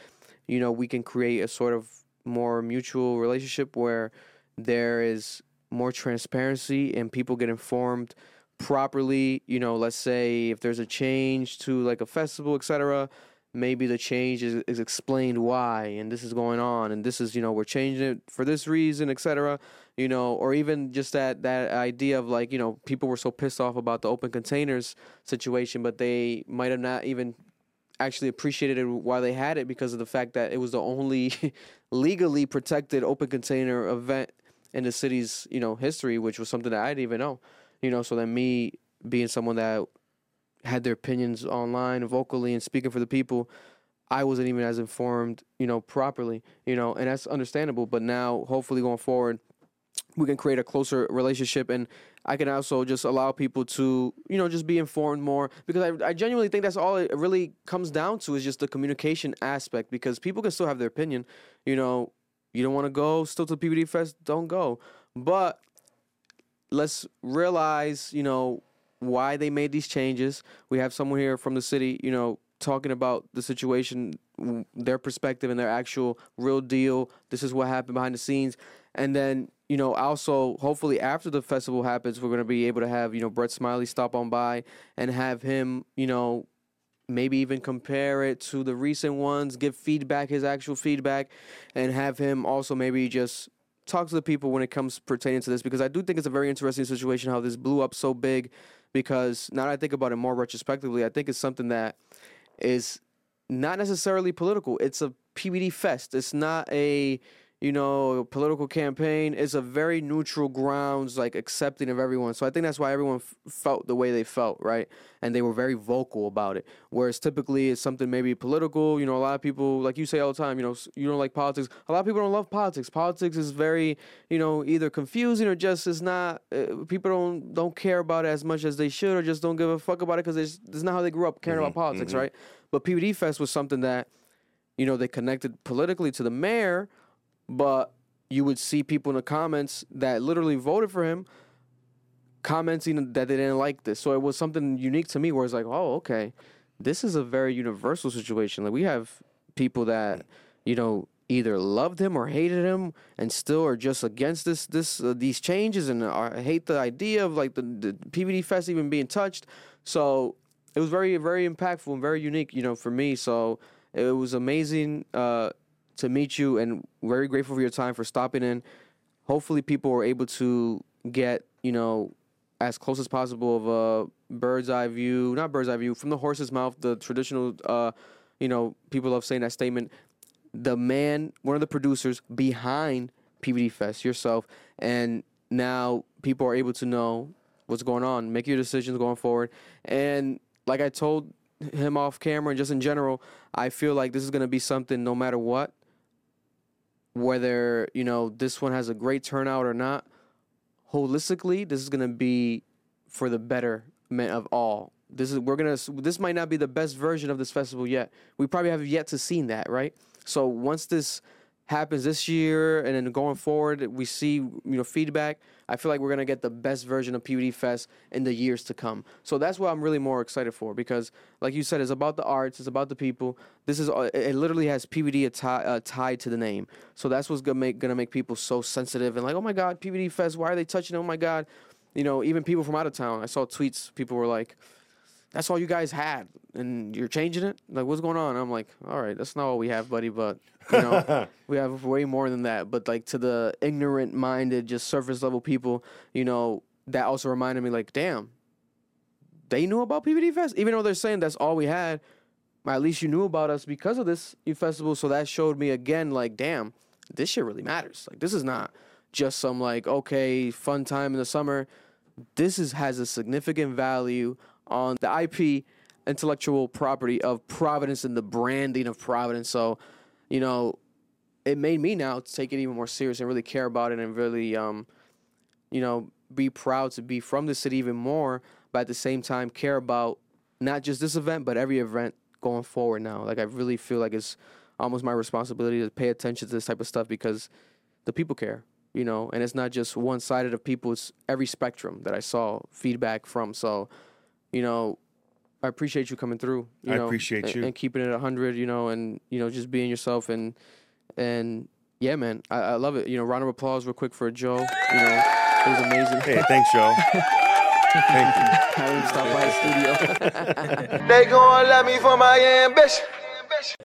you know, we can create a sort of more mutual relationship where there is more transparency and people get informed properly. You know, let's say if there's a change to like a festival, etc maybe the change is, is explained why and this is going on and this is you know we're changing it for this reason etc you know or even just that that idea of like you know people were so pissed off about the open containers situation but they might have not even actually appreciated it while they had it because of the fact that it was the only legally protected open container event in the city's you know history which was something that i didn't even know you know so then me being someone that had their opinions online vocally and speaking for the people i wasn't even as informed you know properly you know and that's understandable but now hopefully going forward we can create a closer relationship and i can also just allow people to you know just be informed more because i, I genuinely think that's all it really comes down to is just the communication aspect because people can still have their opinion you know you don't want to go still to pvd fest don't go but let's realize you know why they made these changes. We have someone here from the city, you know, talking about the situation, their perspective and their actual real deal. This is what happened behind the scenes. And then, you know, also hopefully after the festival happens, we're going to be able to have, you know, Brett Smiley stop on by and have him, you know, maybe even compare it to the recent ones, give feedback, his actual feedback, and have him also maybe just talk to the people when it comes pertaining to this because I do think it's a very interesting situation how this blew up so big because now that I think about it more retrospectively, I think it's something that is not necessarily political. It's a PVD fest. It's not a you know political campaign. It's a very neutral grounds, like accepting of everyone. So I think that's why everyone f- felt the way they felt, right? And they were very vocal about it. Whereas typically it's something maybe political. You know, a lot of people, like you say all the time, you know, you don't like politics. A lot of people don't love politics. Politics is very, you know, either confusing or just is not. Uh, people don't don't care about it as much as they should, or just don't give a fuck about it because it's, it's not how they grew up caring about politics, mhm. right? But PVD Fest was something that, you know, they connected politically to the mayor, but you would see people in the comments that literally voted for him commenting that they didn't like this. So it was something unique to me where it's like, oh, okay, this is a very universal situation. Like we have people that, you know, either loved him or hated him and still are just against this this uh, these changes and are, hate the idea of like the, the PVD fest even being touched. So it was very very impactful and very unique, you know, for me. So it was amazing uh, to meet you and very grateful for your time for stopping in. Hopefully, people were able to get you know as close as possible of a bird's eye view, not bird's eye view, from the horse's mouth. The traditional, uh, you know, people love saying that statement. The man, one of the producers behind PVD Fest, yourself, and now people are able to know what's going on, make your decisions going forward, and like I told him off camera and just in general, I feel like this is gonna be something no matter what. Whether you know this one has a great turnout or not, holistically, this is gonna be for the betterment of all. This is we're gonna this might not be the best version of this festival yet. We probably have yet to seen that, right? So once this happens this year and then going forward, we see you know feedback. I feel like we're gonna get the best version of PVD Fest in the years to come. So that's what I'm really more excited for because, like you said, it's about the arts, it's about the people. This is uh, it literally has atti- uh, tied to the name. So that's what's gonna make gonna make people so sensitive and like, oh my God, PVD Fest, why are they touching? it? Oh my God, you know, even people from out of town. I saw tweets. People were like, "That's all you guys had, and you're changing it. Like, what's going on?" I'm like, "All right, that's not all we have, buddy, but you know, we have way more than that." But like to the ignorant-minded, just surface-level people, you know, that also reminded me, like, damn, they knew about PVD Fest, even though they're saying that's all we had. At least you knew about us because of this festival. So that showed me again, like, damn, this shit really matters. Like, this is not just some like okay fun time in the summer. This is has a significant value on the IP, intellectual property of Providence and the branding of Providence. So, you know, it made me now take it even more serious and really care about it and really, um, you know, be proud to be from the city even more, but at the same time care about not just this event, but every event going forward now. Like I really feel like it's almost my responsibility to pay attention to this type of stuff because the people care, you know, and it's not just one sided of people, it's every spectrum that I saw feedback from. So, you know, I appreciate you coming through. You I know, appreciate and, you. and keeping it hundred. You know, and you know just being yourself and and yeah, man, I, I love it. You know, round of applause real quick for Joe. You know, it was amazing. Hey, thanks, Joe. Thank you. I didn't stop by the studio. They gonna love me for my ambition.